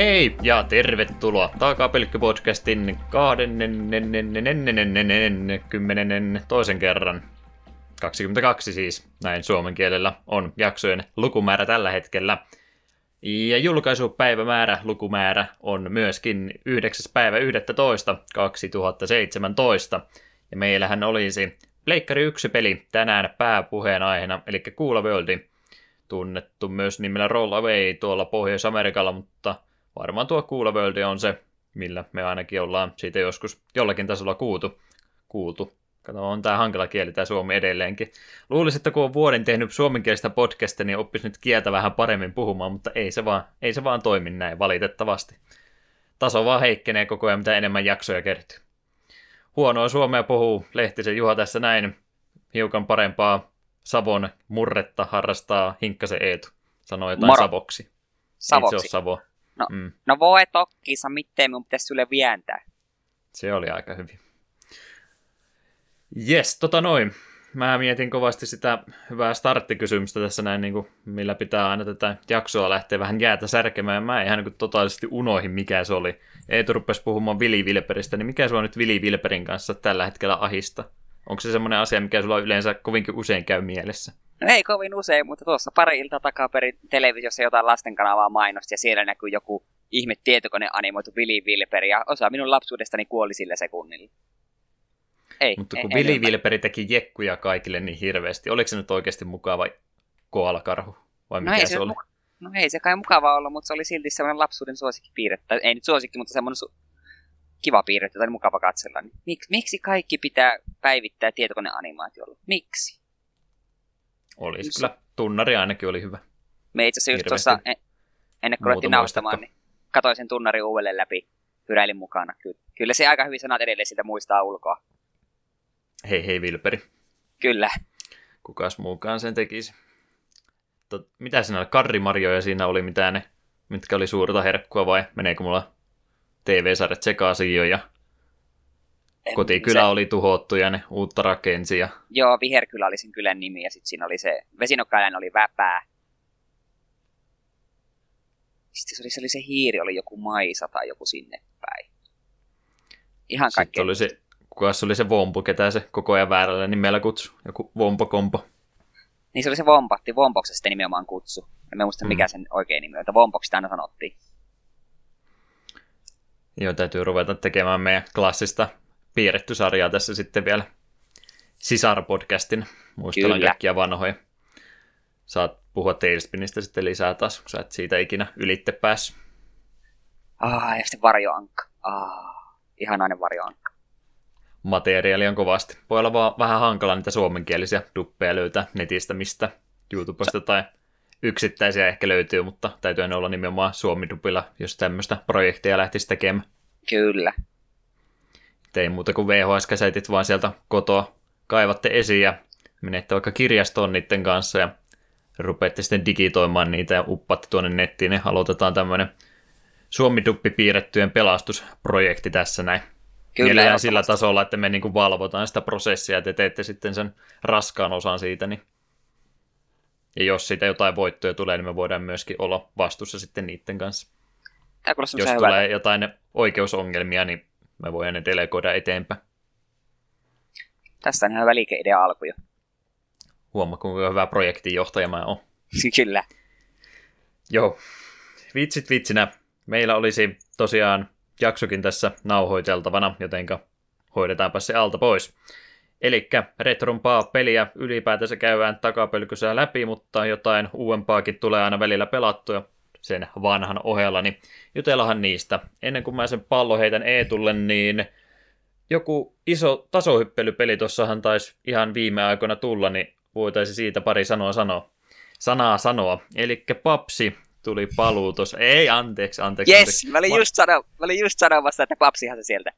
Hei ja tervetuloa Takapelkky-podcastin kymmenen toisen kerran. 22 siis, näin on lukumäärä tällä hetkellä. Ja julkaisupäivämäärä, lukumäärä on myöskin 9. päivä 11. 2017. Ja olisi Pleikkari 1 peli tänään pääpuheen aiheena, eli Cool World, tunnettu myös tuolla Pohjois-Amerikalla, mutta varmaan tuo Cool World on se, millä me ainakin ollaan siitä joskus jollakin tasolla kuultu. kuultu. Kato, on tämä hankala kieli tämä suomi edelleenkin. Luulisin, että kun on vuoden tehnyt suomenkielistä podcastia, niin oppisi nyt kieltä vähän paremmin puhumaan, mutta ei se vaan, ei se vaan toimi näin valitettavasti. Taso vaan heikkenee koko ajan, mitä enemmän jaksoja kertyy. Huonoa suomea puhuu Lehtisen Juha tässä näin. Hiukan parempaa Savon murretta harrastaa Hinkkasen Eetu. Sanoi jotain Moro. Savoksi. Savoksi. Ei se ole Savo. No, mm. no voi tokkisa, miten minun pitäisi sulle vientää. Se oli aika hyvin. Jes, tota noin. Mä mietin kovasti sitä hyvää starttikysymystä tässä näin, niin kuin, millä pitää aina tätä jaksoa lähteä vähän jäätä särkemään. Mä ihan niin totaalisesti unoihin, mikä se oli. Eetu rupesi puhumaan Vili Vilperistä, niin mikä on nyt Vili Vilperin kanssa tällä hetkellä ahista? Onko se semmoinen asia, mikä sulla yleensä kovinkin usein käy mielessä? No ei kovin usein, mutta tuossa pari iltaa takaperin televisiossa jotain lasten kanavaa mainosti ja siellä näkyy joku ihme tietokone animoitu Vili Vilperi ja osa minun lapsuudestani kuoli sillä sekunnilla. Ei, Mutta kun Vili Vilperi teki jekkuja kaikille niin hirveästi, oliko se nyt oikeasti mukava koalakarhu? Vai no mikä no se, se oli? no ei se kai mukava olla, mutta se oli silti semmoinen lapsuuden suosikkipiirre. Tai ei nyt suosikki, mutta semmoinen su- kiva piirre, jota oli mukava katsella. Niin miksi, miksi kaikki pitää päivittää tietokoneanimaatiolla? Miksi? Olisi kyllä. Tunnari ainakin oli hyvä. Me itse asiassa just tuossa, en, ennen kuin ruvettiin naustamaan, niin katsoin sen tunnari uudelleen läpi, hyräilin mukana. Kyllä, kyllä se aika hyvin sanat edelleen sitä muistaa ulkoa. Hei hei Vilperi. Kyllä. Kukas muukaan sen tekisi. Tot, mitä siinä oli? Karri ja siinä oli mitään ne, mitkä oli suurta herkkua vai meneekö mulla TV-sarjat sekaisin jo ja kotikylä se... oli tuhottu ja ne uutta rakensi. Ja... Joo, Viherkylä oli sen kylän nimi ja sitten siinä oli se, vesinokkainen oli Väpää. Sitten se oli, se oli se hiiri, oli joku Maisa tai joku sinne päin. Ihan kaikkea. Sitten oli se kuka se oli se Vompu, ketä se koko ajan väärällä nimellä kutsu, joku Vompo-kompo. Niin se oli se Vompatti, Vompoksi sitten nimenomaan kutsu. En mä muista mm. mikä sen oikein nimi on, että Vompoksi aina sanottiin. Joo, täytyy ruveta tekemään meidän klassista piirretty sarjaa tässä sitten vielä Sisar-podcastin. Muistellaan Kyllä. kaikkia vanhoja. Saat puhua Tailspinistä sitten lisää taas, kun sä et siitä ikinä ylitte päässyt. Ah, ja sitten varjoankka. Ah, ihanainen varjoankka materiaalia on kovasti. Voi olla vaan vähän hankala niitä suomenkielisiä duppeja löytää netistä, mistä YouTubesta tai yksittäisiä ehkä löytyy, mutta täytyy olla nimenomaan suomidupilla, jos tämmöistä projektia lähtisi tekemään. Kyllä. Ei muuta kuin VHS-käsetit vaan sieltä kotoa kaivatte esiin ja menette vaikka kirjastoon niiden kanssa ja rupeatte sitten digitoimaan niitä ja uppatte tuonne nettiin ja aloitetaan tämmöinen suomiduppi piirrettyjen pelastusprojekti tässä näin. Kyllä. sillä tasolla, että me niin kuin valvotaan sitä prosessia ja te teette sitten sen raskaan osan siitä, niin ja jos siitä jotain voittoja tulee, niin me voidaan myöskin olla vastuussa sitten niiden kanssa. jos tulee hyvältä. jotain oikeusongelmia, niin me voidaan ne delegoida eteenpäin. Tässä on ihan hyvä liikeidea alku jo. Huomaa, kuinka hyvä projektinjohtaja mä oon. Kyllä. Joo. Vitsit vitsinä. Meillä olisi tosiaan jaksokin tässä nauhoiteltavana, jotenka hoidetaanpa se alta pois. Eli retrompaa peliä ylipäätänsä käydään takapölkyssä läpi, mutta jotain uudempaakin tulee aina välillä pelattua sen vanhan ohella, niin jutellahan niistä. Ennen kuin mä sen pallo heitän Eetulle, niin joku iso tasohyppelypeli tuossahan taisi ihan viime aikoina tulla, niin voitaisiin siitä pari sanoa sanoa. Sanaa sanoa. Eli Papsi tuli paluu tuossa. Ei, anteeksi, anteeksi. Yes, anteeksi. Mä, olin just sano, mä olin just sanomassa, että papsihan se sieltä.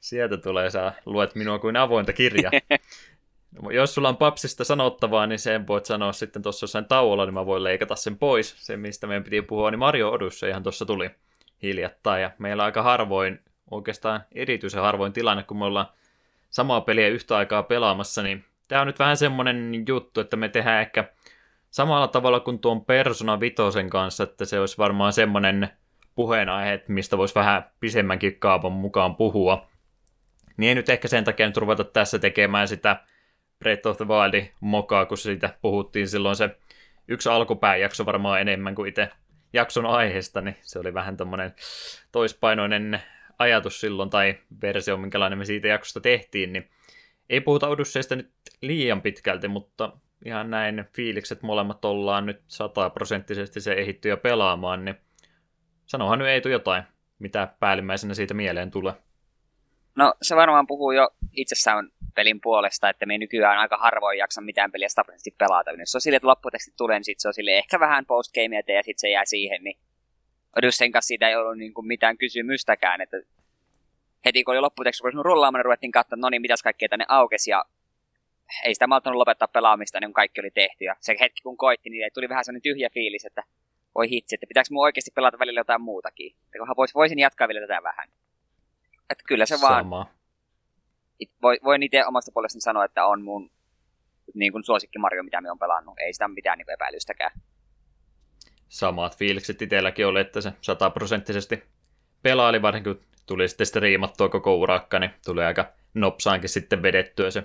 Sieltä tulee, sä luet minua kuin avointa kirjaa. Jos sulla on papsista sanottavaa, niin sen voit sanoa sitten tuossa jossain tauolla, niin mä voin leikata sen pois. Se, mistä meidän piti puhua, niin Mario Odussa ihan tuossa tuli hiljattain. Ja meillä on aika harvoin, oikeastaan erityisen harvoin tilanne, kun me ollaan samaa peliä yhtä aikaa pelaamassa, niin tämä on nyt vähän semmoinen juttu, että me tehdään ehkä samalla tavalla kuin tuon Persona Vitosen kanssa, että se olisi varmaan semmoinen puheenaiheet, mistä voisi vähän pisemmänkin kaavan mukaan puhua. Niin ei nyt ehkä sen takia nyt ruveta tässä tekemään sitä Breath of the Wildin mokaa, kun siitä puhuttiin silloin se yksi alkupääjakso varmaan enemmän kuin itse jakson aiheesta, niin se oli vähän tämmöinen toispainoinen ajatus silloin, tai versio, minkälainen me siitä jaksosta tehtiin, niin ei puhuta Odysseista nyt liian pitkälti, mutta ihan näin fiilikset molemmat ollaan nyt sataprosenttisesti se ehitty jo pelaamaan, niin sanohan nyt Eetu jotain, mitä päällimmäisenä siitä mieleen tulee. No se varmaan puhuu jo itsessään pelin puolesta, että me nykyään aika harvoin jaksa mitään peliä sataprosenttisesti pelata. Jos se on sille, että lopputeksti tulee, niin sit se on sille ehkä vähän postgamea ja sitten se jää siihen, niin Odysseyn kanssa siitä ei ollut niin kuin mitään kysymystäkään, että heti kun oli lopputeksti kun rullaamaan, niin ruvettiin katsoa, no niin, mitäs kaikkea tänne aukesi, ja ei sitä malttanut lopettaa pelaamista, niin kun kaikki oli tehty. Ja se hetki kun koitti, niin tuli vähän sellainen tyhjä fiilis, että voi hitsi, että pitääkö mun oikeasti pelata välillä jotain muutakin. Että vois, voisin jatkaa vielä tätä vähän. Että kyllä se vaan... Sama. voin itse omasta puolestani sanoa, että on mun niin kuin suosikki Mario, mitä me on pelannut. Ei sitä mitään niin epäilystäkään. Samat fiilikset itselläkin oli, että se sataprosenttisesti pelaali, varsinkin kun tuli sitten striimattua koko urakka, niin tuli aika nopsaankin sitten vedettyä se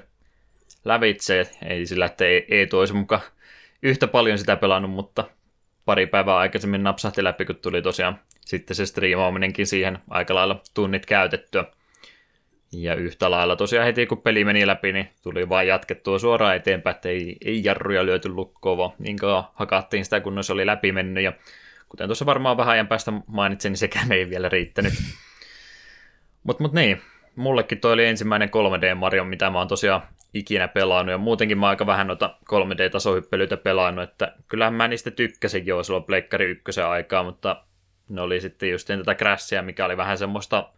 lävitse. Ei sillä, että ei, ei tuoisi mukaan yhtä paljon sitä pelannut, mutta pari päivää aikaisemmin napsahti läpi, kun tuli tosiaan sitten se striimaaminenkin siihen aika lailla tunnit käytettyä. Ja yhtä lailla tosiaan heti kun peli meni läpi, niin tuli vain jatkettua suoraan eteenpäin, että ei, ei jarruja lyöty lukkoon, vaan niin hakattiin sitä, kun se oli läpi mennyt. Ja kuten tuossa varmaan vähän ajan päästä mainitsin, niin sekään ei vielä riittänyt. Mutta mut niin, mullekin toi oli ensimmäinen 3D Mario, mitä mä oon tosiaan ikinä pelannut, ja muutenkin mä aika vähän noita 3D-tasohyppelyitä pelannut, että kyllähän mä niistä tykkäsin jo silloin Pleikkari ykkösen aikaa, mutta ne oli sitten just tätä Crashia, mikä oli vähän semmoista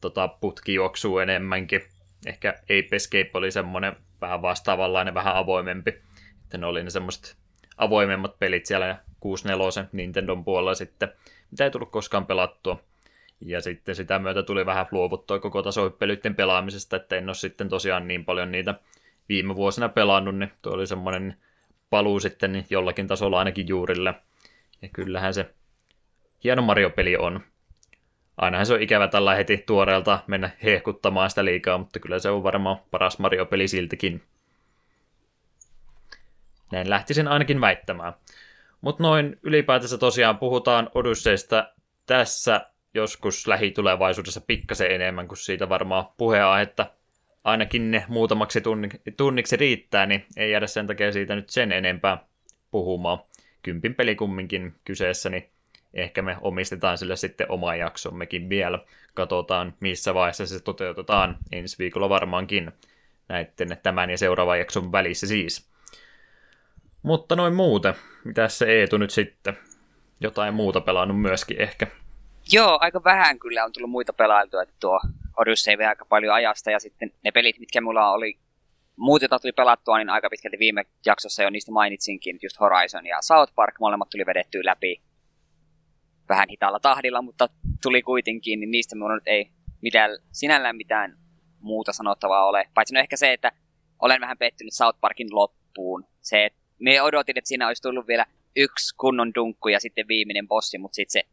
tota, putkijuoksua enemmänkin. Ehkä Ape Escape oli semmoinen vähän vastaavanlainen, vähän avoimempi. Että ne oli ne semmoiset avoimemmat pelit siellä 64 Nintendon puolella sitten, mitä ei tullut koskaan pelattua. Ja sitten sitä myötä tuli vähän luovuttua koko tasohyppelyiden pelaamisesta, että en ole sitten tosiaan niin paljon niitä viime vuosina pelannut, niin tuo oli semmoinen paluu sitten jollakin tasolla ainakin juurille. Ja kyllähän se hieno Mario-peli on. Ainahan se on ikävä tällä heti tuoreelta mennä hehkuttamaan sitä liikaa, mutta kyllä se on varmaan paras Mario-peli siltikin. Näin lähtisin ainakin väittämään. Mutta noin ylipäätänsä tosiaan puhutaan Odysseista tässä joskus lähitulevaisuudessa pikkasen enemmän, kuin siitä varmaan puheenaihetta ainakin ne muutamaksi tunniksi riittää, niin ei jäädä sen takia siitä nyt sen enempää puhumaan. Kympin peli kumminkin kyseessä, niin ehkä me omistetaan sille sitten oma jaksommekin vielä. Katsotaan, missä vaiheessa se toteutetaan ensi viikolla varmaankin näiden tämän ja seuraavan jakson välissä siis. Mutta noin muuten, mitä se Eetu nyt sitten? Jotain muuta pelannut myöskin ehkä. Joo, aika vähän kyllä on tullut muita pelailtua, että tuo Odyssey vei aika paljon ajasta ja sitten ne pelit, mitkä mulla oli muut, joita tuli pelattua, niin aika pitkälti viime jaksossa jo niistä mainitsinkin, just Horizon ja South Park, molemmat tuli vedettyä läpi vähän hitaalla tahdilla, mutta tuli kuitenkin, niin niistä minulla nyt ei mitään, sinällään mitään muuta sanottavaa ole. Paitsi no ehkä se, että olen vähän pettynyt South Parkin loppuun. Se, että me odotin, että siinä olisi tullut vielä yksi kunnon dunkku ja sitten viimeinen bossi, mutta sitten se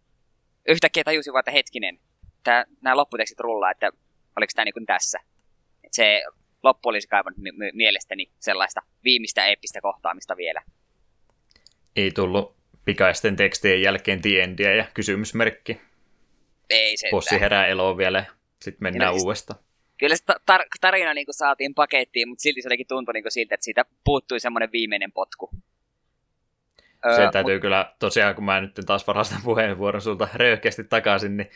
yhtäkkiä tajusin vaan, että hetkinen, tää, nämä lopputekstit rullaa, että oliko tämä niin tässä. Et se loppu olisi kaivannut m- mielestäni sellaista viimeistä eeppistä kohtaamista vielä. Ei tullut pikaisten tekstien jälkeen tiendiä ja kysymysmerkki. Ei se. Possi herää eloon vielä, sitten mennään kyllä uudestaan. Kyllä se tar- tarina niin saatiin pakettiin, mutta silti se jotenkin tuntui niin siltä, että siitä puuttui semmoinen viimeinen potku. Se öö, täytyy mut... kyllä, tosiaan kun mä nyt taas varastan puheenvuoron sulta röyhkeästi takaisin, niin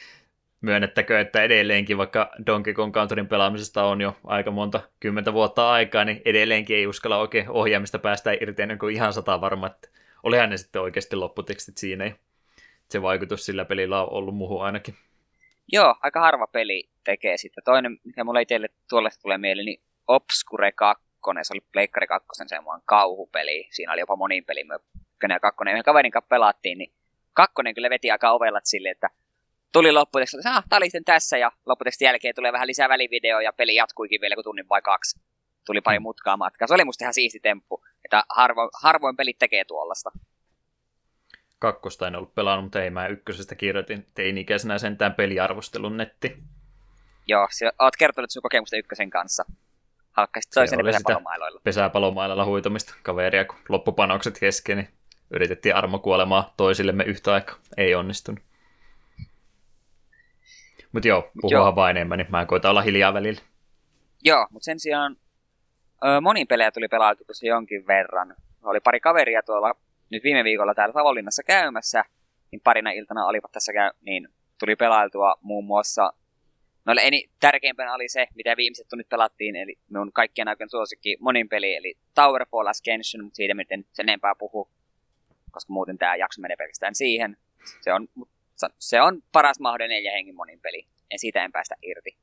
myönnettäkö, että edelleenkin, vaikka Donkey Kong Countryn pelaamisesta on jo aika monta kymmentä vuotta aikaa, niin edelleenkin ei uskalla oikein ohjaamista päästä irti ennen kuin ihan sata varma, että olihan ne sitten oikeasti lopputekstit siinä. Ja se vaikutus sillä pelillä on ollut muuhun ainakin. Joo, aika harva peli tekee sitten. Toinen, mikä mulle itselle tuolle tulee mieleen, niin Obscure 2, se oli Pleikkari 2, semmoinen kauhupeli. Siinä oli jopa monin peli ykkönen ja kakkonen, yhden kaverin kanssa pelattiin, niin kakkonen kyllä veti aika ovellat sille, että tuli lopputeksti, että ah, tämä oli sitten tässä, ja lopputekstin jälkeen tulee vähän lisää välivideo, ja peli jatkuikin vielä kuin tunnin vai kaksi. Tuli pari mm. mutkaa matkaa. Se oli musta ihan siisti temppu, että harvo, harvoin pelit tekee tuollaista. kakkosta en ollut pelannut, mutta ei mä ykkösestä kirjoitin teini-ikäisenä sentään peliarvostelun netti. Joo, sä oot kertonut sun kokemusta ykkösen kanssa. Halkkasit toisen pesäpalomailoilla. Pesäpalomailalla huitomista kaveria, kun loppupanokset kesken, niin yritettiin armokuolemaa toisillemme yhtä aikaa. Ei onnistunut. Mutta joo, puhuahan joo. vain enemmän, niin mä koitan olla hiljaa välillä. Joo, mutta sen sijaan ö, monin pelejä tuli pelailtu tosi jonkin verran. Oli pari kaveria tuolla nyt viime viikolla täällä Savonlinnassa käymässä, niin parina iltana olivat tässä käy, niin tuli pelailtua muun muassa No eni, tärkeimpänä oli se, mitä viimeiset tunnit pelattiin, eli minun kaikkien aikojen suosikki monin peli, eli Towerfall Ascension, mutta siitä miten sen enempää puhu, koska muuten tämä jakso menee pelkästään siihen. Se on, se on paras mahdollinen neljä hengin monin peli, en siitä en päästä irti.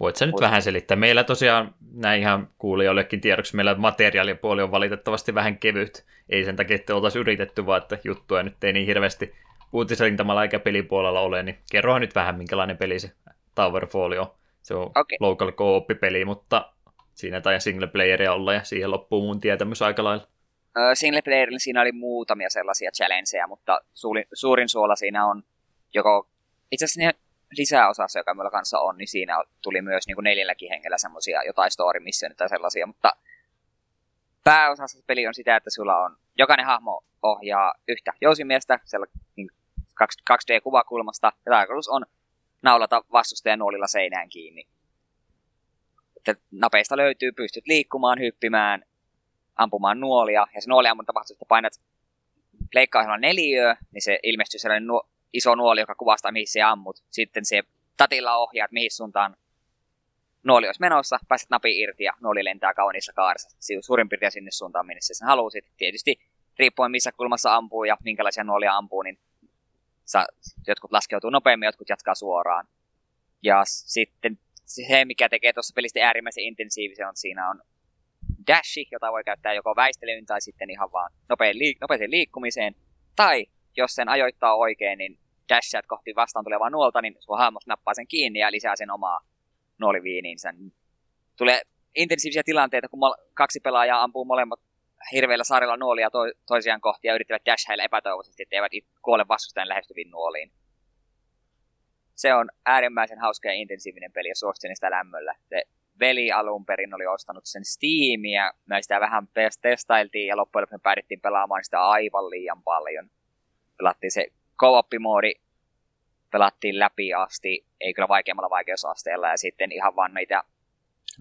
Voit sä nyt vähän selittää? Meillä tosiaan, näin ihan kuulijoillekin tiedoksi, meillä materiaalipuoli on valitettavasti vähän kevyt. Ei sen takia, että oltaisiin yritetty, vaan että juttuja nyt ei niin hirveästi uutisrintamalla eikä pelipuolella ole, niin kerrohan nyt vähän, minkälainen peli se Towerfall on. Se on okay. local co-op-peli, mutta siinä tai single playeria olla ja siihen loppuu mun tietämys aika lailla. Single playerilla siinä oli muutamia sellaisia challengeja, mutta suurin, suurin suola siinä on joko itse asiassa lisäosassa, joka meillä kanssa on, niin siinä tuli myös niin kuin neljälläkin hengellä semmoisia jotain story missioita tai sellaisia, mutta pääosassa peli on sitä, että sulla on, jokainen hahmo ohjaa yhtä jousimiestä, niin 2D-kuvakulmasta, ja tarkoitus on naulata vastustajan nuolilla seinään kiinni. Että napeista löytyy, pystyt liikkumaan, hyppimään, ampumaan nuolia, ja se nuoliammun tapahtuu, että painat leikkaa neliöä, niin se ilmestyy sellainen nuo, iso nuoli, joka kuvastaa, mihin se ammut. Sitten se tatilla ohjaat, mihin suuntaan nuoli olisi menossa, pääset napi irti ja nuoli lentää kauniissa kaarissa. Suurin piirtein sinne suuntaan, minne sen halusit. Tietysti riippuen missä kulmassa ampuu ja minkälaisia nuolia ampuu, niin sa, jotkut laskeutuu nopeammin, jotkut jatkaa suoraan. Ja sitten se, mikä tekee tuossa pelistä äärimmäisen intensiivisen, on siinä on dashi, jota voi käyttää joko väistelyyn tai sitten ihan vaan nopein liik- nopeeseen liikkumiseen. Tai jos sen ajoittaa oikein, niin dashat kohti vastaan tulevaa nuolta, niin sun hahmos nappaa sen kiinni ja lisää sen omaa nuoliviiniinsä. Tulee intensiivisiä tilanteita, kun kaksi pelaajaa ampuu molemmat hirveillä saarilla nuolia to- toisiaan kohti ja yrittävät dashailla epätoivoisesti, että eivät kuole vastustajan lähestyviin nuoliin. Se on äärimmäisen hauska ja intensiivinen peli ja suosittelen sitä lämmöllä. Se veli alun perin oli ostanut sen Steamia, me sitä vähän testailtiin ja loppujen lopuksi päädyttiin pelaamaan sitä aivan liian paljon. Pelattiin se co moodi pelattiin läpi asti, ei kyllä vaikeammalla vaikeusasteella, ja sitten ihan vaan niitä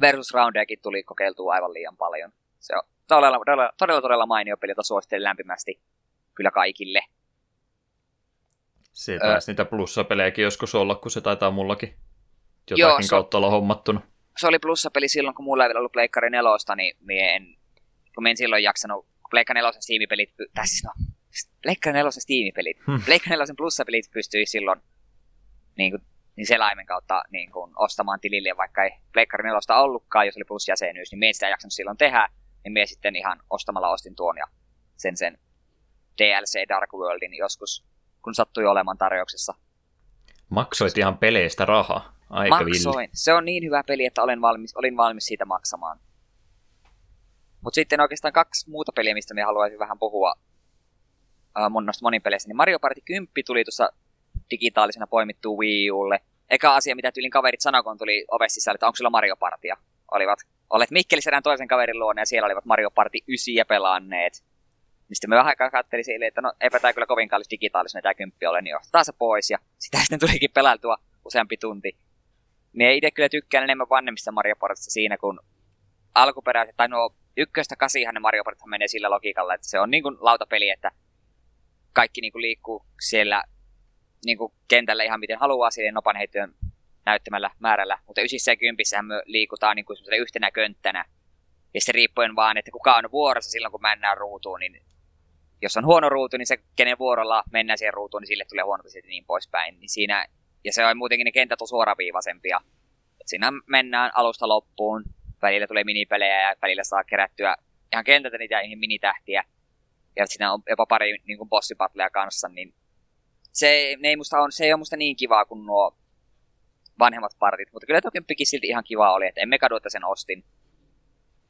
versus-roundejakin tuli kokeiltua aivan liian paljon. Se on todella, todella, todella, todella mainio peli, jota suosittelen lämpimästi kyllä kaikille. Se taisi niitä plussapelejäkin joskus olla, kun se taitaa mullakin jotakin Joo, se, kautta olla hommattuna. Se oli plussapeli silloin, kun mulla ei vielä ollut Pleikkari nelosta, niin mie en, kun en silloin jaksanut, Pleikkari nelosen Steam-pelit, tai siis no, Pleikkari nelosen Steam-pelit, hmm. Pleikkari nelosen plussapelit pystyi silloin niin kuin, niin selaimen kautta niin kuin, ostamaan tilille, vaikka ei Pleikkari nelosta ollutkaan, jos oli plusjäsenyys, niin mie sitä ei jaksanut silloin tehdä, niin mie sitten ihan ostamalla ostin tuon ja sen sen DLC Dark Worldin joskus, kun sattui olemaan tarjouksessa. Maksoit ihan peleistä rahaa. Aika Maksoin. Villi. Se on niin hyvä peli, että olen valmis, olin valmis siitä maksamaan. Mutta sitten oikeastaan kaksi muuta peliä, mistä me haluaisin vähän puhua äh, mun noista monin peleissä. Niin Mario Party 10 tuli tuossa digitaalisena poimittua Wii Ulle. Eka asia, mitä tyylin kaverit sanoi, kun tuli ovessa sisällä, että onko sulla Mario Partia. Olivat olet Mikkelissä erään toisen kaverin luona ja siellä olivat Mario Party 9 pelanneet. Niin sitten me vähän aikaa katselin sille, että no eipä tämä kyllä kovin kallis digitaalisena tämä kymppi ole, niin ostetaan se pois. Ja sitä sitten tulikin pelailtua useampi tunti. Niin itse kyllä tykkään enemmän vanhemmista Mario Partista siinä, kun alkuperäiset, tai nuo ykköstä kasihan ne Mario Partit menee sillä logiikalla, että se on niin kuin lautapeli, että kaikki niin kuin liikkuu siellä niin kuin kentällä ihan miten haluaa siihen nopan heittojen näyttämällä määrällä, mutta ysissä ja kympissähän me liikutaan niin kuin yhtenä könttänä. Ja sitten riippuen vaan, että kuka on vuorossa silloin, kun mennään ruutuun, niin jos on huono ruutu, niin se, kenen vuorolla mennään siihen ruutuun, niin sille tulee huono ja niin poispäin. Niin siinä, ja se on muutenkin ne kentät on suoraviivaisempia. Et siinä mennään alusta loppuun, välillä tulee minipelejä ja välillä saa kerättyä ihan kentältä niitä minitähtiä. Ja siinä on jopa pari niin kuin bossipatleja kanssa, niin se, ne ei musta on, se ei ole musta niin kivaa kuin nuo vanhemmat partit, mutta kyllä tuo kymppikin silti ihan kiva oli, että emme kadu, että sen ostin.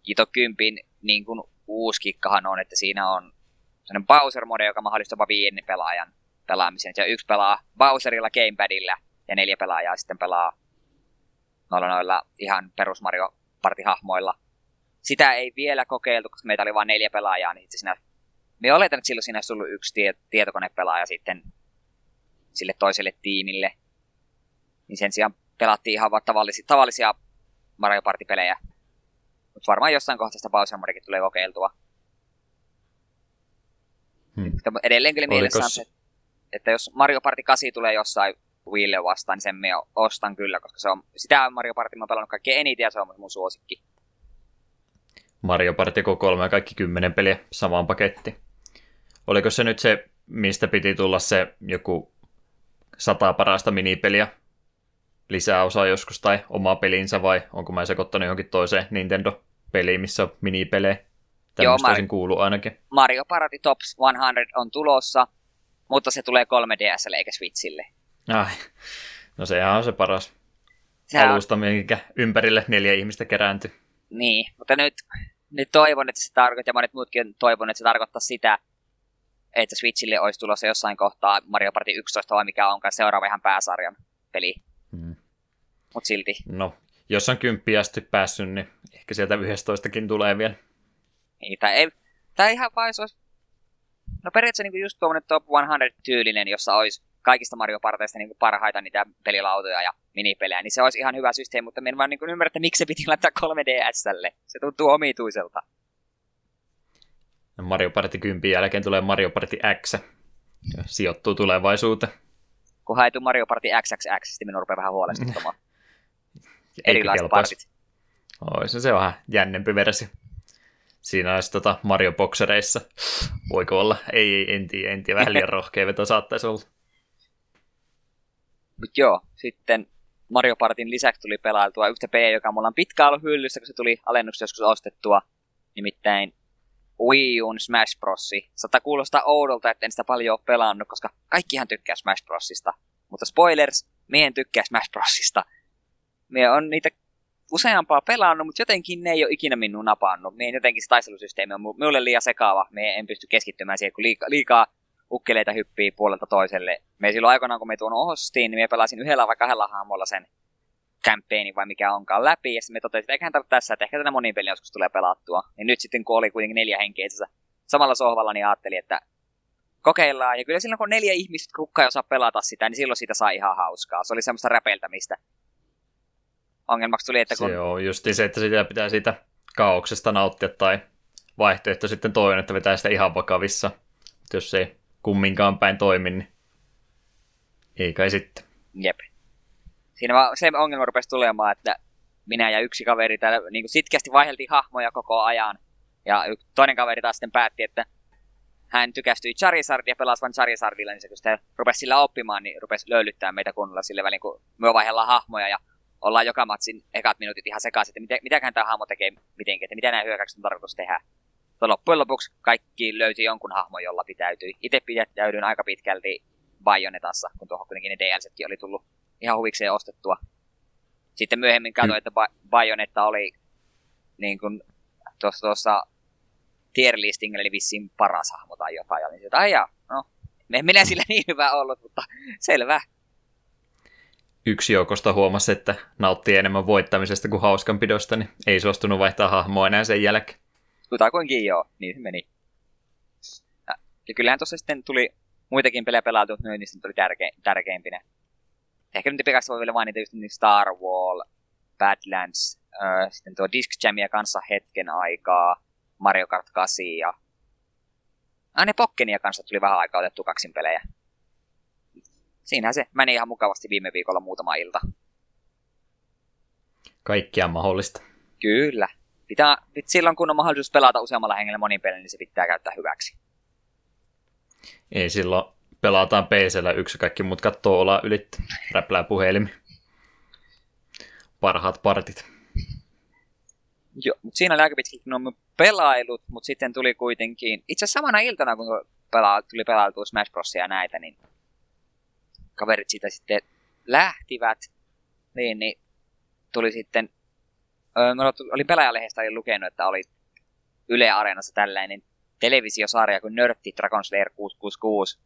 Kito kympin niin kuin uusi kikkahan on, että siinä on sellainen Bowser-mode, joka mahdollistaa jopa viiden pelaajan pelaamisen. Ja yksi pelaa Bowserilla gamepadillä ja neljä pelaajaa sitten pelaa noilla noilla ihan perus Mario Party-hahmoilla. Sitä ei vielä kokeiltu, koska meitä oli vain neljä pelaajaa, niin siinä, me oletan, että silloin siinä olisi tullut yksi tie, tietokonepelaaja sitten sille toiselle tiimille. Niin sen sijaan pelattiin ihan vaan tavallisia, tavallisia Mario Party-pelejä. Mutta varmaan jossain kohtaa sitä Bowser tulee kokeiltua. Hmm. Edelleen kyllä mielessä on se, että jos Mario Party 8 tulee jossain Wiille vastaan, niin sen me ostan kyllä, koska se on, sitä Mario Party mä oon pelannut kaikkein eniten ja se on mun suosikki. Mario Party K3 ja kaikki kymmenen peliä samaan paketti. Oliko se nyt se, mistä piti tulla se joku sata parasta minipeliä lisää osaa joskus tai oma pelinsä vai onko mä sekoittanut johonkin toiseen Nintendo-peliin, missä on minipelejä? Tämmöistä Joo, Mar- kuuluu ainakin. Mario Party Tops 100 on tulossa, mutta se tulee 3DSlle eikä Switchille. Ai, no sehän on se paras Sehän alusta, minkä ympärille neljä ihmistä kerääntyy. Niin, mutta nyt, nyt toivon, että se tarkoittaa, ja monet muutkin toivon, että se tarkoittaa sitä, että Switchille olisi tulossa jossain kohtaa Mario Party 11 vai mikä onkaan seuraava ihan pääsarjan peli. Hmm. Mutta silti. No, jos on kymppiä asti päässyt, niin ehkä sieltä 11kin tulee vielä. Niin, tai, ei, tai ihan vai se olisi... No periaatteessa niin just tuommoinen Top 100-tyylinen, jossa olisi kaikista Mario Parteista niin parhaita niitä pelilautoja ja minipelejä, niin se olisi ihan hyvä systeemi, mutta en vaan niin ymmärrä, että miksi se piti laittaa 3DSlle. Se tuntuu omituiselta. Mario Party 10 jälkeen tulee Mario Party X. Ja sijoittuu tulevaisuuteen. Kun haitu Mario Party XXX, sitten minun rupeaa vähän huolestuttamaan. Erilaiset partit. Ois se on vähän jännempi versio. Siinä olisi tota Mario Boxereissa. Voiko olla? Ei, ei en tiedä, en tiedä. Vähän liian rohkea veto saattaisi olla. Mutta joo, sitten Mario Partin lisäksi tuli pelailtua yhtä peliä, joka mulla on pitkään ollut hyllyssä, kun se tuli alennuksessa joskus ostettua. Nimittäin Wii U'n Smash Bros. Saattaa kuulostaa oudolta, että en sitä paljon ole pelannut, koska kaikkihan tykkää Smash Brosista. Mutta spoilers, me en tykkää Smash Brosista. Me on niitä useampaa pelannut, mutta jotenkin ne ei ole ikinä minun napannut. Me jotenkin se taistelusysteemi on minulle liian sekaava. Me en pysty keskittymään siihen, kun liikaa, liikaa ukkeleita hyppii puolelta toiselle. Me silloin aikoinaan, kun me tuon ostiin, niin me pelasin yhdellä vai kahdella hahmolla sen campaignin vai mikä onkaan läpi, ja sitten me totesin, että eiköhän tarvitse tässä, että ehkä tätä monin pelin joskus tulee pelattua. Niin nyt sitten, kun oli kuitenkin neljä henkeä samalla sohvalla, niin ajattelin, että kokeillaan. Ja kyllä silloin, kun neljä ihmistä kukka ei osaa pelata sitä, niin silloin siitä saa ihan hauskaa. Se oli semmoista räpeltämistä. Ongelmaksi tuli, että kun... Se on just se, että sitä pitää siitä kaauksesta nauttia, tai vaihtoehto sitten toinen, että vetää sitä ihan vakavissa. Jos ei kumminkaan päin toimi, niin ei kai sitten. Jep. Siinä vaan se ongelma rupesi tulemaan, että minä ja yksi kaveri täällä niin sitkeästi vaihdeltiin hahmoja koko ajan. Ja toinen kaveri taas sitten päätti, että hän tykästyi Charizardia ja pelasi vain Charizardilla, niin se kun sitä rupesi sillä oppimaan, niin rupesi löylyttää meitä kunnolla sille välin, kun me vaihdellaan hahmoja ja ollaan joka matsin ekat minuutit ihan sekaisin, että mitä, mitäkään tämä hahmo tekee mitenkin, että mitä nämä hyökkäykset on tarkoitus tehdä. Mutta loppujen lopuksi kaikki löysi jonkun hahmon, jolla pitäytyi. Itse pidättäydyin aika pitkälti Bayonetassa, kun tuohon kuitenkin ne DLCtkin oli tullut ihan huvikseen ostettua. Sitten myöhemmin katsoin, että Bayonetta oli niin kuin tuossa, tuossa tier listingillä eli vissiin paras hahmo tai jotain. Ja niin jaa, no, me minä sillä niin hyvä ollut, mutta selvä. Yksi joukosta huomasi, että nautti enemmän voittamisesta kuin hauskanpidosta, niin ei suostunut vaihtaa hahmoa enää sen jälkeen. Kutakuinkin joo, niin meni. Ja, kyllähän tuossa sitten tuli muitakin pelejä pelailtu, mutta niistä tuli tärke, tärkeimpinä. Ehkä nyt pikaisesti voi vielä mainita just niin Star Wall, Badlands, äh, sitten tuo Disc Jamia kanssa hetken aikaa, Mario Kart 8 ja... Ah, ne Pokkenia kanssa tuli vähän aikaa otettu kaksin pelejä. Siinähän se meni ihan mukavasti viime viikolla muutama ilta. Kaikkia mahdollista. Kyllä pitää, silloin kun on mahdollisuus pelata useammalla hengellä monin pelin, niin se pitää käyttää hyväksi. Ei silloin pelataan PCllä yksi kaikki muut kattoo olla yli räplää puhelimi. Parhaat partit. Joo, mutta siinä oli aika pitkästi nuo pelailut, mutta sitten tuli kuitenkin, itse asiassa samana iltana kun pela, tuli pelailtua Smash Bros. ja näitä, niin kaverit siitä sitten lähtivät, niin, niin tuli sitten öö, olin pelaajalehdestä olin lukenut, että oli Yle Areenassa tällainen televisiosarja kuin Nörtti Dragon Slayer 666,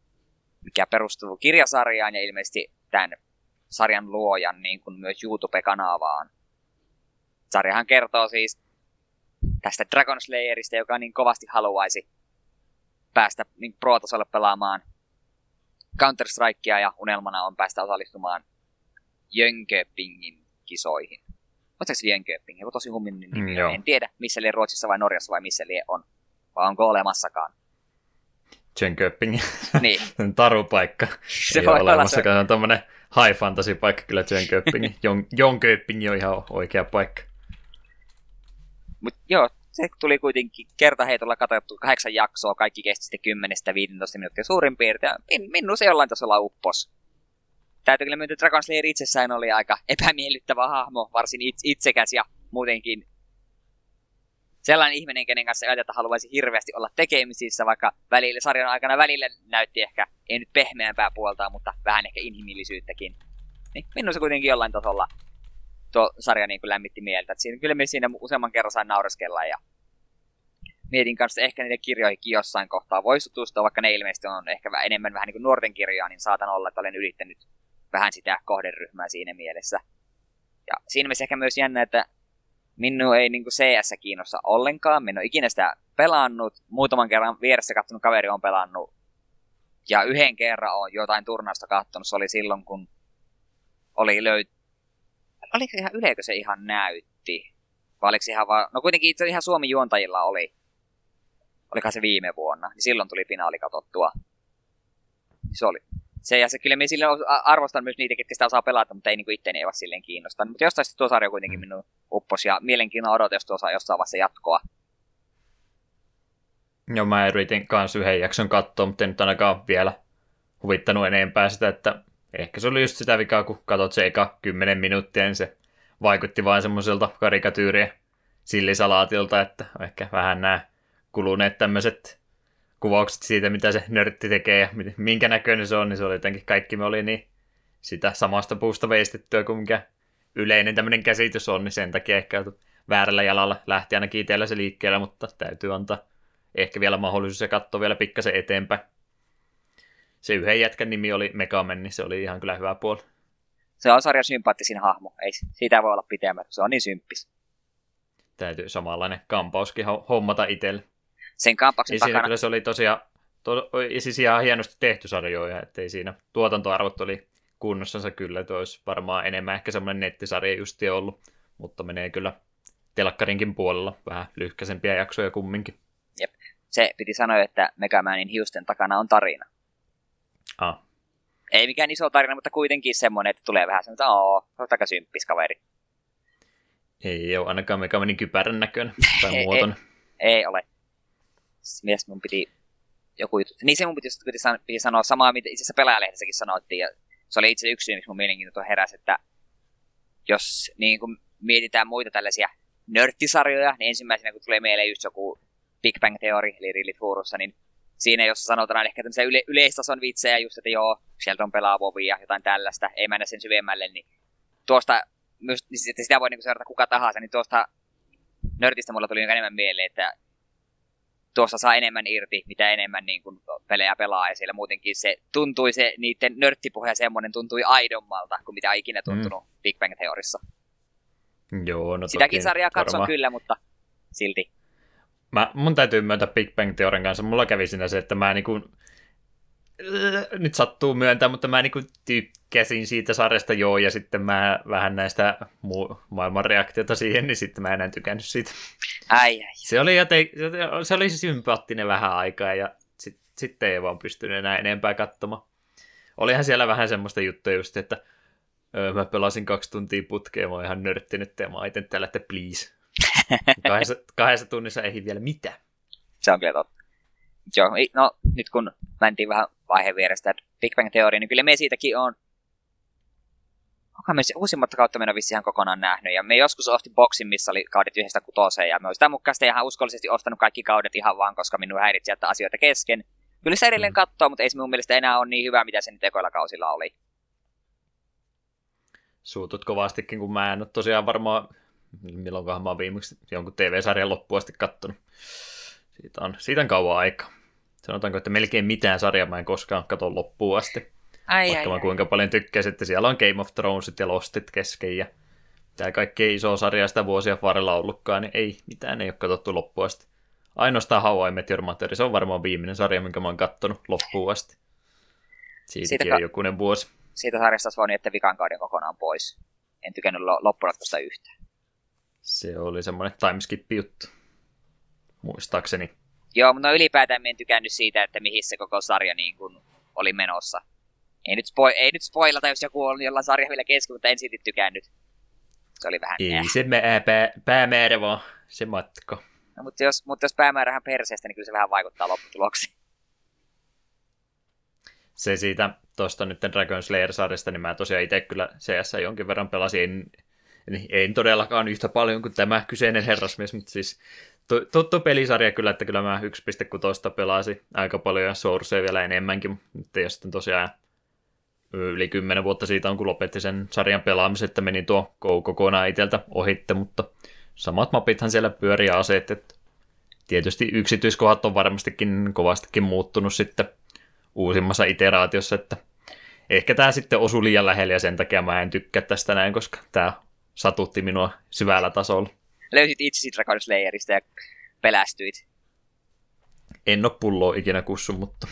mikä perustuu kirjasarjaan ja ilmeisesti tämän sarjan luojan niin kuin myös YouTube-kanavaan. Sarjahan kertoo siis tästä Dragon Slayerista, joka niin kovasti haluaisi päästä niin pro-tasolle pelaamaan Counter-Strikea ja unelmana on päästä osallistumaan Jönköpingin kisoihin. Muistaaks Jönköping? Joku tosi hummin nimi. Mm, en tiedä, missä lie Ruotsissa vai Norjassa vai missä lie on. Vai onko olemassakaan. Jönköping. Niin. Tarupaikka. Se Ei voi ole olla olemassakaan. Se on tommonen high fantasy paikka kyllä Jönköping. Jönköping on ihan oikea paikka. Mut joo, se tuli kuitenkin kertaheitolla katsottu kahdeksan jaksoa, kaikki kesti sitten 10-15 minuuttia suurin piirtein. Min, minun se jollain tasolla uppos. Täytyy kyllä myöntää, että Dragon Slayer itsessään oli aika epämiellyttävä hahmo, varsin itsekäs ja muutenkin sellainen ihminen, kenen kanssa että haluaisi hirveästi olla tekemisissä, vaikka välillä, sarjan aikana välillä näytti ehkä, ei nyt pehmeämpää puolta, mutta vähän ehkä inhimillisyyttäkin. Niin minun se kuitenkin jollain tasolla tuo sarja niin kuin lämmitti mieltä. Et siinä, kyllä me siinä useamman kerran sain naureskella ja mietin kanssa, että ehkä niiden kirjoihinkin jossain kohtaa voisi tutustua, vaikka ne ilmeisesti on ehkä enemmän vähän niin kuin nuorten kirjaa, niin saatan olla, että olen yrittänyt vähän sitä kohderyhmää siinä mielessä. Ja siinä mielessä ehkä myös jännä, että minun ei niin CS kiinnosta ollenkaan, minun en ikinä sitä pelannut, muutaman kerran vieressä katsonut kaveri on pelannut, ja yhden kerran on jotain turnausta katsonut, se oli silloin, kun oli löyt... Oliko ihan yleikö se ihan näytti? Vai oliko se ihan vaan... No kuitenkin itse ihan Suomi juontajilla oli. Olikohan se viime vuonna. Niin silloin tuli finaali katsottua. Se oli. Se, ja se kyllä minä sille arvostan myös niitä, ketkä sitä osaa pelata, mutta ei niin itteeni ole silleen kiinnostanut. Mutta jostain tuo sarja kuitenkin minun uppos ja mielenkiinnolla odotin, jos tuossa jossain vaiheessa jatkoa. Joo, mä yritin kanssa yhden jakson katsoa, mutta en nyt ainakaan vielä huvittanut enempää sitä, että ehkä se oli just sitä vikaa, kun katsot se eka 10 minuuttia, niin se vaikutti vain semmoiselta karikatyyrien sillisalaatilta, että ehkä vähän nämä kuluneet tämmöiset kuvaukset siitä, mitä se nörtti tekee ja minkä näköinen se on, niin se oli jotenkin kaikki me oli niin sitä samasta puusta veistettyä kuin mikä yleinen tämmöinen käsitys on, niin sen takia ehkä väärällä jalalla lähti ainakin itsellä se liikkeellä, mutta täytyy antaa ehkä vielä mahdollisuus ja katsoa vielä pikkasen eteenpäin. Se yhden jätkän nimi oli Megaman, niin se oli ihan kyllä hyvä puoli. Se on sarjan sympaattisin hahmo, ei siitä voi olla pitemmän, se on niin symppis. Täytyy samanlainen kampauskin hommata itselle. Sen kampauksen takana... siinä kyllä se oli tosiaan, to, siis ihan hienosti tehty sarjoja, ettei siinä tuotantoarvot oli kunnossansa kyllä, että olisi varmaan enemmän ehkä semmoinen nettisarja justi ollut, mutta menee kyllä telkkarinkin puolella vähän lyhkäisempiä jaksoja kumminkin. Jep. Se piti sanoa, että Megamanin hiusten takana on tarina. Ah. Ei mikään iso tarina, mutta kuitenkin semmoinen, että tulee vähän semmoinen, että ooo, aika symppis kaveri. Ei ole ainakaan Megamanin kypärän näköinen tai ei, muoton. Ei, ei ole. Mies mun piti joku juttu. Niin se mun piti, piti, sanoa, piti sanoa samaa, mitä itse asiassa pelaajalehdessäkin sanottiin. Ja se oli itse yksi syy, miksi mun mielenkiinto heräsi, että jos niin kuin mietitään muita tällaisia nörttisarjoja, niin ensimmäisenä kun tulee mieleen just joku Big Bang Theory, eli Rillit Furussa, niin siinä, jossa sanotaan ehkä tämmöisiä yle- yleistason vitsejä, just, että joo, sieltä on pelaa ja jotain tällaista, ei mennä sen syvemmälle, niin tuosta, myös, niin sitä voi niin seurata kuka tahansa, niin tuosta nörtistä mulla tuli enemmän mieleen, että tuossa saa enemmän irti, mitä enemmän niin kuin pelejä pelaa, ja siellä muutenkin se tuntui, se niiden nörttipuhe semmoinen tuntui aidommalta kuin mitä on ikinä tuntunut mm. Big Bang Theorissa. Joo, no Sitäkin sarjaa katson kyllä, mutta silti. Mä, mun täytyy myöntää Big Bang Theorin kanssa. Mulla kävi siinä se, että mä niinku, nyt sattuu myöntää, mutta mä niinku tykkäsin siitä sarjasta joo, ja sitten mä vähän näistä muu, maailman reaktiota siihen, niin sitten mä enää tykännyt siitä. Ai, ai. Se oli, joten, se oli sympaattinen vähän aikaa, ja sitten sit ei vaan pystynyt enää enempää katsomaan. Olihan siellä vähän semmoista juttua just, että öö, mä pelasin kaksi tuntia putkeen, mä oon ihan nörttinyt, ja mä oon täällä, että please. kahdessa, kahdessa tunnissa ei vielä mitään. Se on kyllä totta. Joo, no nyt kun mentiin vähän vaiheen vierestä, että Big Bang Theory, niin kyllä me siitäkin on onko me uusimmat kautta mennä vissi ihan kokonaan nähnyt. Ja me joskus ostin boksin, missä oli kaudet yhdestä kutoseen. Ja me sitä mukaan ihan uskollisesti ostanut kaikki kaudet ihan vaan, koska minun häiritsi jättää asioita kesken. Kyllä se edelleen mm. katsoo, mutta ei se mun mielestä enää ole niin hyvä, mitä se nyt ekoilla kausilla oli. Suutut kovastikin, kun mä en ole tosiaan varmaan, milloinkohan mä oon viimeksi jonkun TV-sarjan loppuun asti kattonut. Siitä on, siitä on kauan aika. Sanotaanko, että melkein mitään sarjaa mä en koskaan katso loppuun asti. Ai, Vaikka ai, mä ai. kuinka paljon tykkäsin, että siellä on Game of Thronesit ja Lostit kesken ja tämä kaikki iso sarja sitä vuosia varrella ollutkaan, niin ei, mitään ei ole katsottu loppuun asti. Ainoastaan How I Met Your Mother, se on varmaan viimeinen sarja, minkä mä oon kattonut loppuun asti. Siitäkin Siitä on jokunen vuosi. Siitä sarjasta olisi voinut jättää vikan kauden kokonaan pois. En tykännyt lo- loppuratkosta yhtään. Se oli semmoinen timeskip-juttu, muistaakseni. Joo, mutta no ylipäätään en tykännyt siitä, että mihin se koko sarja niin kuin oli menossa. Ei nyt, spo- ei nyt spoilata, jos joku on jollain sarja vielä kesken, mutta en silti tykännyt. Se oli vähän Ei äh. se mä, pää, päämäärä vaan, se matka. No, mutta, jos, mutta jos päämäärähän perseestä, niin kyllä se vähän vaikuttaa lopputuloksiin. Se siitä tuosta nyt Dragon Slayer-sarjasta, niin mä tosiaan itse kyllä CS jonkin verran pelasin. En, en todellakaan yhtä paljon kuin tämä kyseinen herrasmies, mutta siis tu- tuttu pelisarja kyllä, että kyllä mä 1.6 pelasin aika paljon ja Sourcea vielä enemmänkin, mutta jos sitten tosiaan yli 10 vuotta siitä on, kun lopetti sen sarjan pelaamisen, että meni tuo Go kokonaan itseltä ohitte, mutta samat mapithan siellä pyörii aseet, että tietysti yksityiskohdat on varmastikin kovastikin muuttunut sitten uusimmassa iteraatiossa, että ehkä tämä sitten osui liian lähelle ja sen takia mä en tykkää tästä näin, koska tämä satutti minua syvällä tasolla. Löysit itsesi Dragon Slayerista ja pelästyit. En ole pulloa ikinä kussu, mutta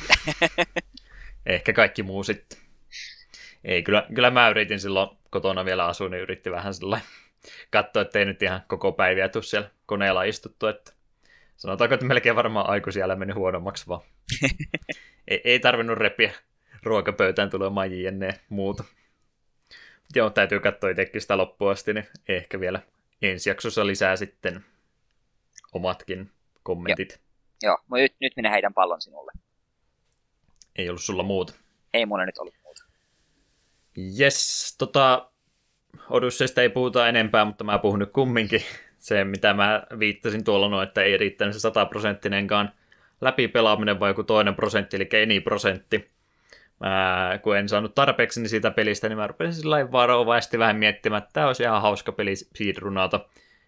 ehkä kaikki muu sitten. Ei, kyllä, kyllä mä yritin silloin kotona vielä asua, niin yritti vähän sillä katsoa, että ei nyt ihan koko päiviä tule siellä koneella istuttu, että sanotaanko, että melkein varmaan aiku siellä meni huonommaksi vaan. ei, ei tarvinnut repiä ruokapöytään tulemaan jne muuta. Joo, täytyy katsoa itsekin sitä loppuun asti, niin ehkä vielä ensi jaksossa lisää sitten omatkin kommentit. Joo, mutta nyt, nyt minä heitän pallon sinulle. Ei ollut sulla muuta. Ei mulla nyt ollut muuta. Jes, tota, Odysseista ei puhuta enempää, mutta mä puhun nyt kumminkin. Se, mitä mä viittasin tuolla, no, että ei riittänyt se sataprosenttinenkaan läpipelaaminen, vai joku toinen prosentti, eli eni prosentti. Mä, kun en saanut tarpeeksi niin siitä pelistä, niin mä rupesin sillä varovaisesti vähän miettimään, että tämä olisi ihan hauska peli speedrunata.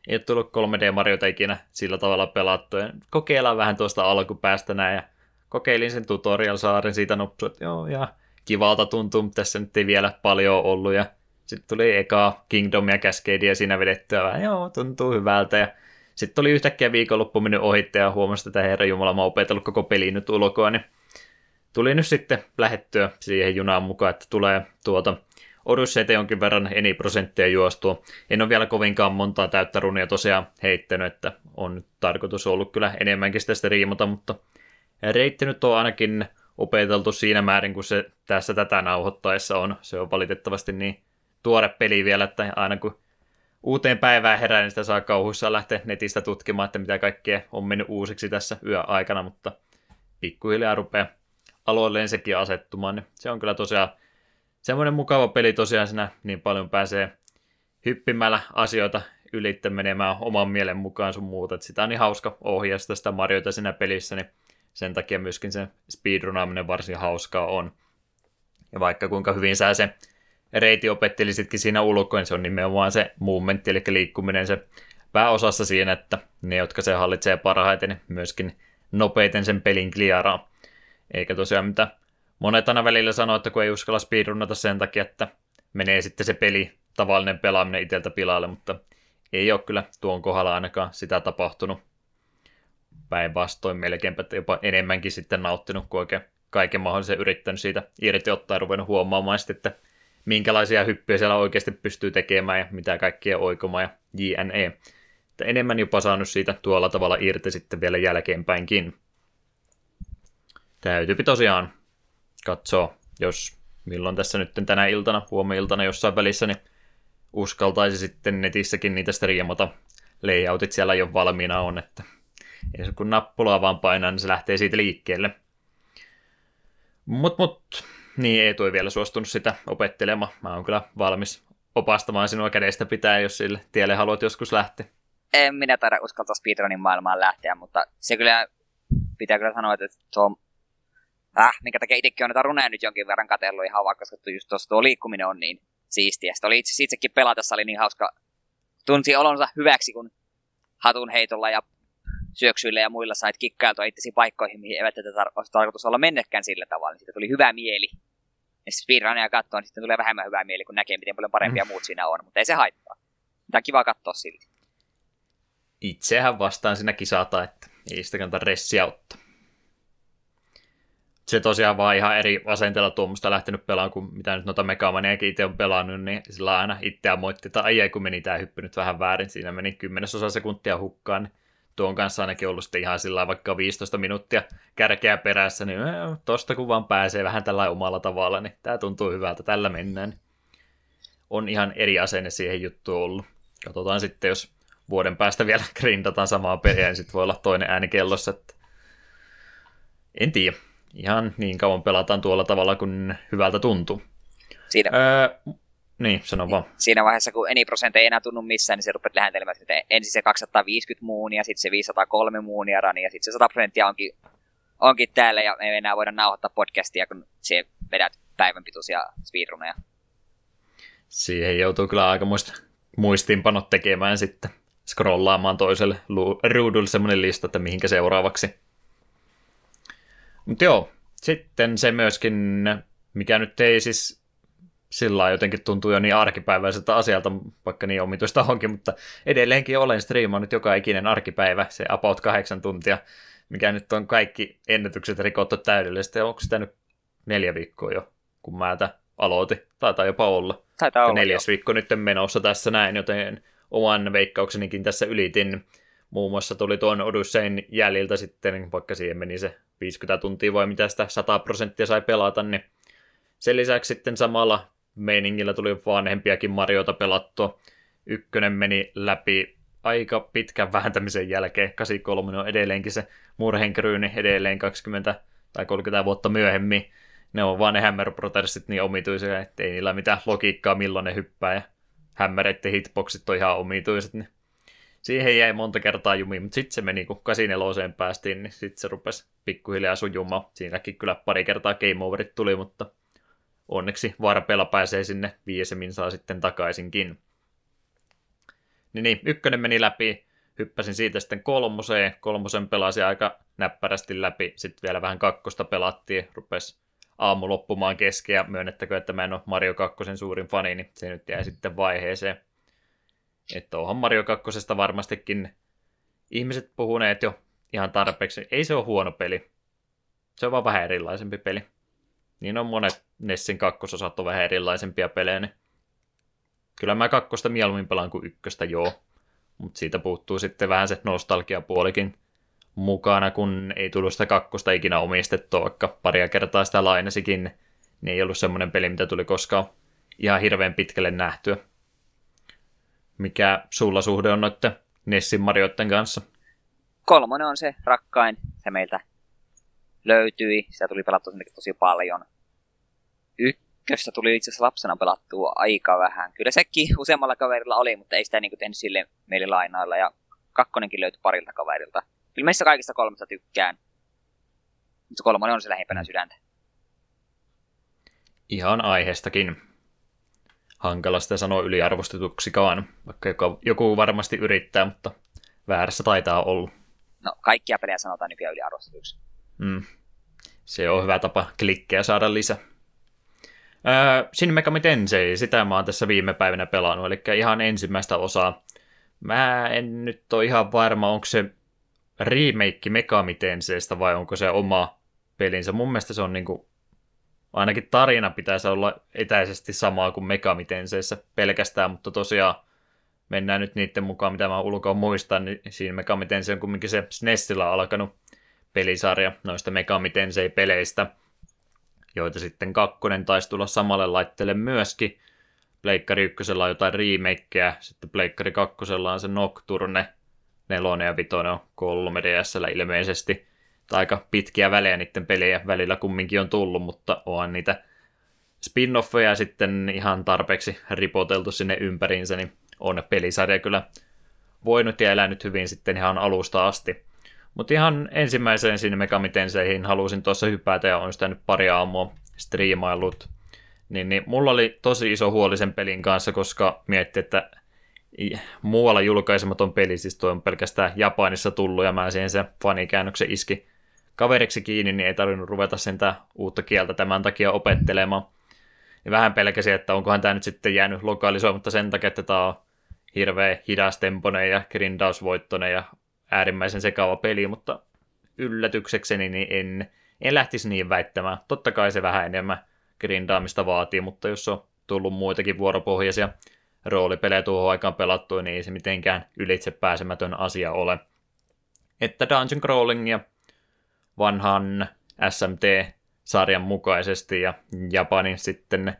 Ei ole tullut 3D-Mariota ikinä sillä tavalla pelattu. Kokeillaan vähän tuosta alkupäästä näin, ja kokeilin sen tutorial-saaren siitä nopsu, että joo, ja kivalta tuntuu, mutta tässä nyt ei vielä paljon ollut, ja sitten tuli eka Kingdom ja Cascadia siinä vedettyä vähän, joo, tuntuu hyvältä, ja sitten tuli yhtäkkiä viikonloppu mennyt ohitte ja huomasi, että herra Jumala, mä oon opetellut koko peli nyt ulkoa, niin tuli nyt sitten lähettyä siihen junaan mukaan, että tulee tuota Odysseita jonkin verran eni prosenttia juostua. En ole vielä kovinkaan montaa täyttä runia tosiaan heittänyt, että on nyt tarkoitus ollut kyllä enemmänkin sitä striimata, mutta reitti nyt on ainakin opeteltu siinä määrin, kun se tässä tätä nauhoittaessa on. Se on valitettavasti niin tuore peli vielä, että aina kun uuteen päivään herää, niin sitä saa kauhuissaan lähteä netistä tutkimaan, että mitä kaikkea on mennyt uusiksi tässä yöaikana, mutta pikkuhiljaa rupeaa aloilleen sekin asettumaan, niin se on kyllä tosiaan semmoinen mukava peli tosiaan siinä niin paljon pääsee hyppimällä asioita ylittä menemään oman mielen mukaan sun muuta, että sitä on niin hauska ohjasta sitä Marioita siinä pelissä, niin sen takia myöskin se speedrunaaminen varsin hauskaa on. Ja vaikka kuinka hyvin sä se reiti opettelisitkin siinä ulkoin, se on nimenomaan se momentti, eli liikkuminen se pääosassa siinä, että ne, jotka se hallitsee parhaiten, niin myöskin nopeiten sen pelin kliaraa. Eikä tosiaan mitä monet aina välillä sanoo, että kun ei uskalla speedrunata sen takia, että menee sitten se peli, tavallinen pelaaminen itseltä pilalle, mutta ei ole kyllä tuon kohdalla ainakaan sitä tapahtunut. Päinvastoin melkeinpä, jopa enemmänkin sitten nauttinut, kun oikein kaiken mahdollisen yrittänyt siitä irti ottaa ja ruvennut huomaamaan sitten, että minkälaisia hyppyjä siellä oikeasti pystyy tekemään ja mitä kaikkea oikomaan ja JNE. Että enemmän jopa saanut siitä tuolla tavalla irti sitten vielä jälkeenpäinkin. Täytyypi tosiaan katsoa, jos milloin tässä nyt tänä iltana, huomenna jossain välissä, niin uskaltaisi sitten netissäkin niitä striimata. Layoutit siellä jo valmiina on, että ei kun nappulaa vaan painaa, niin se lähtee siitä liikkeelle. Mut, mut, niin ei tuo vielä suostunut sitä opettelemaan. Mä oon kyllä valmis opastamaan sinua kädestä pitää, jos sille tielle haluat joskus lähteä. En minä taida uskaltaa speedrunin maailmaan lähteä, mutta se kyllä pitää kyllä sanoa, että on äh, minkä takia itsekin on näitä runeja nyt jonkin verran katsellut ihan vaikka, koska just tuossa tuo liikkuminen on niin siistiä. Sitten oli itse, itsekin pelatessa oli niin hauska, tunsi olonsa hyväksi, kun hatun heitolla ja syöksyillä ja muilla sait kikkailtua itsesi paikkoihin, mihin eivät tätä tar- olisi tarkoitus olla mennäkään sillä tavalla. Niin siitä tuli hyvä mieli. Ja speedrunia katsoo, niin sitten tulee vähemmän hyvää mieli, kun näkee, miten paljon parempia mm. muut siinä on. Mutta ei se haittaa. Tämä on kiva katsoa silti. Itsehän vastaan siinä kisata, että ei sitä kannata ressiä ottaa. Se tosiaan vaan ihan eri asenteella tuommoista lähtenyt pelaamaan, kuin mitä nyt noita Megamaniakin itse on pelannut, niin sillä aina itseään moitti, että ai kun meni tämä hyppy nyt vähän väärin, siinä meni kymmenesosa sekuntia hukkaan, niin tuon kanssa ainakin ollut sitten ihan sillä vaikka 15 minuuttia kärkeä perässä, niin tosta kun vaan pääsee vähän tällä omalla tavalla, niin tämä tuntuu hyvältä, tällä mennään. On ihan eri asenne siihen juttuun ollut. Katsotaan sitten, jos vuoden päästä vielä grindataan samaa peliä, niin sitten voi olla toinen ääni kellossa. Että... En tiedä. Ihan niin kauan pelataan tuolla tavalla, kun hyvältä tuntuu. Siinä, Öö, niin, sano vaan. siinä vaiheessa, kun eni prosentti ei enää tunnu missään, niin se rupeat lähentelemään, että ensin se 250 muunia, sitten se 503 muunia rani, ja sitten se 100 prosenttia onkin, onkin täällä, ja me ei enää voida nauhoittaa podcastia, kun se vedät päivän pituisia speedruneja. Siihen joutuu kyllä aika muista muistiinpanot tekemään sitten. Scrollaamaan toiselle ruudulle semmoinen lista, että mihinkä seuraavaksi. Mutta joo, sitten se myöskin, mikä nyt ei siis sillä jotenkin tuntuu jo niin arkipäiväiseltä asialta, vaikka niin omituista onkin, mutta edelleenkin olen striimannut joka ikinen arkipäivä, se about kahdeksan tuntia, mikä nyt on kaikki ennätykset rikottu täydellisesti. Onko sitä nyt neljä viikkoa jo, kun mä tätä aloitin? Taitaa jopa olla. Taitaa olla neljäs viikko nyt menossa tässä näin, joten oman veikkauksenikin tässä ylitin. Muun muassa tuli tuon Odyssein jäljiltä sitten, vaikka siihen meni se 50 tuntia vai mitä sitä 100 prosenttia sai pelata, niin sen lisäksi sitten samalla meiningillä tuli vanhempiakin Marioita pelattua. Ykkönen meni läpi aika pitkän vääntämisen jälkeen. 83 on edelleenkin se murhenkryyni edelleen 20 tai 30 vuotta myöhemmin. Ne on vaan ne Hammer niin omituisia, että ei niillä mitään logiikkaa milloin ne hyppää ja hämmäreiden hitboxit on ihan omituiset. Niin siihen jäi monta kertaa jumiin, mutta sitten se meni, kun 84 päästiin, niin sitten se rupesi pikkuhiljaa sujumaan. Siinäkin kyllä pari kertaa game overit tuli, mutta onneksi varpeella pääsee sinne viisemmin saa sitten takaisinkin. Niin, niin ykkönen meni läpi, hyppäsin siitä sitten kolmoseen, kolmosen pelasin aika näppärästi läpi, sitten vielä vähän kakkosta pelattiin, rupesi aamu loppumaan kesken ja myönnettäkö, että mä en ole Mario 2 suurin fani, niin se nyt jäi sitten vaiheeseen. Että onhan Mario 2 varmastikin ihmiset puhuneet jo ihan tarpeeksi. Ei se ole huono peli. Se on vaan vähän erilaisempi peli. Niin on monet Nessin kakkososat on vähän erilaisempia pelejä, niin kyllä mä kakkosta mieluummin pelaan kuin ykköstä, joo. Mutta siitä puuttuu sitten vähän se nostalgiapuolikin mukana, kun ei tullut sitä kakkosta ikinä omistettua, vaikka paria kertaa sitä lainasikin, niin ei ollut semmoinen peli, mitä tuli koskaan ihan hirveän pitkälle nähtyä. Mikä sulla suhde on noiden Nessin Marioitten kanssa? Kolmonen on se rakkain, se meiltä löytyi, sitä tuli pelattua tosi paljon. Ykköstä tuli itse asiassa lapsena pelattua aika vähän. Kyllä sekin useammalla kaverilla oli, mutta ei sitä niin tehnyt sille meille lainailla. Ja kakkonenkin löytyi parilta kaverilta. Kyllä kaikista kolmesta tykkään. Mutta kolmonen on se lähimpänä sydäntä. Ihan aiheestakin. Hankala sitä sanoa yliarvostetuksikaan, vaikka joku, joku varmasti yrittää, mutta väärässä taitaa olla. No, kaikkia pelejä sanotaan nykyään yliarvostetuksi. Mm. Se on hyvä tapa klikkejä saada lisää. Öö, Shin Megami Tensei, sitä mä oon tässä viime päivinä pelannut, eli ihan ensimmäistä osaa. Mä en nyt ole ihan varma, onko se remake Megami Tenseistä vai onko se oma pelinsä. Mun mielestä se on niinku, ainakin tarina pitäisi olla etäisesti samaa kuin Megami Tenseissä pelkästään, mutta tosiaan mennään nyt niiden mukaan, mitä mä ulkoa muistan, niin siinä Megami Tensei on kumminkin se SNESillä alkanut pelisarja noista Megami Tensei-peleistä, joita sitten kakkonen taisi tulla samalle laitteelle myöskin. Pleikkari ykkösellä on jotain remakeä, sitten Pleikkari kakkosella on se Nocturne, nelonen ja vitonen on 3 DSllä ilmeisesti. Aika pitkiä välejä niiden pelejä välillä kumminkin on tullut, mutta onhan niitä spin-offeja sitten ihan tarpeeksi ripoteltu sinne ympäriinsä, niin on pelisarja kyllä voinut ja elänyt hyvin sitten ihan alusta asti. Mutta ihan ensimmäiseen sinne Megami Tenseihin halusin tuossa hypätä ja on sitä nyt pari aamua striimaillut. Niin, niin mulla oli tosi iso huoli sen pelin kanssa, koska mietti, että muualla julkaisematon peli, siis tuo on pelkästään Japanissa tullut ja mä siihen se fanikäännöksen iski kaveriksi kiinni, niin ei tarvinnut ruveta sentään uutta kieltä tämän takia opettelemaan. Ja vähän pelkäsin, että onkohan tämä nyt sitten jäänyt lokalisoimatta sen takia, että tämä on hirveä hidastemponen ja grindausvoittonen ja äärimmäisen sekava peli, mutta yllätyksekseni niin en, en lähtisi niin väittämään. Totta kai se vähän enemmän grindaamista vaatii, mutta jos on tullut muitakin vuoropohjaisia roolipelejä tuohon aikaan pelattua, niin ei se mitenkään ylitse pääsemätön asia ole. Että Dungeon Crawlingia vanhan SMT-sarjan mukaisesti ja Japanin sitten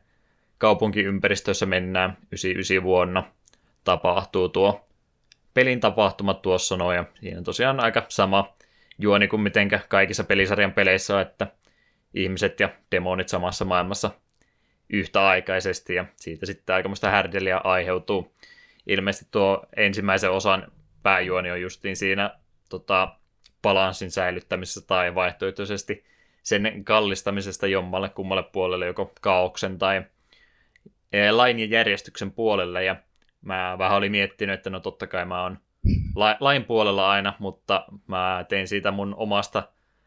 kaupunkiympäristössä mennään 99 vuonna tapahtuu tuo pelin tapahtuma tuossa noin ja siinä on tosiaan aika sama juoni kuin mitenkä kaikissa pelisarjan peleissä on, että ihmiset ja demonit samassa maailmassa yhtäaikaisesti ja siitä sitten aikamoista härdeliä aiheutuu. Ilmeisesti tuo ensimmäisen osan pääjuoni on justiin siinä tota, balanssin säilyttämisessä tai vaihtoehtoisesti sen kallistamisesta jommalle kummalle puolelle, joko kaoksen tai e, lain ja järjestyksen puolelle. Ja mä vähän olin miettinyt, että no totta kai mä oon lain puolella aina, mutta mä tein siitä mun omasta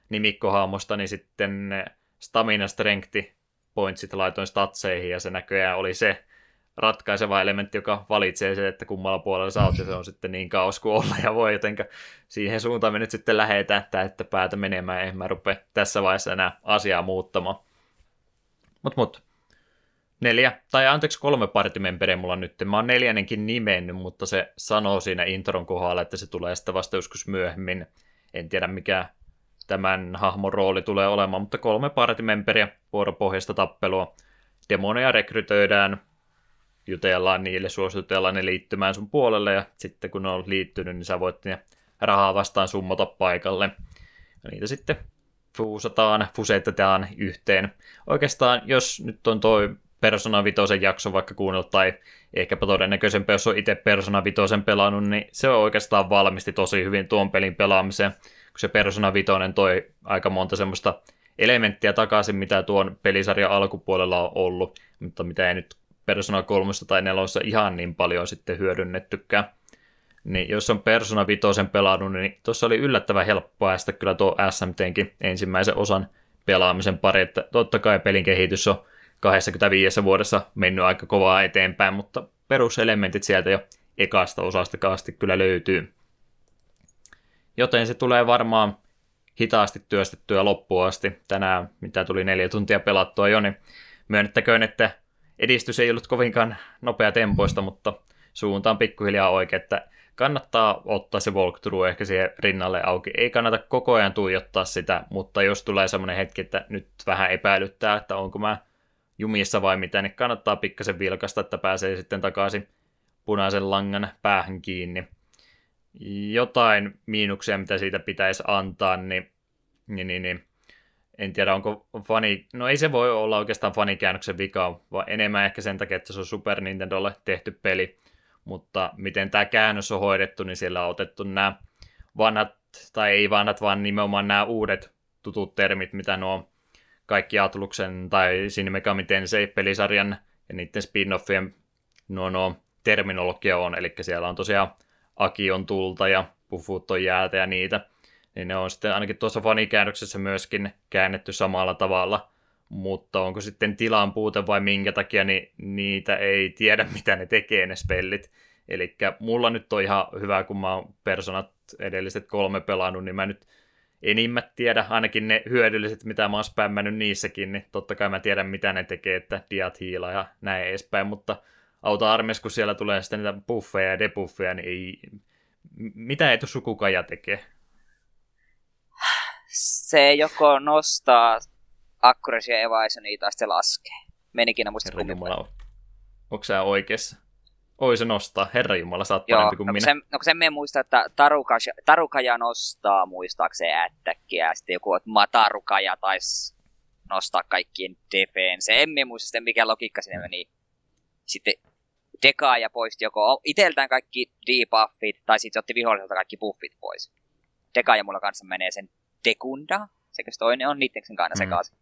nimikkohaamostani sitten stamina strength pointsit laitoin statseihin ja se näköjään oli se ratkaiseva elementti, joka valitsee se, että kummalla puolella sä oot ja se on sitten niin kaos kuin olla ja voi, jotenka siihen suuntaan me nyt sitten lähetään, että päätä menemään, en mä rupea tässä vaiheessa enää asiaa muuttamaan. Mut mut, neljä, tai anteeksi kolme partimemperiä mulla nyt. Mä oon neljännenkin nimennyt, mutta se sanoo siinä intron kohdalla, että se tulee sitten vasta joskus myöhemmin. En tiedä mikä tämän hahmon rooli tulee olemaan, mutta kolme partimemperiä vuoropohjasta tappelua. Demoneja rekrytöidään, jutellaan niille, suositellaan ne liittymään sun puolelle, ja sitten kun ne on liittynyt, niin sä voit ne rahaa vastaan summata paikalle. Ja niitä sitten fuusataan, fusetetaan yhteen. Oikeastaan, jos nyt on toi Persona 5 jakso vaikka kuunnellut, tai ehkäpä todennäköisempi, jos on itse Persona 5 pelannut, niin se on oikeastaan valmisti tosi hyvin tuon pelin pelaamiseen, kun se Persona 5 toi aika monta semmoista elementtiä takaisin, mitä tuon pelisarjan alkupuolella on ollut, mutta mitä ei nyt Persona 3 tai 4 ihan niin paljon sitten hyödynnettykään. Niin jos on Persona 5 pelannut, niin tuossa oli yllättävän helppo päästä kyllä tuo SMTnkin ensimmäisen osan pelaamisen pari, että totta kai pelin kehitys on 25 vuodessa mennyt aika kovaa eteenpäin, mutta peruselementit sieltä jo ekasta osasta kaasti kyllä löytyy. Joten se tulee varmaan hitaasti työstettyä loppuun asti. Tänään, mitä tuli neljä tuntia pelattua jo, niin myönnettäköön, että edistys ei ollut kovinkaan nopea tempoista, mutta suuntaan pikkuhiljaa oikein, että kannattaa ottaa se walkthrough ehkä siihen rinnalle auki. Ei kannata koko ajan tuijottaa sitä, mutta jos tulee semmoinen hetki, että nyt vähän epäilyttää, että onko mä jumissa vai mitä, niin kannattaa pikkasen vilkasta, että pääsee sitten takaisin punaisen langan päähän kiinni. Jotain miinuksia, mitä siitä pitäisi antaa, niin, niin, niin, niin en tiedä onko fani, no ei se voi olla oikeastaan fanikäännöksen vika, vaan enemmän ehkä sen takia, että se on Super Nintendolle tehty peli, mutta miten tämä käännös on hoidettu, niin siellä on otettu nämä vanhat, tai ei vanhat, vaan nimenomaan nämä uudet tutut termit, mitä nuo kaikki Atluksen tai Shin Megami Tensei-pelisarjan ja niiden spin-offien nuo, nuo terminologia on, eli siellä on tosiaan Akion tulta ja Pufut on jäätä ja niitä, niin ne on sitten ainakin tuossa fanikäännöksessä myöskin käännetty samalla tavalla, mutta onko sitten tilan puute vai minkä takia, niin niitä ei tiedä, mitä ne tekee ne spellit. Eli mulla nyt on ihan hyvä, kun mä oon personat edelliset kolme pelannut, niin mä nyt enimmät tiedä, ainakin ne hyödylliset, mitä mä oon spämmännyt niissäkin, niin totta kai mä tiedän, mitä ne tekee, että diat hiila ja näin edespäin, mutta auta armeijassa, kun siellä tulee sitten niitä buffeja ja debuffeja, niin ei, mitä etu sukukaja tekee? Se joko nostaa accuracy ja evasionia tai sitten laskee. Menikin muista kummin. Onko sä oikeassa? Oi se nostaa, herra Jumala, sä oot Joo, parempi kuin no, minä. Sen, no kun sen me muistaa, että tarukaja, tarukaja nostaa muistaakseen ättäkkiä, ja sitten joku, että matarukaja taisi nostaa kaikkien defense. Emme muista sitten, mikä logiikka sinne meni. Sitten Dekaaja poisti joko iteltään kaikki debuffit, tai sitten otti viholliselta kaikki buffit pois. Dekaaja mulla kanssa menee sen Dekunda, sekä toinen on niiden kanssa mm. sekaisin.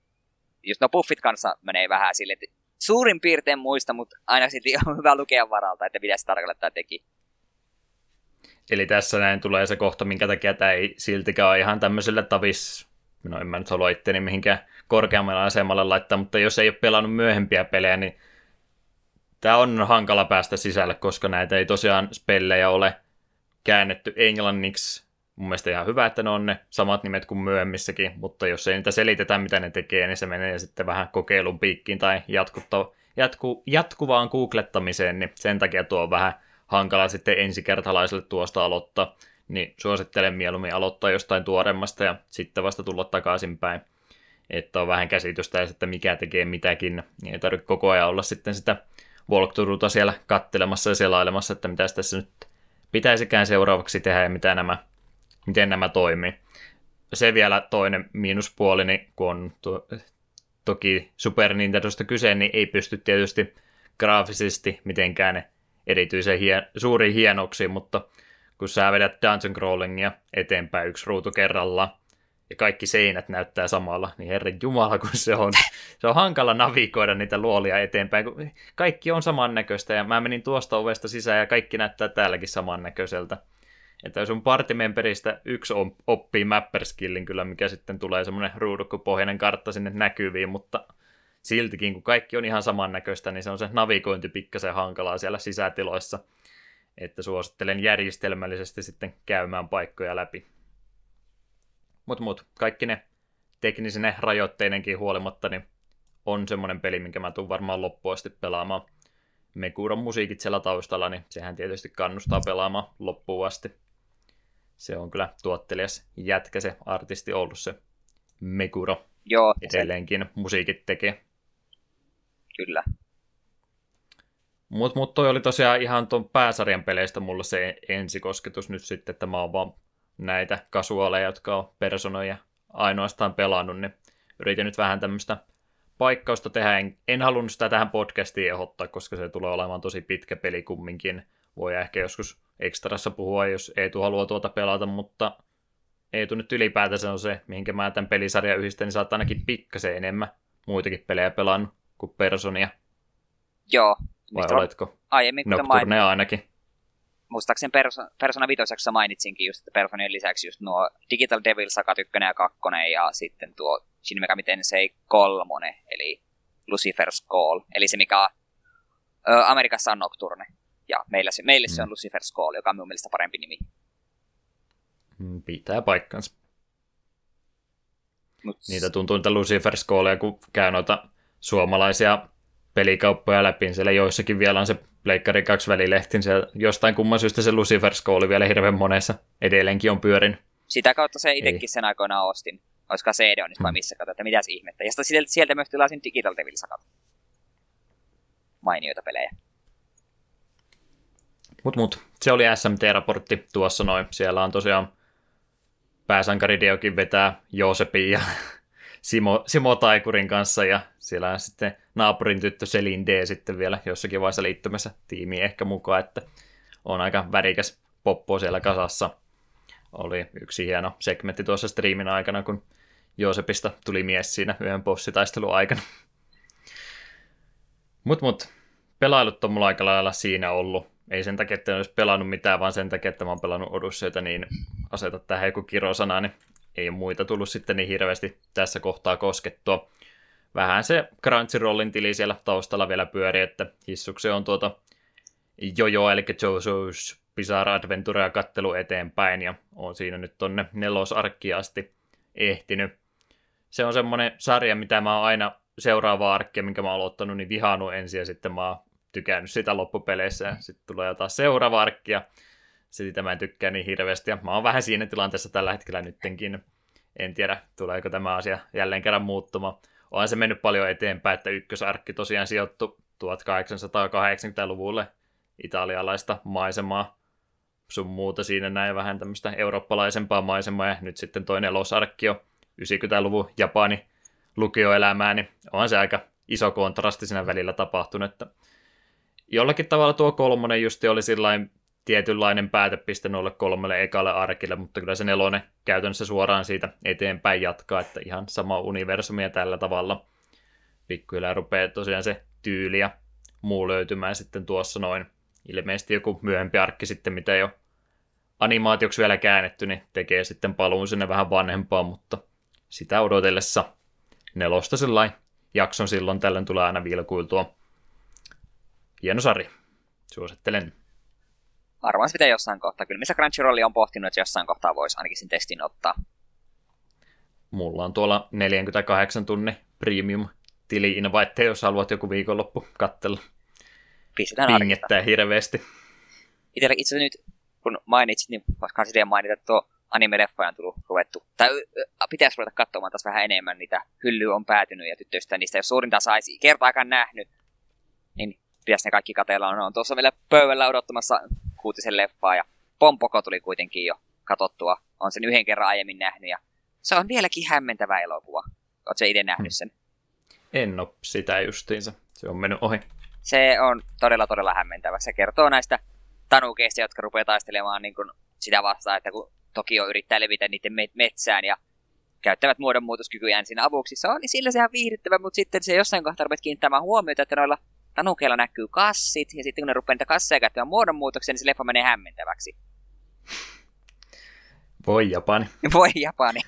Just no buffit kanssa menee vähän sille, että suurin piirtein muista, mutta aina silti on hyvä lukea varalta, että mitä se tarkoittaa teki. Eli tässä näin tulee se kohta, minkä takia tämä ei siltikään ole ihan tämmöiselle tavis... No en mä nyt halua itteni mihinkään korkeammalle asemalle laittaa, mutta jos ei ole pelannut myöhempiä pelejä, niin tämä on hankala päästä sisälle, koska näitä ei tosiaan spellejä ole käännetty englanniksi. Mun mielestä ihan hyvä, että ne on ne samat nimet kuin myöhemmissäkin, mutta jos ei niitä selitetä, mitä ne tekee, niin se menee sitten vähän kokeilun piikkiin tai jatkutta, jatku, jatkuvaan googlettamiseen, niin sen takia tuo on vähän hankala sitten ensikertalaiselle tuosta aloittaa, niin suosittelen mieluummin aloittaa jostain tuoremmasta ja sitten vasta tulla takaisinpäin, että on vähän käsitystä ja sitten mikä tekee mitäkin, niin ei tarvitse koko ajan olla sitten sitä walkthroughta siellä kattelemassa ja selailemassa, että mitä tässä nyt pitäisikään seuraavaksi tehdä ja mitä nämä, miten nämä toimii. Se vielä toinen miinuspuoli, niin kun on to, toki Super Nintendosta kyse, niin ei pysty tietysti graafisesti mitenkään erityisen hien, suuriin hienoksiin, mutta kun sä vedät dungeon crawlingia eteenpäin yksi ruutu kerralla, ja kaikki seinät näyttää samalla, niin herran jumala, kun se on, se on hankala navigoida niitä luolia eteenpäin, kun kaikki on samannäköistä, ja mä menin tuosta ovesta sisään, ja kaikki näyttää täälläkin samannäköiseltä. Että jos on partimemperistä yksi oppii mapperskillin kyllä, mikä sitten tulee semmoinen ruudukkopohjainen kartta sinne näkyviin, mutta siltikin, kun kaikki on ihan samannäköistä, niin se on se navigointi pikkasen hankalaa siellä sisätiloissa. Että suosittelen järjestelmällisesti sitten käymään paikkoja läpi. Mutta mut, kaikki ne teknisine rajoitteinenkin huolimatta, niin on semmoinen peli, minkä mä tuun varmaan loppuun asti pelaamaan. Mekuron musiikit siellä taustalla, niin sehän tietysti kannustaa pelaamaan loppuun asti. Se on kyllä tuottelias jätkä se artisti ollut se Mekuro. Joo. Edelleenkin se... musiikit tekee. Kyllä. Mutta mut toi oli tosiaan ihan tuon pääsarjan peleistä mulla se ensikosketus nyt sitten, että mä oon vaan näitä kasuaaleja, jotka on personoja ainoastaan pelannut, niin yritin nyt vähän tämmöistä paikkausta tehdä. En, en halunnut sitä tähän podcastiin ehdottaa, koska se tulee olemaan tosi pitkä peli kumminkin. Voi ehkä joskus ekstrassa puhua, jos Eetu haluaa tuota pelata, mutta Eetu nyt ylipäätänsä on se, mihinkä mä tämän pelisarjan yhdistän, niin saattaa ainakin pikkasen enemmän muitakin pelejä pelannut kuin Personia. Joo. Vai oletko? Aiemmin, Nocturne ainakin muistaakseni Persona, Persona 5 mainitsinkin just, että Personien lisäksi just nuo Digital Devil Saga 1 ja 2 ja sitten tuo Shin Megami Tensei 3, eli Lucifer's Call, eli se mikä Amerikassa on Nocturne. Ja meillä se, meille mm. se on mm. Lucifer's Call, joka on minun mielestä parempi nimi. Mm, pitää paikkansa. Mut... Niitä tuntuu, että Lucifer's Callia, kun käy noita suomalaisia pelikauppoja läpi, niin siellä joissakin vielä on se Pleikkari 2 välilehti, niin se jostain kumman syystä se Lucifer oli vielä hirveän monessa edelleenkin on pyörin. Sitä kautta se itsekin sen aikoinaan ostin. Olisiko CD on vai hmm. missä katsot, että mitäs ihmettä. Ja sieltä, sieltä myös tilasin Digital Devil Sagat. Mainioita pelejä. Mut mut, se oli SMT-raportti tuossa noin. Siellä on tosiaan pääsankarideokin vetää Joosepin ja Simo, Simo Taikurin kanssa ja siellä on sitten naapurin tyttö Selin D sitten vielä jossakin vaiheessa liittymässä tiimiin ehkä mukaan, että on aika värikäs poppo siellä kasassa. Oli yksi hieno segmentti tuossa striimin aikana, kun Joosepista tuli mies siinä yhden bossitaistelun aikana. Mut mut, pelailut on mulla aika lailla siinä ollut. Ei sen takia, että en olisi pelannut mitään, vaan sen takia, että mä oon pelannut Odysseita, niin aseta tähän joku kirosana, niin ei muita tullut sitten niin hirveästi tässä kohtaa koskettua. Vähän se Crunchyrollin tili siellä taustalla vielä pyörii, että hissukse on tuota Jojo, eli JoJo's Bizarre Adventurea kattelu eteenpäin, ja on siinä nyt tonne nelosarkkiin asti ehtinyt. Se on semmoinen sarja, mitä mä oon aina seuraava arkkia, minkä mä oon aloittanut, niin vihannut ensin, ja sitten mä oon tykännyt sitä loppupeleissä, ja sitten tulee jotain seuraava arkkia, sitä mä en tykkää niin hirveästi, ja mä oon vähän siinä tilanteessa tällä hetkellä nyttenkin. En tiedä, tuleeko tämä asia jälleen kerran muuttumaan. Onhan se mennyt paljon eteenpäin, että ykkösarkki tosiaan sijoittui 1880-luvulle italialaista maisemaa, sun muuta siinä näin vähän tämmöistä eurooppalaisempaa maisemaa, ja nyt sitten toinen nelosarkki on 90-luvun Japani lukioelämää, niin on se aika iso kontrasti siinä välillä tapahtunut, että jollakin tavalla tuo kolmonen justi oli sillain tietynlainen päätepiste noille kolmelle ekalle arkille, mutta kyllä se nelonen käytännössä suoraan siitä eteenpäin jatkaa, että ihan sama universumi ja tällä tavalla pikkuhiljaa rupeaa tosiaan se tyyli ja muu löytymään sitten tuossa noin. Ilmeisesti joku myöhempi arkki sitten, mitä ole animaatioksi vielä käännetty, niin tekee sitten paluun sinne vähän vanhempaan, mutta sitä odotellessa nelosta sellainen jakson silloin tällöin tulee aina vilkuiltua. Hieno sari. Suosittelen. Varmaan se pitää jossain kohtaa. Kyllä missä Crunchyroll on pohtinut, että jossain kohtaa voisi ainakin sen testin ottaa. Mulla on tuolla 48 tunnin premium tili invite, jos haluat joku viikonloppu katsella. Pistetään Pingettää hirveästi. Itse, itse nyt, kun mainitsit, niin vaikka sitten mainita, että tuo anime-leffoja on tullut ruvettu. Tai pitäisi ruveta katsomaan taas vähän enemmän, niitä hyllyä on päätynyt ja tyttöistä niistä, jos suurinta saisi kertaakaan nähnyt, niin pitäisi ne kaikki katella. On, on tuossa vielä pöydällä odottamassa kuutisen leffaa ja Pompoko tuli kuitenkin jo katottua. On sen yhden kerran aiemmin nähnyt ja se on vieläkin hämmentävä elokuva. Oletko itse nähnyt sen? En ole sitä justiinsa. Se on mennyt ohi. Se on todella, todella hämmentävä. Se kertoo näistä tanukeista, jotka rupeaa taistelemaan niin kuin sitä vastaan, että kun Tokio yrittää levitä niiden metsään ja käyttävät muodonmuutoskykyjään siinä avuksi. Se on niin sillä se ihan viihdyttävä, mutta sitten se jossain kohtaa rupeat kiinnittämään huomiota, että noilla tanukeilla näkyy kassit, ja sitten kun ne rupeaa niitä kasseja käyttämään muodonmuutoksia, niin se leffa menee hämmentäväksi. Voi Japani. Voi Japani.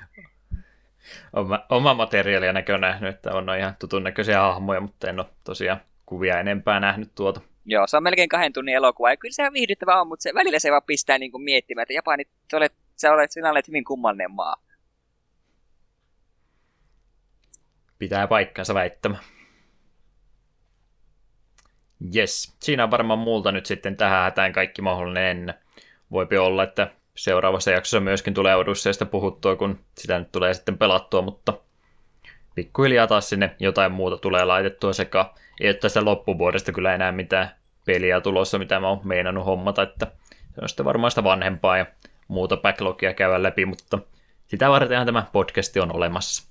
Oma, oma materiaalia näkö nähnyt, että on ihan tutun näköisiä hahmoja, mutta en ole tosiaan kuvia enempää nähnyt tuota. Joo, se on melkein kahden tunnin elokuva, ja kyllä se on viihdyttävä on, mutta se, välillä se vaan pistää niin kuin miettimään, että Japani, sä olet, sä olet, sinä olet hyvin kummallinen maa. Pitää paikkansa väittämä. Yes, siinä on varmaan muulta nyt sitten tähän hätään kaikki mahdollinen. Voipi olla, että seuraavassa jaksossa myöskin tulee Odysseista puhuttua, kun sitä nyt tulee sitten pelattua, mutta pikkuhiljaa taas sinne jotain muuta tulee laitettua sekä ei ole tästä loppuvuodesta kyllä enää mitään peliä tulossa, mitä mä oon meinannut hommata, että se on sitten varmaan sitä vanhempaa ja muuta backlogia käydä läpi, mutta sitä vartenhan tämä podcasti on olemassa.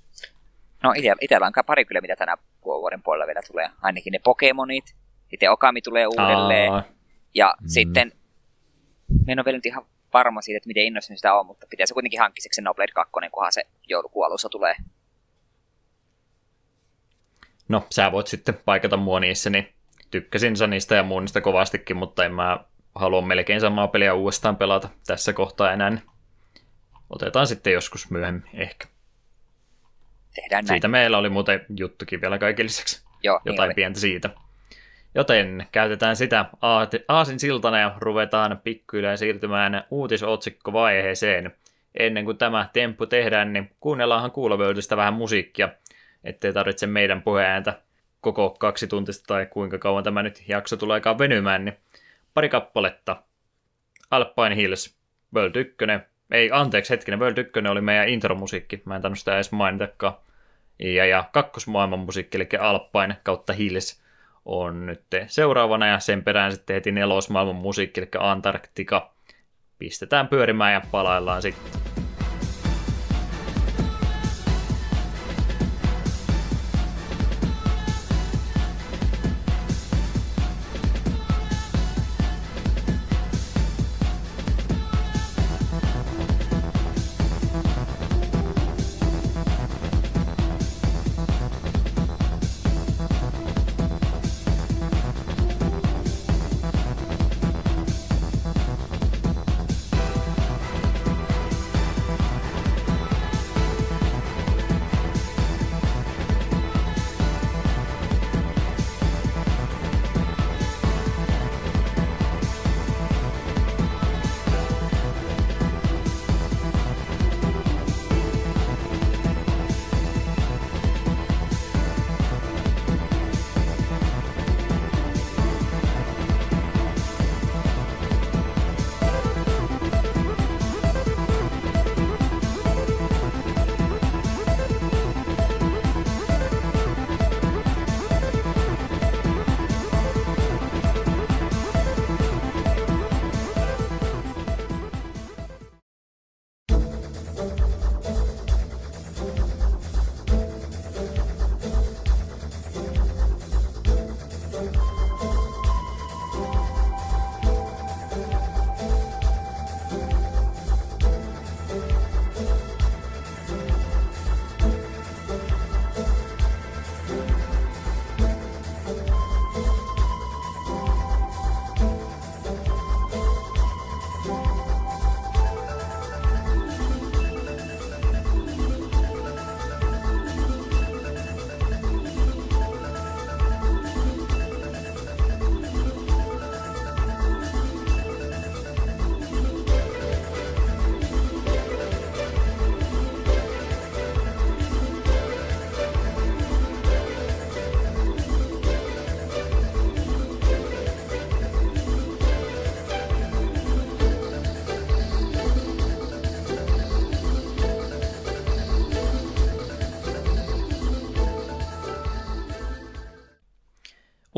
No itsellä on pari kyllä, mitä tänä vuoden puolella vielä tulee. Ainakin ne Pokemonit, sitten Okami tulee uudelleen. Aa. Ja mm. sitten, en ole vielä nyt ihan varma siitä, että miten innostunut sitä on, mutta pitäisi kuitenkin hankkia se Noblade 2, kunhan se joulukuun alussa tulee. No, sä voit sitten paikata mua niissä, niin tykkäsin sä niistä ja muun niistä kovastikin, mutta en mä halua melkein samaa peliä uudestaan pelata tässä kohtaa enää. Niin otetaan sitten joskus myöhemmin ehkä. Tehdään näin. Siitä meillä oli muuten juttukin vielä kaiken lisäksi. Joo, Jotain niin pientä siitä. Joten käytetään sitä aasin siltana ja ruvetaan pikkuhiljaa siirtymään uutisotsikkovaiheeseen. Ennen kuin tämä temppu tehdään, niin kuunnellaanhan kuulovöydistä vähän musiikkia, ettei tarvitse meidän puheääntä koko kaksi tuntista tai kuinka kauan tämä nyt jakso tuleekaan venymään, niin pari kappaletta. Alpine Hills, World 1. Ei, anteeksi hetkinen, World 1 oli meidän intromusiikki, mä en tainnut sitä edes mainitakaan. Ja, ja kakkosmaailman musiikki, eli Alpine kautta Hills on nyt seuraavana ja sen perään sitten heti nelosmaailman musiikki, eli Antarktika. Pistetään pyörimään ja palaillaan sitten.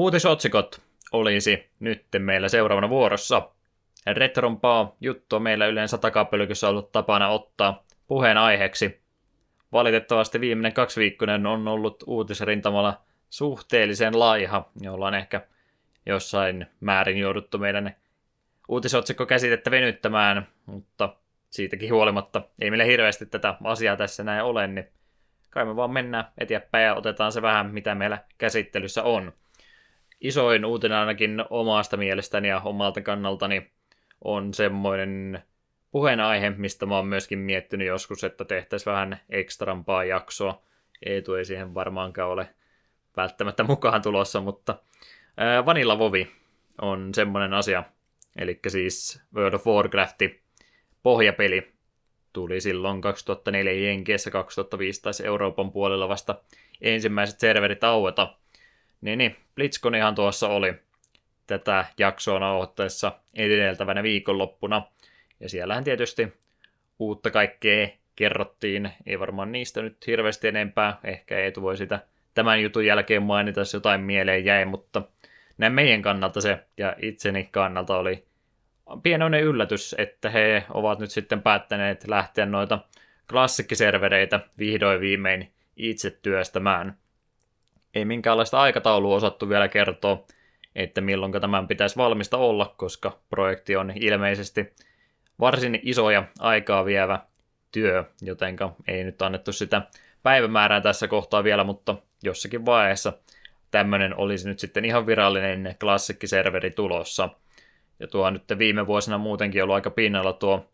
Uutisotsikot olisi nyt meillä seuraavana vuorossa. Retrompaa juttu on meillä yleensä takapölkyssä ollut tapana ottaa puheen aiheeksi. Valitettavasti viimeinen kaksi viikkoinen on ollut uutisrintamalla suhteellisen laiha, jolla on ehkä jossain määrin jouduttu meidän uutisotsikko käsitettä venyttämään, mutta siitäkin huolimatta ei meillä hirveästi tätä asiaa tässä näin ole, niin kai me vaan mennään eteenpäin ja otetaan se vähän, mitä meillä käsittelyssä on. Isoin uutinen ainakin omasta mielestäni ja omalta kannaltani on semmoinen puheenaihe, mistä mä oon myöskin miettinyt joskus, että tehtäisiin vähän ekstrampaa jaksoa. Eetu ei siihen varmaankaan ole välttämättä mukaan tulossa, mutta Vanilla Vovi on semmoinen asia, eli siis World of Warcrafti pohjapeli tuli silloin 2004 Jenkeissä, 2005 taisi Euroopan puolella vasta ensimmäiset serverit aueta. Niin, niin, BlitzConihan tuossa oli tätä jaksoa nauhoittaessa edeltävänä viikonloppuna. Ja siellähän tietysti uutta kaikkea kerrottiin. Ei varmaan niistä nyt hirveästi enempää. Ehkä ei voi sitä tämän jutun jälkeen mainita, jos jotain mieleen jäi, mutta näin meidän kannalta se ja itseni kannalta oli pienoinen yllätys, että he ovat nyt sitten päättäneet lähteä noita klassikkiservereitä vihdoin viimein itse työstämään. Ei minkäänlaista aikataulua osattu vielä kertoa, että milloin tämän pitäisi valmista olla, koska projekti on ilmeisesti varsin iso ja aikaa vievä työ, jotenka ei nyt annettu sitä päivämäärää tässä kohtaa vielä, mutta jossakin vaiheessa tämmöinen olisi nyt sitten ihan virallinen klassikkiserveri tulossa. Ja tuo on nyt viime vuosina muutenkin ollut aika pinnalla tuo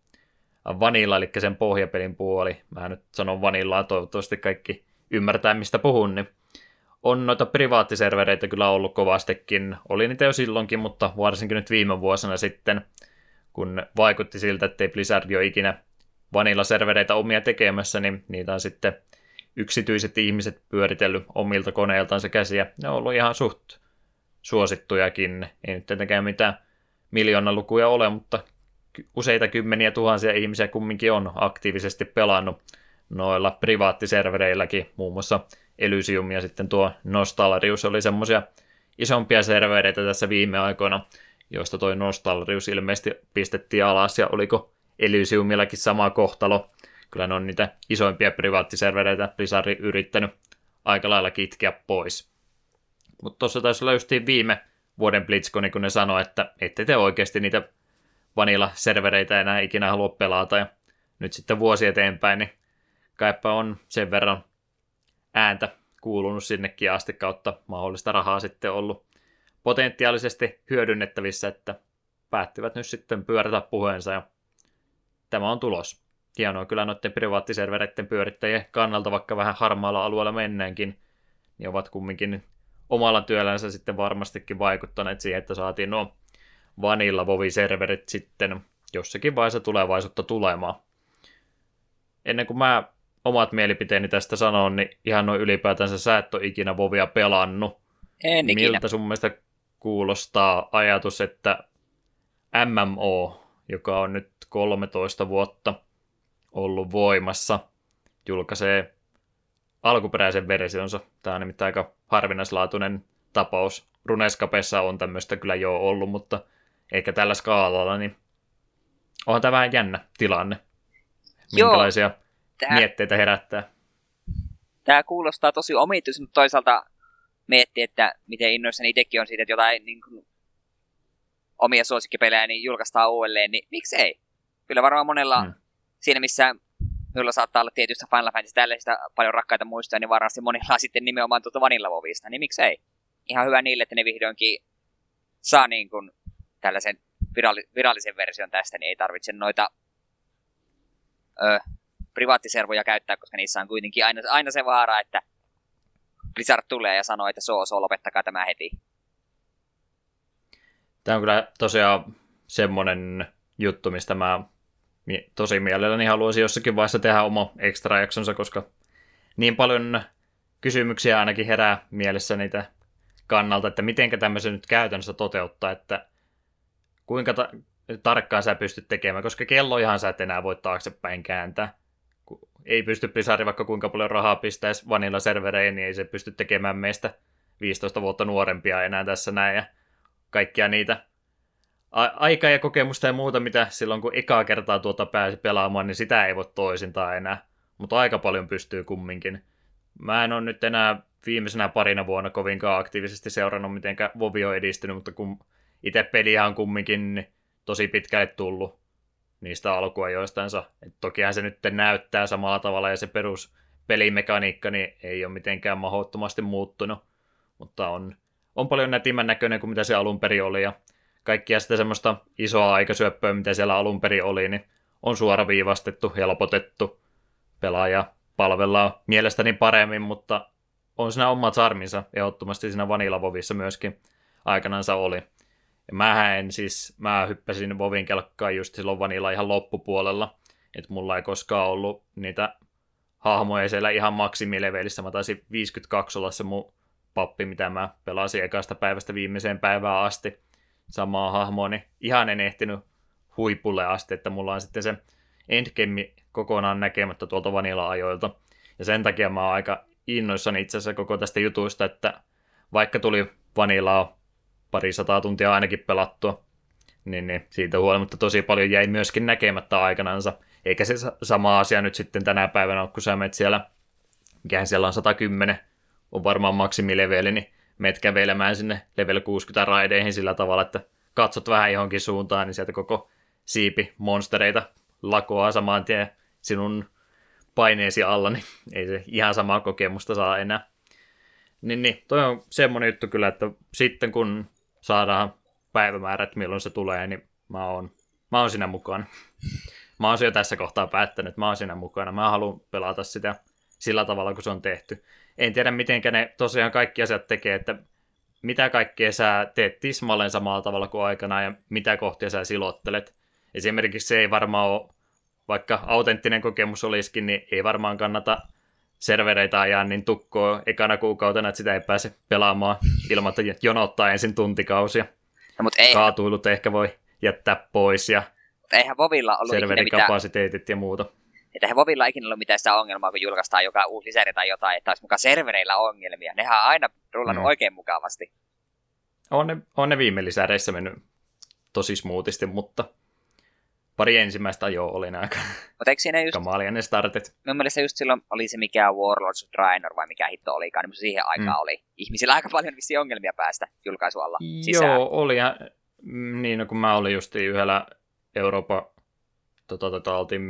Vanilla, eli sen pohjapelin puoli. Mä nyt sanon Vanillaa, toivottavasti kaikki ymmärtää, mistä puhun, niin on noita privaattiservereitä kyllä ollut kovastikin. Oli niitä jo silloinkin, mutta varsinkin nyt viime vuosina sitten, kun vaikutti siltä, että ei Blizzard ole ikinä Vanilla-servereitä omia tekemässä, niin niitä on sitten yksityiset ihmiset pyöritellyt omilta koneiltansa käsiä. Ne on ollut ihan suht suosittujakin. Ei nyt tietenkään mitään miljoona lukuja ole, mutta useita kymmeniä tuhansia ihmisiä kumminkin on aktiivisesti pelannut noilla privaattiservereilläkin, muun muassa Elysium ja sitten tuo Nostalrius oli semmoisia isompia servereitä tässä viime aikoina, joista toi Nostalrius ilmeisesti pistettiin alas ja oliko Elysiumillakin sama kohtalo. Kyllä ne on niitä isoimpia privaattiservereitä Blizzard yrittänyt aika lailla kitkeä pois. Mutta tuossa taisi olla viime vuoden BlitzCon, kun ne sanoi, että ette te oikeasti niitä vanilla-servereitä enää ikinä halua pelata. Ja nyt sitten vuosi eteenpäin, niin kaipa on sen verran ääntä kuulunut sinnekin asti kautta mahdollista rahaa sitten ollut potentiaalisesti hyödynnettävissä, että päättivät nyt sitten pyörätä puheensa ja tämä on tulos. Hienoa kyllä noiden privaattiservereiden pyörittäjien kannalta, vaikka vähän harmaalla alueella menneenkin, niin ovat kumminkin omalla työllänsä sitten varmastikin vaikuttaneet siihen, että saatiin nuo vanilla Vovi-serverit sitten jossakin vaiheessa tulevaisuutta tulemaan. Ennen kuin mä omat mielipiteeni tästä sanon, niin ihan noin ylipäätänsä sä et ole ikinä Vovia pelannut. En ikinä. Miltä sun mielestä kuulostaa ajatus, että MMO, joka on nyt 13 vuotta ollut voimassa, julkaisee alkuperäisen versionsa. Tämä on nimittäin aika harvinaislaatuinen tapaus. Runescapessa on tämmöistä kyllä jo ollut, mutta eikä tällä skaalalla, niin onhan tämä vähän jännä tilanne. Minkälaisia Joo, tämä, mietteitä herättää? Tämä kuulostaa tosi omituiselta, mutta toisaalta miettii, että miten innoissani itsekin on siitä, että jotain niin kuin, omia suosikkipelejä niin julkaistaan uudelleen, niin miksei? Kyllä varmaan monella hmm. siinä, missä minulla saattaa olla tietystä Final Fantasy tällaisista paljon rakkaita muistoja, niin varmasti monilla on sitten nimenomaan tuota Vanilla Vovista, niin miksei? Ihan hyvä niille, että ne vihdoinkin saa niin kuin tällaisen viralli- virallisen version tästä, niin ei tarvitse noita ö, privaattiservoja käyttää, koska niissä on kuitenkin aina, aina se vaara, että Blizzard tulee ja sanoo, että soo, soo, lopettakaa tämä heti. Tämä on kyllä tosiaan semmoinen juttu, mistä mä tosi mielelläni haluaisin jossakin vaiheessa tehdä oma extra jaksonsa, koska niin paljon kysymyksiä ainakin herää mielessä niitä kannalta, että miten tämmöisen nyt käytännössä toteuttaa, että kuinka ta- tarkkaan sä pystyt tekemään, koska kellojahan sä et enää voi taaksepäin kääntää. Ei pysty Blizzard vaikka kuinka paljon rahaa pistäisi vanilla servereihin, niin ei se pysty tekemään meistä 15 vuotta nuorempia enää tässä näin ja kaikkia niitä a- aikaa ja kokemusta ja muuta, mitä silloin kun ekaa kertaa tuota pääsi pelaamaan, niin sitä ei voi toisintaa enää. Mutta aika paljon pystyy kumminkin. Mä en ole nyt enää viimeisenä parina vuonna kovinkaan aktiivisesti seurannut, miten Vovi on edistynyt, mutta kun itse peliä on kumminkin tosi pitkälle tullut niistä alkuajoistansa. Et tokihan se nyt näyttää samalla tavalla ja se perus pelimekaniikka niin ei ole mitenkään mahdottomasti muuttunut, mutta on, on paljon nätimän näköinen kuin mitä se alun perin oli ja kaikkia sitä semmoista isoa aikasyöppöä, mitä siellä alun perin oli, niin on suoraviivastettu, helpotettu. Pelaaja palvellaan mielestäni paremmin, mutta on siinä omat sarminsa ehdottomasti siinä Vanilla myöskin aikanansa oli. Ja mä en siis, mä hyppäsin Vovin kelkkaan just silloin Vanilla ihan loppupuolella, että mulla ei koskaan ollut niitä hahmoja siellä ihan maksimilevelissä. Mä taisin 52 olla se mun pappi, mitä mä pelasin ekasta päivästä viimeiseen päivään asti samaa hahmoa, niin ihan en ehtinyt huipulle asti, että mulla on sitten se endgame kokonaan näkemättä tuolta vanilla-ajoilta. Ja sen takia mä oon aika innoissani itse asiassa koko tästä jutuista, että vaikka tuli vanilaa pari sataa tuntia ainakin pelattua, niin, niin siitä huolimatta tosi paljon jäi myöskin näkemättä aikanansa. Eikä se sama asia nyt sitten tänä päivänä ole, kun sä menet siellä, mikähän siellä on 110, on varmaan maksimileveli, niin menet kävelemään sinne level 60 raideihin sillä tavalla, että katsot vähän johonkin suuntaan, niin sieltä koko siipi monstereita lakoaa saman tien sinun paineesi alla, niin ei se ihan samaa kokemusta saa enää. Niin, niin toi on semmoinen juttu kyllä, että sitten kun saadaan päivämäärät, milloin se tulee, niin mä oon, mä oon siinä mukana. Mä oon jo tässä kohtaa päättänyt, mä oon siinä mukana. Mä haluan pelata sitä sillä tavalla, kun se on tehty en tiedä miten ne tosiaan kaikki asiat tekee, että mitä kaikkea sä teet tismalleen samalla tavalla kuin aikana ja mitä kohtia sä silottelet. Esimerkiksi se ei varmaan ole, vaikka autenttinen kokemus olisikin, niin ei varmaan kannata servereitä ajaa niin tukkoa ekana kuukautena, että sitä ei pääse pelaamaan ilman, että jonottaa ensin tuntikausia. No, mutta ei... Kaatuilut ehkä voi jättää pois ja eihän Vovilla ollut serverikapasiteetit mitään... ja muuta. Että eihän Vovilla ikinä ollut mitään sitä ongelmaa, kun julkaistaan joka uusi lisäri tai jotain, että olisi mukaan servereillä ongelmia. Nehän on aina rullannut no. oikein mukavasti. On ne, on ne viime lisäreissä mennyt tosi smoothisti, mutta pari ensimmäistä ajoa oli aika Mutta eikö siinä just... kamaalia ne startit. Mun mielestä just silloin oli se mikä Warlords of Draenor vai mikä hitto olikaan, niin siihen aikaan mm. oli ihmisillä aika paljon vissi ongelmia päästä julkaisualla sisään. Joo, oli. Mm, niin, no, kun mä olin just yhdellä Euroopan tota, tota, oltiin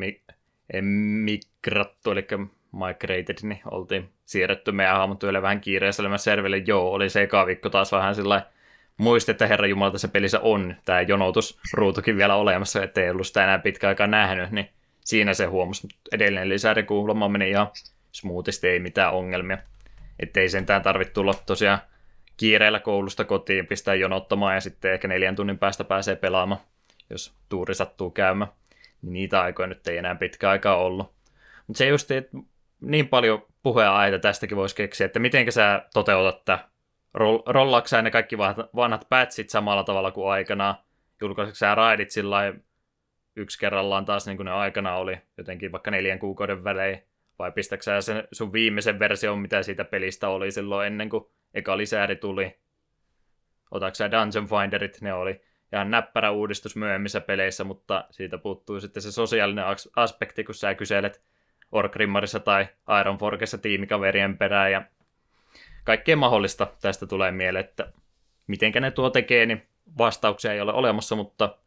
migrattu, eli migrated, niin oltiin siirretty meidän hahmot vähän kiireisellä serville. Joo, oli se eka viikko taas vähän sillä muisti, että Herra Jumala tässä pelissä on tämä jonotusruutukin vielä olemassa, ettei ollut sitä enää pitkä aikaa nähnyt, niin siinä se huomasi. Edellinen lisäri kuulemma meni ihan smoothisti, ei mitään ongelmia. Että ei sentään tarvitse tulla tosiaan kiireellä koulusta kotiin, pistää jonottamaan ja sitten ehkä neljän tunnin päästä pääsee pelaamaan, jos tuuri sattuu käymään niin niitä aikoja nyt ei enää pitkä aikaa ollut. Mutta se just, että niin paljon puheenaita tästäkin voisi keksiä, että miten sä toteutat tätä. Rollaatko sä ne kaikki vanhat, patchit samalla tavalla kuin aikanaan? Sä raidit sillä yksi kerrallaan taas niin kuin ne aikana oli, jotenkin vaikka neljän kuukauden välein? Vai pistätkö sä sen sun viimeisen version, mitä siitä pelistä oli silloin ennen kuin eka lisääri tuli? Otatko sä Dungeon Finderit, ne oli ihan näppärä uudistus myöhemmissä peleissä, mutta siitä puuttuu sitten se sosiaalinen aspekti, kun sä kyselet Orgrimmarissa tai Ironforkessa tiimikaverien perään ja kaikkea mahdollista tästä tulee mieleen, että mitenkä ne tuo tekee, niin vastauksia ei ole olemassa, mutta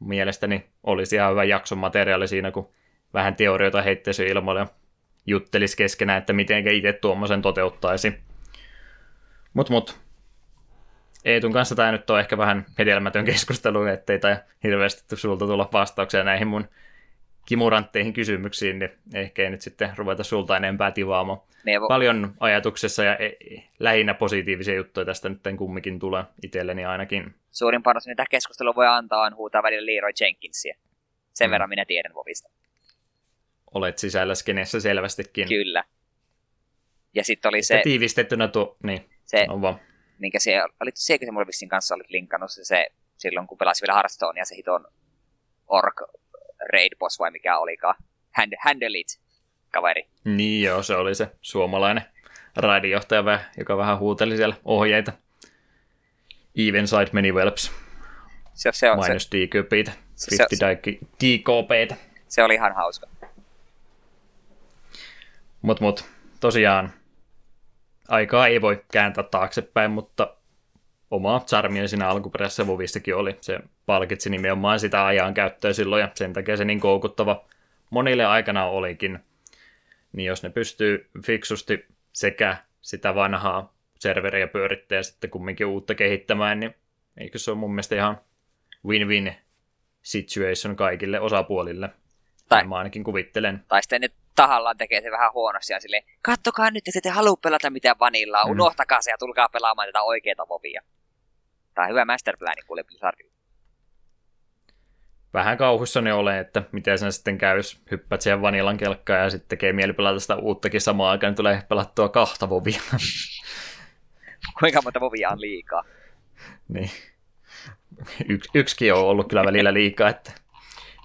mielestäni olisi ihan hyvä jakson materiaali siinä, kun vähän teorioita heittäisi ilmoille ja juttelisi keskenään, että miten itse tuommoisen toteuttaisi. Mut mut, Eetun kanssa tämä nyt on ehkä vähän hedelmätön keskustelu, ettei tai hirveästi sulta tulla vastauksia näihin mun kimurantteihin kysymyksiin, niin ehkä ei nyt sitten ruveta sulta enempää tivaamaan. Vo- Paljon ajatuksessa ja e- lähinnä positiivisia juttuja tästä nyt kumminkin tulee itselleni ainakin. Suurin panos, mitä keskustelu voi antaa, on huutaa välillä Leroy Jenkinsia. Sen mm. verran minä tiedän Vovista. Olet sisällä skeneessä selvästikin. Kyllä. Ja sitten oli se... Ja tiivistettynä tuo, niin, se, on vaan minkä se, oli sekin se mulle vissin kanssa olit linkannut se, se silloin, kun pelasi vielä Hearthstonea, se hiton Orc Raid Boss vai mikä olikaan. Hand, handle it, kaveri. Niin joo, se oli se suomalainen raidinjohtaja, joka vähän huuteli siellä ohjeita. Even side many whelps. Se, se, on, Minus se, DKPtä, se- 50 DKPtä. se oli ihan hauska. Mut, mut, tosiaan, aikaa ei voi kääntää taaksepäin, mutta oma charmia siinä alkuperäisessä Vovissakin oli. Se palkitsi nimenomaan sitä ajan käyttöä silloin, ja sen takia se niin koukuttava monille aikana olikin. Niin jos ne pystyy fiksusti sekä sitä vanhaa serveriä pyörittää ja sitten kumminkin uutta kehittämään, niin eikö se ole mun mielestä ihan win-win situation kaikille osapuolille. Tai- Tai. Mä ainakin kuvittelen. Tai sitten ne tahallaan tekee se vähän huonosti ja silleen, kattokaa nyt, että te halua pelata mitään vanillaa, Mm. unohtakaa se ja tulkaa pelaamaan tätä oikeaa vovia. Tämä on hyvä masterplani kuule Blizzardilla. vähän kauhussani olen, että miten sen sitten käy, jos hyppäät siihen vanilan kelkkaan ja sitten tekee mieli pelata sitä uuttakin samaan aikaan, niin tulee pelattua kahta vovia. Kuinka monta vovia on liikaa? niin. Yks, yksikin on ollut kyllä välillä liikaa, että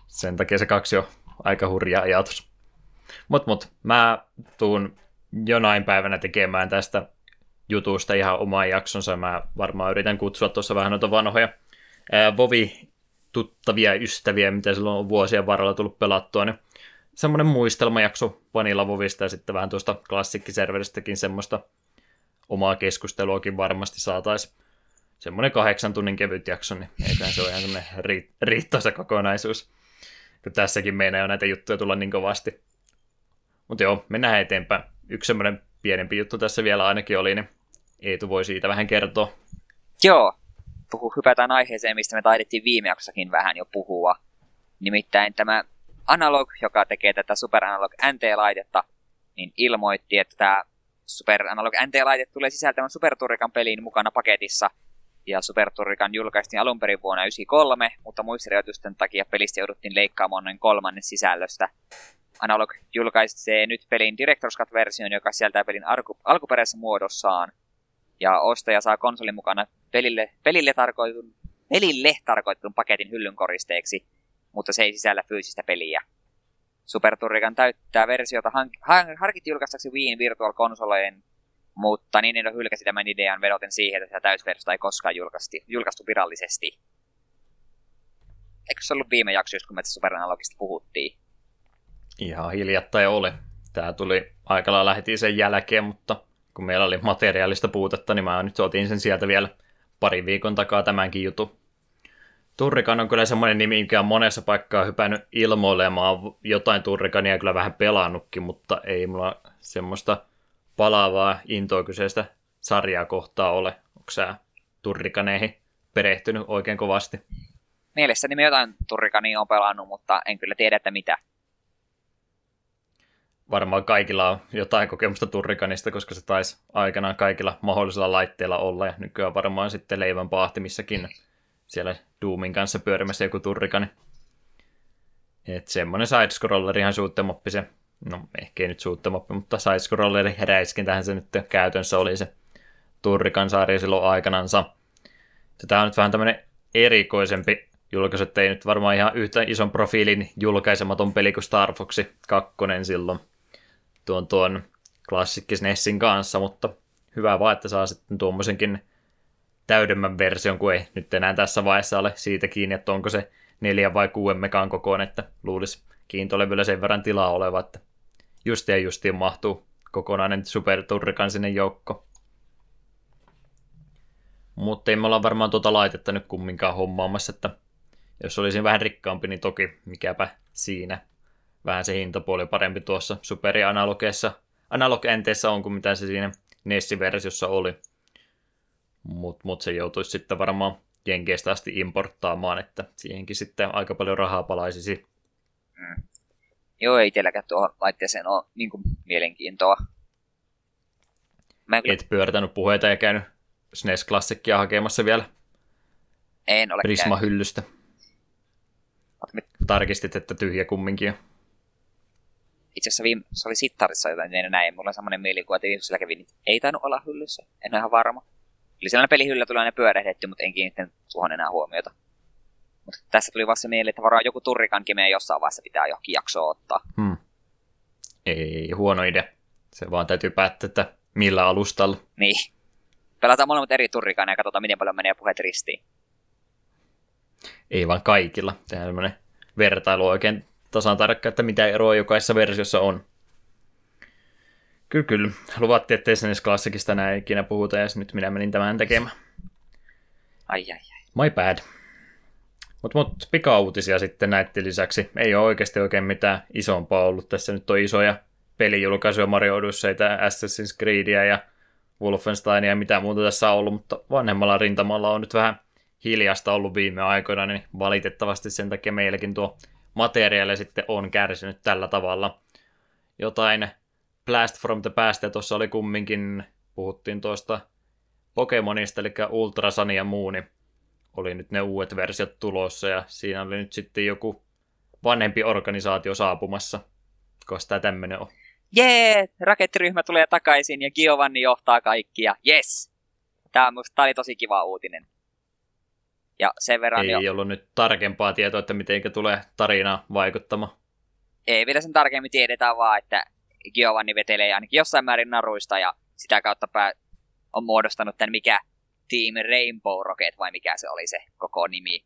sen takia se kaksi on aika hurja ajatus. Mut mut, mä tuun jonain päivänä tekemään tästä jutusta ihan oman jaksonsa. Mä varmaan yritän kutsua tuossa vähän noita vanhoja ää, Vovi tuttavia ystäviä, mitä silloin on vuosien varrella tullut pelattua, niin semmoinen muistelmajakso Vanilla Vovista ja sitten vähän tuosta klassikkisерveristäkin semmoista omaa keskusteluakin varmasti saataisiin. Semmoinen kahdeksan tunnin kevyt jakso, niin eiköhän se ole ihan semmoinen ri- riittävä kokonaisuus. Kun tässäkin meinaa jo näitä juttuja tulla niin kovasti. Mutta joo, mennään eteenpäin. Yksi semmoinen pienempi juttu tässä vielä ainakin oli, niin Eetu voi siitä vähän kertoa. Joo, puhu, hypätään aiheeseen, mistä me taidettiin viime jaksossakin vähän jo puhua. Nimittäin tämä Analog, joka tekee tätä Super Analog NT-laitetta, niin ilmoitti, että tämä Super Analog NT-laite tulee sisältämään Super Turrican mukana paketissa. Ja Super Turrican julkaistiin alun perin vuonna 1993, mutta muistirajoitusten takia pelistä jouduttiin leikkaamaan noin kolmannen sisällöstä. Analog julkaisee nyt pelin Director's Cut-version, joka sisältää pelin alku- alkuperäisessä muodossaan. Ja ostaja saa konsolin mukana pelille, pelille, tarkoitun, pelille tarkoitetun paketin hyllyn koristeeksi, mutta se ei sisällä fyysistä peliä. Super Turrican täyttää versiota hank- han- harkittiin julkaistaksi Wien Virtual Consoleen, mutta Nintendo hylkäsi tämän idean vedoten siihen, että täysversiota ei koskaan julkaisti, julkaistu virallisesti. Eikö se ollut viime jakso, kun me tästä Super Analogista puhuttiin? Ihan hiljattain oli. Tämä tuli aika lailla sen jälkeen, mutta kun meillä oli materiaalista puutetta, niin mä nyt otin sen sieltä vielä pari viikon takaa tämänkin jutun. Turrikan on kyllä semmoinen nimi, mikä on monessa paikkaa hypännyt ilmoilemaan jotain Turrikania kyllä vähän pelannutkin, mutta ei mulla semmoista palaavaa intoa kyseistä sarjaa kohtaa ole. Onko sä Turrikaneihin perehtynyt oikein kovasti? Mielessäni me jotain Turricania on pelannut, mutta en kyllä tiedä, että mitä. Varmaan kaikilla on jotain kokemusta Turrikanista, koska se taisi aikanaan kaikilla mahdollisilla laitteilla olla, ja nykyään varmaan sitten leivän paahtimissakin siellä Doomin kanssa pyörimässä joku Turrikani. Et semmonen sidescrolleri ihan suuttemoppi se, no ehkä ei nyt suuttemoppi, mutta sidescrolleri räiskintähän se nyt käytännössä oli se Turrikan sarja silloin aikanansa. Tämä on nyt vähän tämmönen erikoisempi julkaisu, ei nyt varmaan ihan yhtä ison profiilin julkaisematon peli kuin Star Fox 2 silloin tuon, tuon klassikkis Nessin kanssa, mutta hyvä vaan, että saa sitten tuommoisenkin täydemmän version, kun ei nyt enää tässä vaiheessa ole siitä kiinni, että onko se neljä vai kuuden mekan kokoinen, että luulisi kiintolevyllä sen verran tilaa oleva, että justiin justiin mahtuu kokonainen superturrikan sinne joukko. Mutta ei me olla varmaan tuota laitetta nyt kumminkaan hommaamassa, että jos olisin vähän rikkaampi, niin toki mikäpä siinä. Vähän se hintapuoli parempi tuossa Superi Analogeessa. Analog on kuin mitä se siinä Nessi-versiossa oli. Mutta mut se joutuisi sitten varmaan Jenkeistä asti importtaamaan, että siihenkin sitten aika paljon rahaa palaisisi. Joo, ei itselläkään tuohon laitteeseen ole niin kuin, mielenkiintoa. Mä en, Et pyöritänyt puheita ja käynyt SNES Classicia hakemassa vielä en ole. Prisma-hyllystä. Tarkistit, että tyhjä kumminkin. Itse asiassa viime, se oli sittarissa jotain niin näin. Mulla on semmoinen mielikuva, että viimeisellä kävi, niin ei tainnut olla hyllyssä. En ole ihan varma. Eli sellainen pelihylly tuli aina pyörehdetty, mutta en kiinnittänyt tuohon enää huomiota. Mutta tässä tuli vasta mieleen, että varmaan joku turrikankin meidän jossain vaiheessa pitää johonkin jaksoa ottaa. Hmm. Ei huono idea. Se vaan täytyy päättää, että millä alustalla. Niin. Pelataan molemmat eri turrikana ja katsotaan, miten paljon menee puheet ristiin. Ei vaan kaikilla. Tehdään semmoinen vertailu oikein tasan tarkka, että mitä eroa jokaisessa versiossa on. Kyllä, kyllä. Luvattiin, että SNES Classicista enää ikinä puhuta, ja nyt minä menin tämän tekemään. Ai ai ai. My bad. Mutta mut, pika-uutisia sitten näiden lisäksi. Ei ole oikeasti oikein mitään isompaa ollut. Tässä nyt on isoja pelijulkaisuja Mario Odysseyta, Assassin's Creedia ja Wolfensteinia ja mitä muuta tässä on ollut, mutta vanhemmalla rintamalla on nyt vähän hiljasta ollut viime aikoina, niin valitettavasti sen takia meilläkin tuo materiaali sitten on kärsinyt tällä tavalla. Jotain Blast from the Past, ja tuossa oli kumminkin, puhuttiin tuosta Pokemonista, eli Ultra Sun ja muu, niin oli nyt ne uudet versiot tulossa, ja siinä oli nyt sitten joku vanhempi organisaatio saapumassa, koska tämä tämmöinen on. Jee, rakettiryhmä tulee takaisin ja Giovanni johtaa kaikkia. Yes! Tämä, musta, tämä oli tosi kiva uutinen. Ja sen verran Ei jo... ollut nyt tarkempaa tietoa, että miten tulee tarina vaikuttamaan. Ei vielä sen tarkemmin tiedetä vaan, että Giovanni vetelee ainakin jossain määrin naruista ja sitä kautta pää on muodostanut tämän mikä Team Rainbow Rocket vai mikä se oli se koko nimi.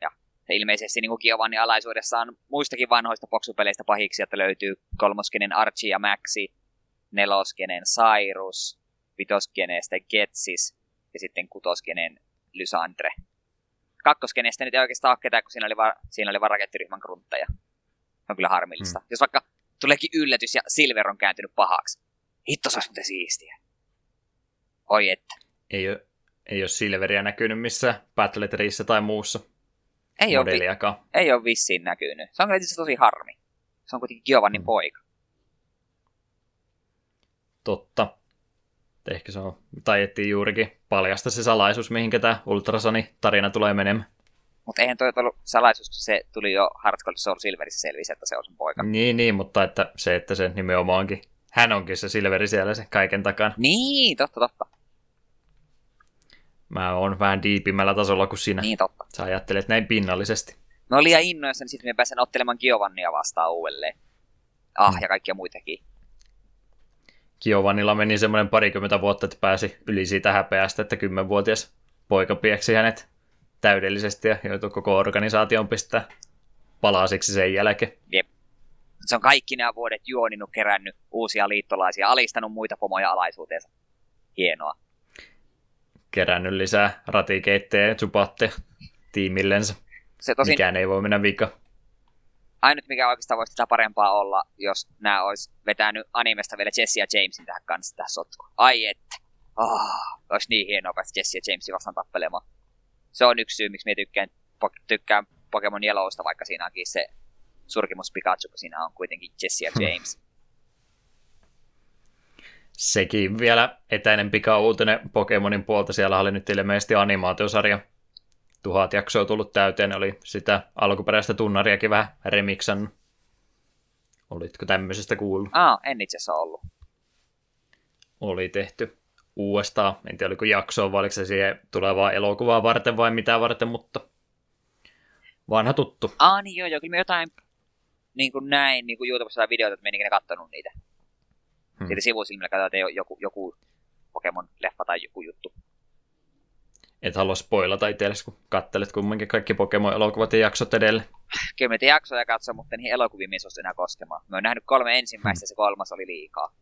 Ja se ilmeisesti niin Giovanni alaisuudessa on muistakin vanhoista boksupeleistä pahiksi, että löytyy kolmoskenen Archie ja Maxi, neloskenen Cyrus, vitoskeneestä Getsis ja sitten kutoskenen Lysandre. Kakkoskenestä nyt ei oikeastaan ole ketään, kun siinä oli, va- siinä oli vaan rakettiryhmän grunttaja. Se on kyllä harmillista. Hmm. Jos vaikka tuleekin yllätys ja Silver on kääntynyt pahaksi. Hitto, se olisi muuten siistiä. Oi että. Ei ole, ei ole Silveria näkynyt missä Battle Treeissä tai muussa Ei ole, vi- ei ole vissiin näkynyt. Se on kyllä tosi harmi. Se on kuitenkin Giovannin Hmm. poika. Totta. Ehkä se on, taidettiin juurikin paljasta se salaisuus, mihinkä tämä Ultrasoni tarina tulee menemään. Mutta eihän toi ollut salaisuus, kun se tuli jo Heart Gold Soul Silverissä selvisi, että se on sun poika. Niin, niin, mutta että se, että se nimenomaankin, hän onkin se Silveri siellä se kaiken takana. Niin, totta, totta. Mä oon vähän diipimmällä tasolla kuin sinä. Niin, totta. Sä ajattelet näin pinnallisesti. Mä olin liian innoissa, niin sitten mä pääsen ottelemaan Giovannia vastaan uudelleen. Ah, Hmm. ja kaikkia muitakin. Giovannilla meni semmoinen parikymmentä vuotta, että pääsi yli siitä häpeästä, että kymmenvuotias poika pieksi hänet täydellisesti ja joutui koko organisaation pistää palasiksi sen jälkeen. Se on kaikki nämä vuodet juoninut, kerännyt uusia liittolaisia, alistanut muita pomoja alaisuuteensa. Hienoa. Kerännyt lisää ratikeittejä ja tsupatteja tiimillensä. Se tosin Mikään ei voi mennä vika. Ainut, mikä oikeastaan voisi sitä parempaa olla, jos nämä olisi vetänyt animesta vielä Jesse ja Jamesin tähän kanssa tähän sotkuun. Ai että. Oh, olisi niin hienoa päästä Jesse ja Jamesin vastaan tappelemaan. Se on yksi syy, miksi minä tykkään, po- tykkään Pokemon Yellowsta, vaikka siinä onkin se surkimus Pikachu, kun siinä on kuitenkin Jesse ja James. Sekin vielä etäinen pika-uutinen Pokemonin puolta. Siellä oli nyt ilmeisesti animaatiosarja. Tuhat jaksoa tullut täyteen. Oli sitä alkuperäistä tunnariakin vähän remixan. Olitko tämmöisestä kuullut? ah, en itse asiassa ollut. Oli tehty uudestaan. En tiedä, oliko jaksoa vai oliko se siihen tulevaa elokuvaa varten vai mitä varten, mutta vanha tuttu. Ah, niin joo, joo, kyllä mä jotain niin kuin näin, niin kuin YouTubessa videoita, että mä en ikinä kattonut niitä. Hmm. Siitä sivusilmillä katsotaan, että joku, joku Pokemon-leffa tai joku juttu. Et halua spoilata itsellesi, kun kattelet kumminkin kaikki Pokemon-elokuvat ja jaksot edelle. Kyllä niitä jaksoja katsoin, mutta niihin elokuviin ei suostu enää koskemaan. Mä oon nähnyt kolme ensimmäistä, se kolmas oli liikaa.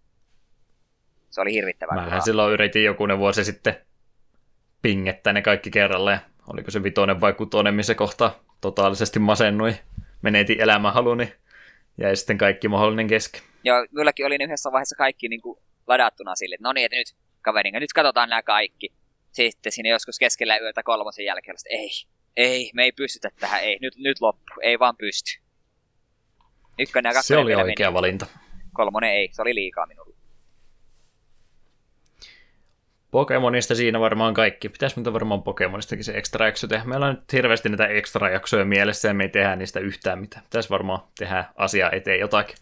Se oli hirvittävän Mähän silloin yritin jokunen vuosi sitten pingettää ne kaikki kerralla ja oliko se vitonen vai kutonen, missä kohta totaalisesti masennui, menetin elämänhaluni jäi sitten kaikki mahdollinen kesken. Joo, minullakin oli yhdessä vaiheessa kaikki niin kuin ladattuna sille, että no niin, että nyt kaverin, nyt katsotaan nämä kaikki. Sitten siinä joskus keskellä yötä kolmosen jälkeen, että ei, ei, me ei pystytä tähän, ei, nyt, nyt loppu, ei vaan pysty. Ykkönen ja kakkonen Se oli oikea meni. valinta. Kolmonen ei, se oli liikaa minulle. Pokemonista siinä varmaan kaikki. Pitäisi mutta varmaan Pokemonistakin se extra jakso tehdä. Meillä on nyt hirveästi näitä extra jaksoja mielessä ja me ei tehdä niistä yhtään mitään. Pitäisi varmaan tehdä asiaa eteen jotakin.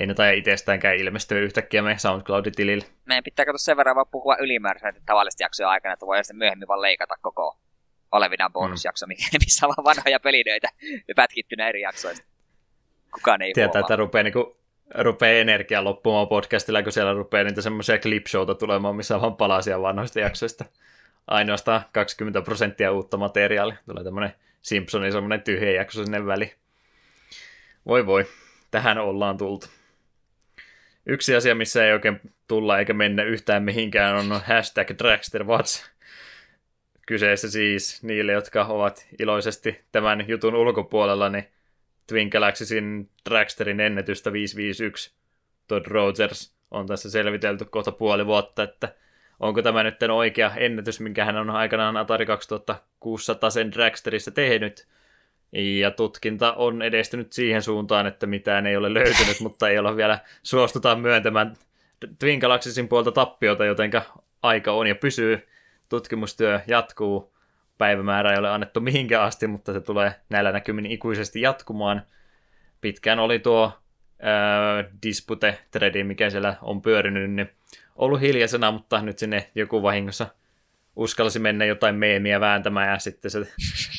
Ei ne taida itsestäänkään ilmestyä yhtäkkiä meidän SoundCloud-tilille. Meidän pitää katsoa sen verran vaan puhua ylimääräisenä tavallisesti jaksojen aikana, että voidaan sitten myöhemmin vaan leikata koko olevina bonusjakso, mm. missä on vaan vanhoja pelinöitä pätkittynä eri jaksoista. Kukaan ei Tietää, huomaa. että rupeaa niinku rupeaa energia loppumaan podcastilla, kun siellä rupeaa niitä semmoisia clipshowta tulemaan, missä on vaan palasia vanhoista jaksoista. Ainoastaan 20 prosenttia uutta materiaalia. Tulee tämmöinen Simpsonin semmoinen tyhjä jakso sinne väliin. Voi voi, tähän ollaan tultu. Yksi asia, missä ei oikein tulla eikä mennä yhtään mihinkään, on hashtag DragsterWatch. Kyseessä siis niille, jotka ovat iloisesti tämän jutun ulkopuolella, niin Twin Galaxysin Dragsterin ennätystä 551 Todd Rogers on tässä selvitelty kohta puoli vuotta, että onko tämä nyt oikea ennätys, minkä hän on aikanaan Atari 2600 sen Dragsterissa tehnyt. Ja tutkinta on edestynyt siihen suuntaan, että mitään ei ole löytynyt, mutta ei ole vielä suostutaan myöntämään Twin Galaxysin puolta tappiota, jotenka aika on ja pysyy. Tutkimustyö jatkuu päivämäärä ei ole annettu mihinkään asti, mutta se tulee näillä näkymin ikuisesti jatkumaan. Pitkään oli tuo ää, dispute threadi, mikä siellä on pyörinyt, niin ollut hiljaisena, mutta nyt sinne joku vahingossa uskalsi mennä jotain meemiä vääntämään ja sitten se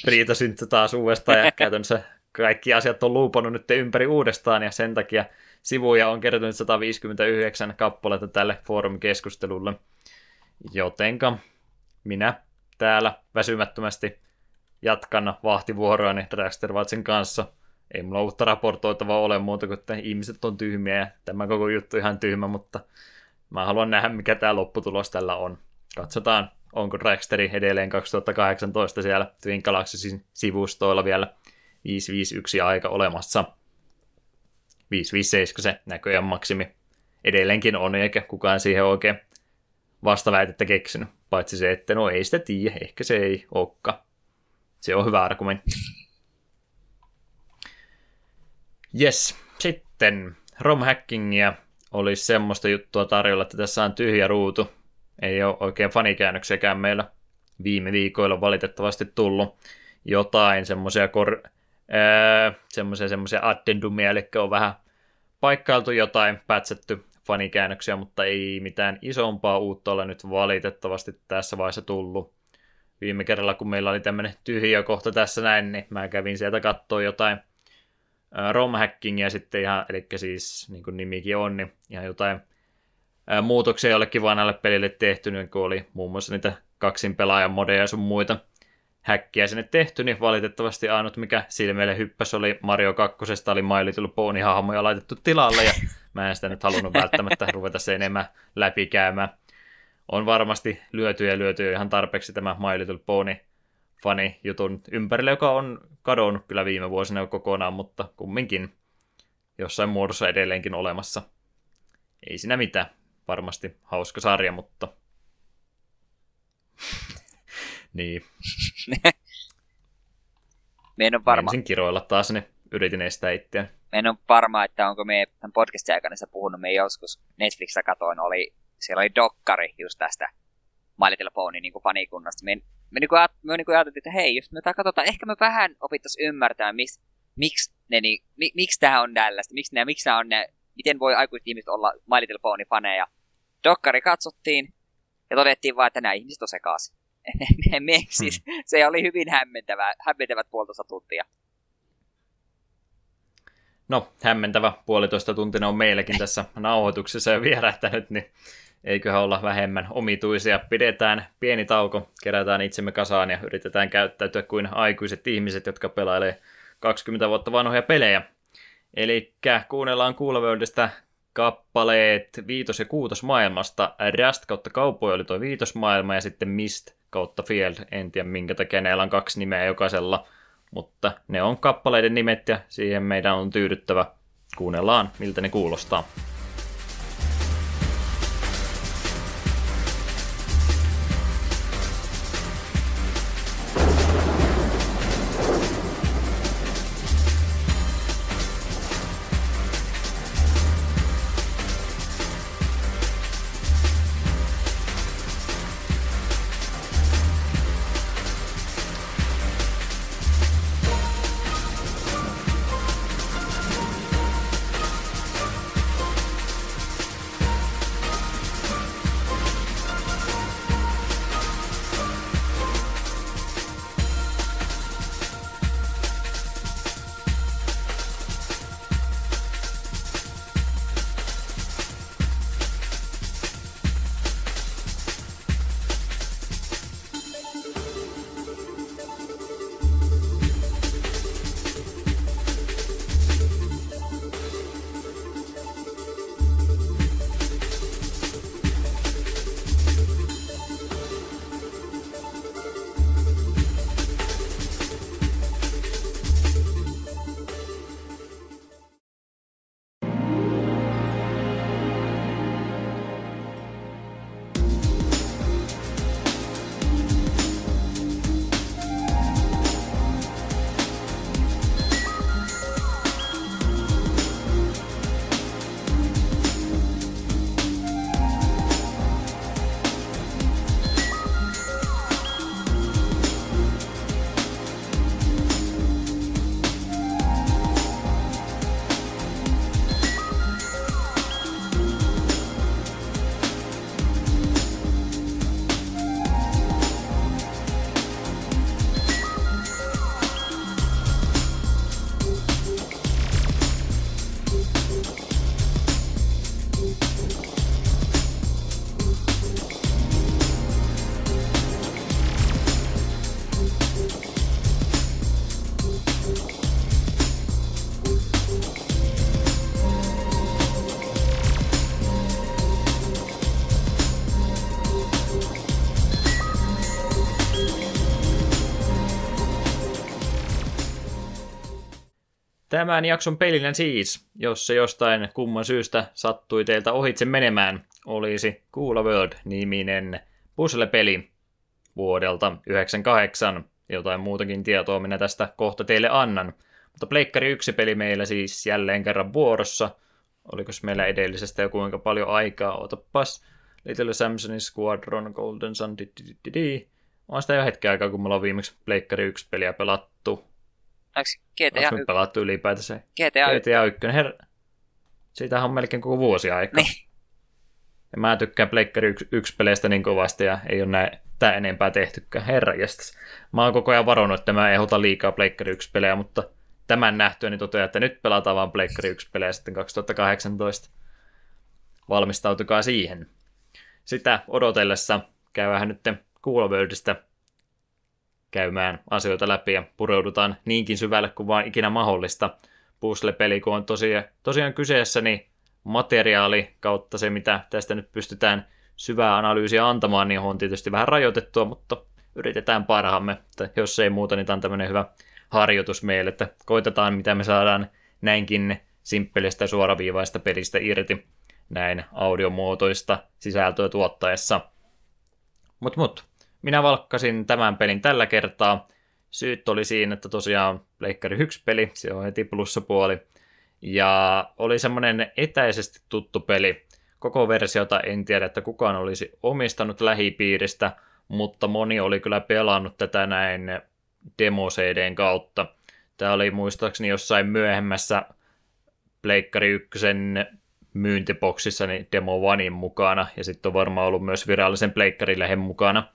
riita syntyi taas uudestaan ja käytännössä kaikki asiat on luupannut nyt ympäri uudestaan ja sen takia sivuja on kertynyt 159 kappaletta tälle foorumikeskustelulle. Jotenka minä täällä väsymättömästi jatkan vahtivuoroani Dragsterwatchin kanssa. Ei mulla uutta raportoitavaa ole muuta kuin, että ihmiset on tyhmiä ja tämä koko juttu ihan tyhmä, mutta mä haluan nähdä, mikä tämä lopputulos tällä on. Katsotaan, onko Dragsteri edelleen 2018 siellä Twin Galaxysin sivustoilla vielä 551 aika olemassa. 557 se näköjään maksimi edelleenkin on, eikä kukaan siihen oikein vastaväitettä keksinyt. Paitsi se, että no ei sitä tiedä, ehkä se ei olekaan. Se on hyvä argumentti. Yes, sitten romhackingia olisi semmoista juttua tarjolla, että tässä on tyhjä ruutu. Ei ole oikein fanikäännöksiäkään meillä viime viikoilla valitettavasti tullut. Jotain semmoisia kor- semmoisia, semmoisia addendumia, eli on vähän paikkailtu jotain, pätsätty fanikäännöksiä, mutta ei mitään isompaa uutta ole nyt valitettavasti tässä vaiheessa tullut. Viime kerralla, kun meillä oli tämmöinen tyhjä kohta tässä näin, niin mä kävin sieltä katsoa jotain romhackingia sitten ihan, eli siis niin kuin nimikin on, niin ihan jotain muutoksia jollekin vanhalle pelille tehty, niin kun oli muun muassa niitä kaksin pelaajan modeja ja sun muita häkkiä sinne tehty, niin valitettavasti ainut mikä silmeille hyppäs oli Mario 2. oli My Little laitettu tilalle, ja mä en sitä nyt halunnut välttämättä ruveta se enemmän läpikäymään. On varmasti lyöty ja lyöty ihan tarpeeksi tämä My Little Pony fani jutun ympärille, joka on kadonnut kyllä viime vuosina jo kokonaan, mutta kumminkin jossain muodossa edelleenkin olemassa. Ei siinä mitään. Varmasti hauska sarja, mutta niin. me en ole varma. Ensin kiroilla taas, niin yritin estää itseään. Me en ole varma, että onko me tämän podcastin aikana puhunut. Me joskus Netflixistä katoin, oli, siellä oli dokkari just tästä My Little Pony niin kuin fanikunnasta. Me, me, niin kuin, me niin kuin ajateltiin, että hei, jos me katsotaan, ehkä me vähän opittaisiin ymmärtää, mis, miksi ne, niin, mi, miksi tämä on tällaista, miksi nämä, miksi nämä on ne, miten voi aikuiset ihmiset olla My Little Pony faneja. Dokkari katsottiin ja todettiin vaan, että nämä ihmiset on sekaisin. me, siis, hmm. se oli hyvin hämmentävä, hämmentävät puolitoista tuntia. No, hämmentävä puolitoista tuntia on meilläkin tässä nauhoituksessa jo vierähtänyt, niin eiköhän olla vähemmän omituisia. Pidetään pieni tauko, kerätään itsemme kasaan ja yritetään käyttäytyä kuin aikuiset ihmiset, jotka pelailee 20 vuotta vanhoja pelejä. Eli kuunnellaan Coolworldista kappaleet viitos- ja kuutosmaailmasta. Rust kautta kaupoja oli tuo viitosmaailma ja sitten Mist kautta Field. En tiedä minkä takia neillä on kaksi nimeä jokaisella, mutta ne on kappaleiden nimet ja siihen meidän on tyydyttävä. Kuunnellaan, miltä ne kuulostaa. Tämän jakson pelinä siis, jos se jostain kumman syystä sattui teiltä ohitse menemään, olisi Cool World-niminen puzzle-peli vuodelta 98. Jotain muutakin tietoa minä tästä kohta teille annan. Mutta Pleikkari 1 peli meillä siis jälleen kerran vuorossa. Oliko meillä edellisestä jo kuinka paljon aikaa? Otapas. Little Samsonin Squadron, Golden Sun, di, di, di, di. On sitä jo hetken aikaa, kun mulla on viimeksi Pleikkari 1 peliä pelattu. Onko GTA Onko me pelattu ylipäätänsä? GTA GTA 1, her... Siitähän on melkein koko vuosi aikaa. Niin. Ja mä tykkään Pleikkari 1, 1 peleistä niin kovasti ja ei ole näin tää enempää tehtykään. Herra jästäs. Mä oon koko ajan varannut, että mä ehdota liikaa Pleikkari 1 pelejä, mutta tämän nähtyä niin totean, että nyt pelataan vaan Pleikkari 1 pelejä sitten 2018. Valmistautukaa siihen. Sitä odotellessa käydään nyt Cool Worldista käymään asioita läpi ja pureudutaan niinkin syvälle kuin vaan ikinä mahdollista. Puzzle-peli, kun on tosiaan, tosiaan kyseessä, niin materiaali kautta se, mitä tästä nyt pystytään syvää analyysiä antamaan, niin on tietysti vähän rajoitettua, mutta yritetään parhaamme. Että jos ei muuta, niin tämä on tämmöinen hyvä harjoitus meille, että koitetaan, mitä me saadaan näinkin simppelistä suoraviivaista pelistä irti näin audiomuotoista sisältöä tuottaessa. Mut mut, minä valkkasin tämän pelin tällä kertaa. Syyt oli siinä, että tosiaan Pleikkari 1 peli, se on heti plussapuoli. Ja oli semmoinen etäisesti tuttu peli. Koko versiota en tiedä, että kukaan olisi omistanut lähipiiristä, mutta moni oli kyllä pelannut tätä näin demo CDn kautta. Tämä oli muistaakseni jossain myöhemmässä Pleikkari 1 myyntiboksissa niin Demo Onein mukana, ja sitten on varmaan ollut myös virallisen pleikkarilehen mukana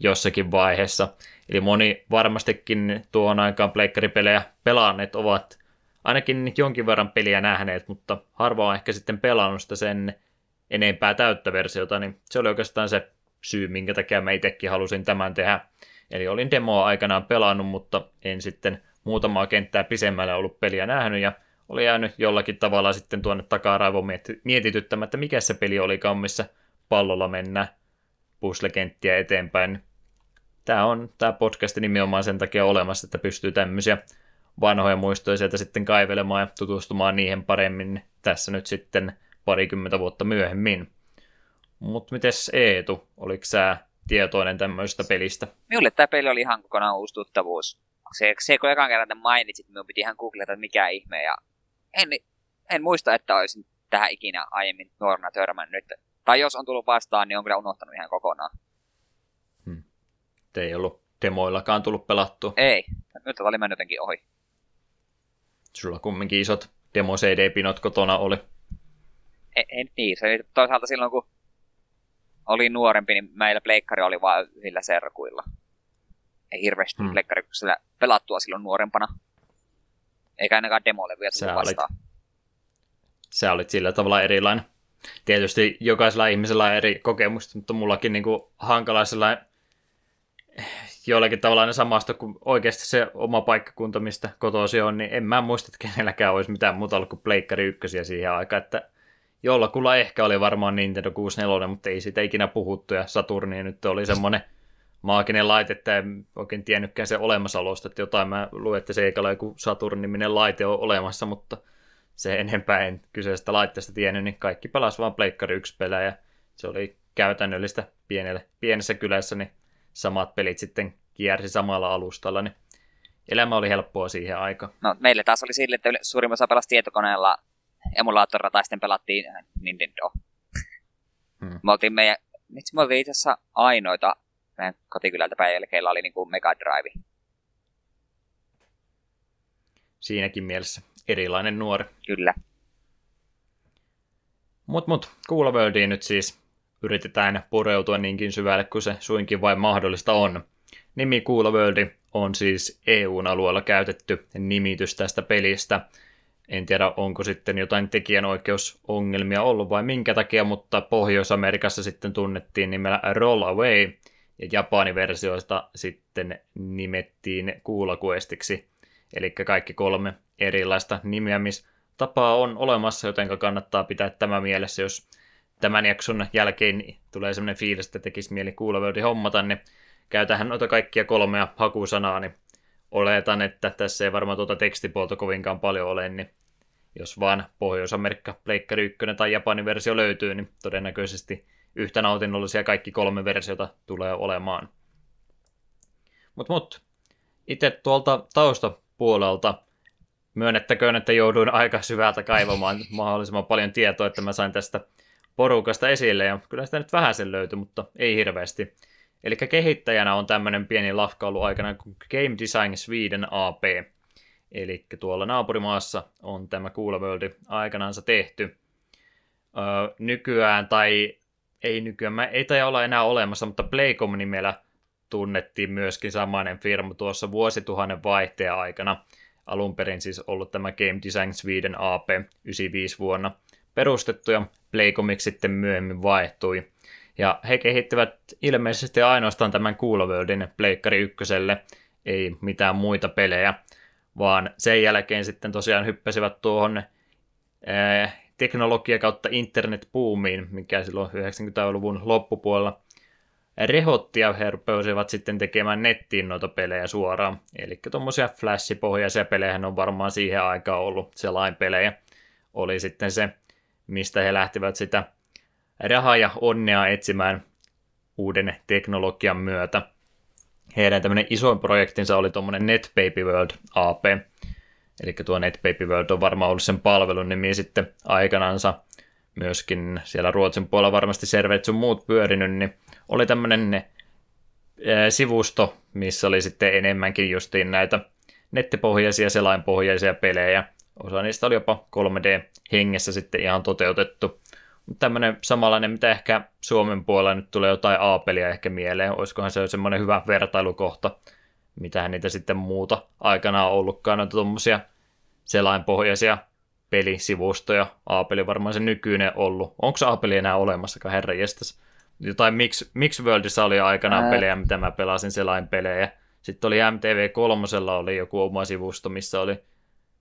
jossakin vaiheessa. Eli moni varmastikin tuohon aikaan pleikkaripelejä pelanneet ovat ainakin jonkin verran peliä nähneet, mutta harva on ehkä sitten pelannut sitä sen enempää täyttä versiota, niin se oli oikeastaan se syy, minkä takia mä itsekin halusin tämän tehdä. Eli olin demoa aikanaan pelannut, mutta en sitten muutamaa kenttää pisemmälle ollut peliä nähnyt, ja oli jäänyt jollakin tavalla sitten tuonne takaraivoon mietityttämättä, mikä se peli oli missä pallolla mennä puzzle-kenttiä eteenpäin. Tämä on tämä podcast nimenomaan sen takia olemassa, että pystyy tämmöisiä vanhoja muistoja sieltä sitten kaivelemaan ja tutustumaan niihin paremmin tässä nyt sitten parikymmentä vuotta myöhemmin. Mutta mites Eetu, oliko sä tietoinen tämmöisestä pelistä? Minulle tämä peli oli ihan kokonaan uusi tuttavuus. Se, se kun ekan kerran mainitsit, minun piti ihan googlata, että mikä ihme, ja en, en muista, että olisin tähän ikinä aiemmin nuorena törmännyt. Tai jos on tullut vastaan, niin on kyllä unohtanut ihan kokonaan. Te ei ollut demoillakaan tullut pelattua. Ei, nyt oli mennyt jotenkin ohi. Sulla kumminkin isot demo CD-pinot kotona oli. Ei, ei niin, se oli toisaalta silloin kun oli nuorempi, niin meillä pleikkari oli vain yhdillä serkuilla. Ei hirveästi hmm. pleikkari pelattua silloin nuorempana. Eikä ainakaan demolevyjä tullut vastaan. Olit, sä olit sillä tavalla erilainen. Tietysti jokaisella ihmisellä on eri kokemusta, mutta mullakin niin kuin hankala sellainen jollakin tavalla ne samasta kuin oikeasti se oma paikkakunta, mistä kotosi on, niin en mä muista, että kenelläkään olisi mitään muuta ollut kuin Pleikkari ykkösiä siihen aikaan, että jollakulla ehkä oli varmaan Nintendo 64, mutta ei siitä ikinä puhuttu, ja Saturni nyt oli semmoinen maaginen laite, että en oikein tiennytkään se olemassaolosta, että jotain mä luin, että Seikalla joku Saturn-niminen laite on olemassa, mutta se enempää en kyseisestä laitteesta tiennyt, niin kaikki pelas vaan Pleikkari 1 pelejä, ja se oli käytännöllistä pienelle, pienessä kylässä, niin samat pelit sitten kiersi samalla alustalla, niin elämä oli helppoa siihen aikaan. No, meille taas oli sille, että suurin osa pelasi tietokoneella emulaattorilla tai sitten pelattiin Nintendo. Hmm. Me oltiin meidän, me oltiin itse asiassa ainoita meidän kotikylältä päivällä, keillä oli niin kuin Mega Drive. Siinäkin mielessä erilainen nuori. Kyllä. Mut mut, Cool Worldiin nyt siis yritetään pureutua niinkin syvälle kuin se suinkin vain mahdollista on. Nimi Cool World on siis EUn alueella käytetty nimitys tästä pelistä. En tiedä, onko sitten jotain tekijänoikeusongelmia ollut vai minkä takia, mutta Pohjois-Amerikassa sitten tunnettiin nimellä Roll Away, ja Japanin versioista sitten nimettiin Cool Questiksi. Eli kaikki kolme erilaista nimeämistapaa on olemassa, joten kannattaa pitää tämä mielessä, jos tämän jakson jälkeen tulee sellainen fiilis, että tekisi mieli kuulevuuden hommata, niin käytähän noita kaikkia kolmea hakusanaa, niin oletan, että tässä ei varmaan tuota tekstipuolta kovinkaan paljon ole, niin jos vaan Pohjois-Amerikka, Pleikkari 1 tai Japanin versio löytyy, niin todennäköisesti yhtä nautinnollisia kaikki kolme versiota tulee olemaan. Mutta mut, itse tuolta taustapuolelta myönnettäköön, että jouduin aika syvältä kaivamaan mahdollisimman paljon tietoa, että mä sain tästä porukasta esille, ja kyllä sitä nyt vähän sen löytyi, mutta ei hirveästi. Eli kehittäjänä on tämmöinen pieni lafka ollut aikana kuin Game Design Sweden AP. Eli tuolla naapurimaassa on tämä Cool World aikanaansa tehty. Öö, nykyään, tai ei nykyään, mä ei taida olla enää olemassa, mutta Playcom nimellä tunnettiin myöskin samainen firma tuossa vuosituhannen vaihteen aikana. Alun perin siis ollut tämä Game Design Sweden AP 95 vuonna perustettu ja Playcomiksi sitten myöhemmin vaihtui. Ja he kehittivät ilmeisesti ainoastaan tämän Cool Worldin Pleikkari ykköselle, ei mitään muita pelejä, vaan sen jälkeen sitten tosiaan hyppäsivät tuohon ää, teknologia kautta internet-boomiin, mikä silloin 90-luvun loppupuolella rehotti ja he sitten tekemään nettiin noita pelejä suoraan. Eli tuommoisia flash-pohjaisia pelejä on varmaan siihen aikaan ollut selain pelejä. Oli sitten se, mistä he lähtivät sitä rahaa ja onnea etsimään uuden teknologian myötä. Heidän tämmöinen isoin projektinsa oli tuommoinen NetBaby World AP. Eli tuo NetBaby World on varmaan ollut sen palvelun nimi sitten aikanansa. Myöskin siellä Ruotsin puolella varmasti serverit sun muut pyörinyt, niin oli tämmöinen sivusto, missä oli sitten enemmänkin justiin näitä nettipohjaisia, selainpohjaisia pelejä. Osa niistä oli jopa 3D-hengessä sitten ihan toteutettu tämmöinen samanlainen, mitä ehkä Suomen puolella nyt tulee jotain Aapelia ehkä mieleen. Olisikohan se semmoinen hyvä vertailukohta, mitähän niitä sitten muuta aikana on ollutkaan. Noita tuommoisia selainpohjaisia pelisivustoja. Aapeli varmaan se nykyinen ollut. Onko Aapeli enää olemassa, herra jestas? Jotain Mix, Mix Worldissa oli aikanaan Ää... pelejä, mitä mä pelasin selainpelejä. Sitten oli MTV3 oli joku oma sivusto, missä oli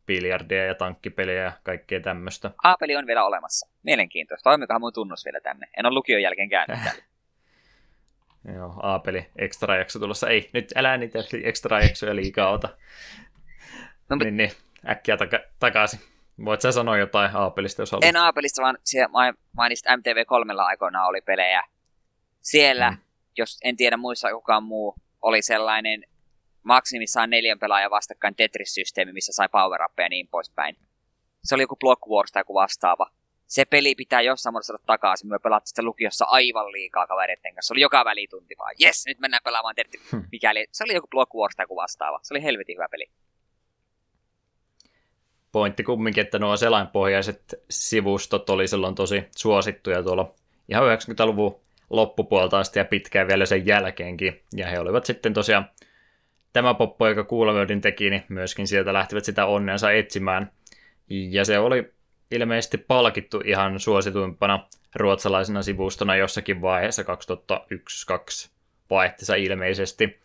biljardia ja tankkipelejä ja kaikkea tämmöistä. A-peli on vielä olemassa. Mielenkiintoista. Toimikohan mun tunnus vielä tänne? En ole lukion jälkeen käynyt täällä. Joo, A-peli extra jakso tulossa. Ei, nyt älä niitä extra jaksoja liikaa ota. No, niin, niin, äkkiä taka- takaisin. Voit sä sanoa jotain A-pelistä, jos haluat? En A-pelistä, vaan siellä mainitsit MTV3 aikoinaan oli pelejä. Siellä, mm. jos en tiedä muissa kukaan muu, oli sellainen maksimissaan neljän pelaajan vastakkain Tetris-systeemi, missä sai power ja niin poispäin. Se oli joku Block Wars tai joku vastaava. Se peli pitää jossain muodossa saada takaisin. Me pelattiin sitä lukiossa aivan liikaa kavereiden kanssa. Se oli joka välitunti vaan. Yes, nyt mennään pelaamaan Tetris. Hmm. Mikäli se oli joku Block Wars tai joku vastaava. Se oli helvetin hyvä peli. Pointti kumminkin, että nuo selainpohjaiset sivustot oli silloin tosi suosittuja tuolla ihan 90-luvun loppupuolta asti ja pitkään vielä sen jälkeenkin. Ja he olivat sitten tosiaan tämä poppo, joka Kuulamöydin teki, niin myöskin sieltä lähtivät sitä onneensa etsimään. Ja se oli ilmeisesti palkittu ihan suosituimpana ruotsalaisena sivustona jossakin vaiheessa 2001-2002 vaihteessa ilmeisesti.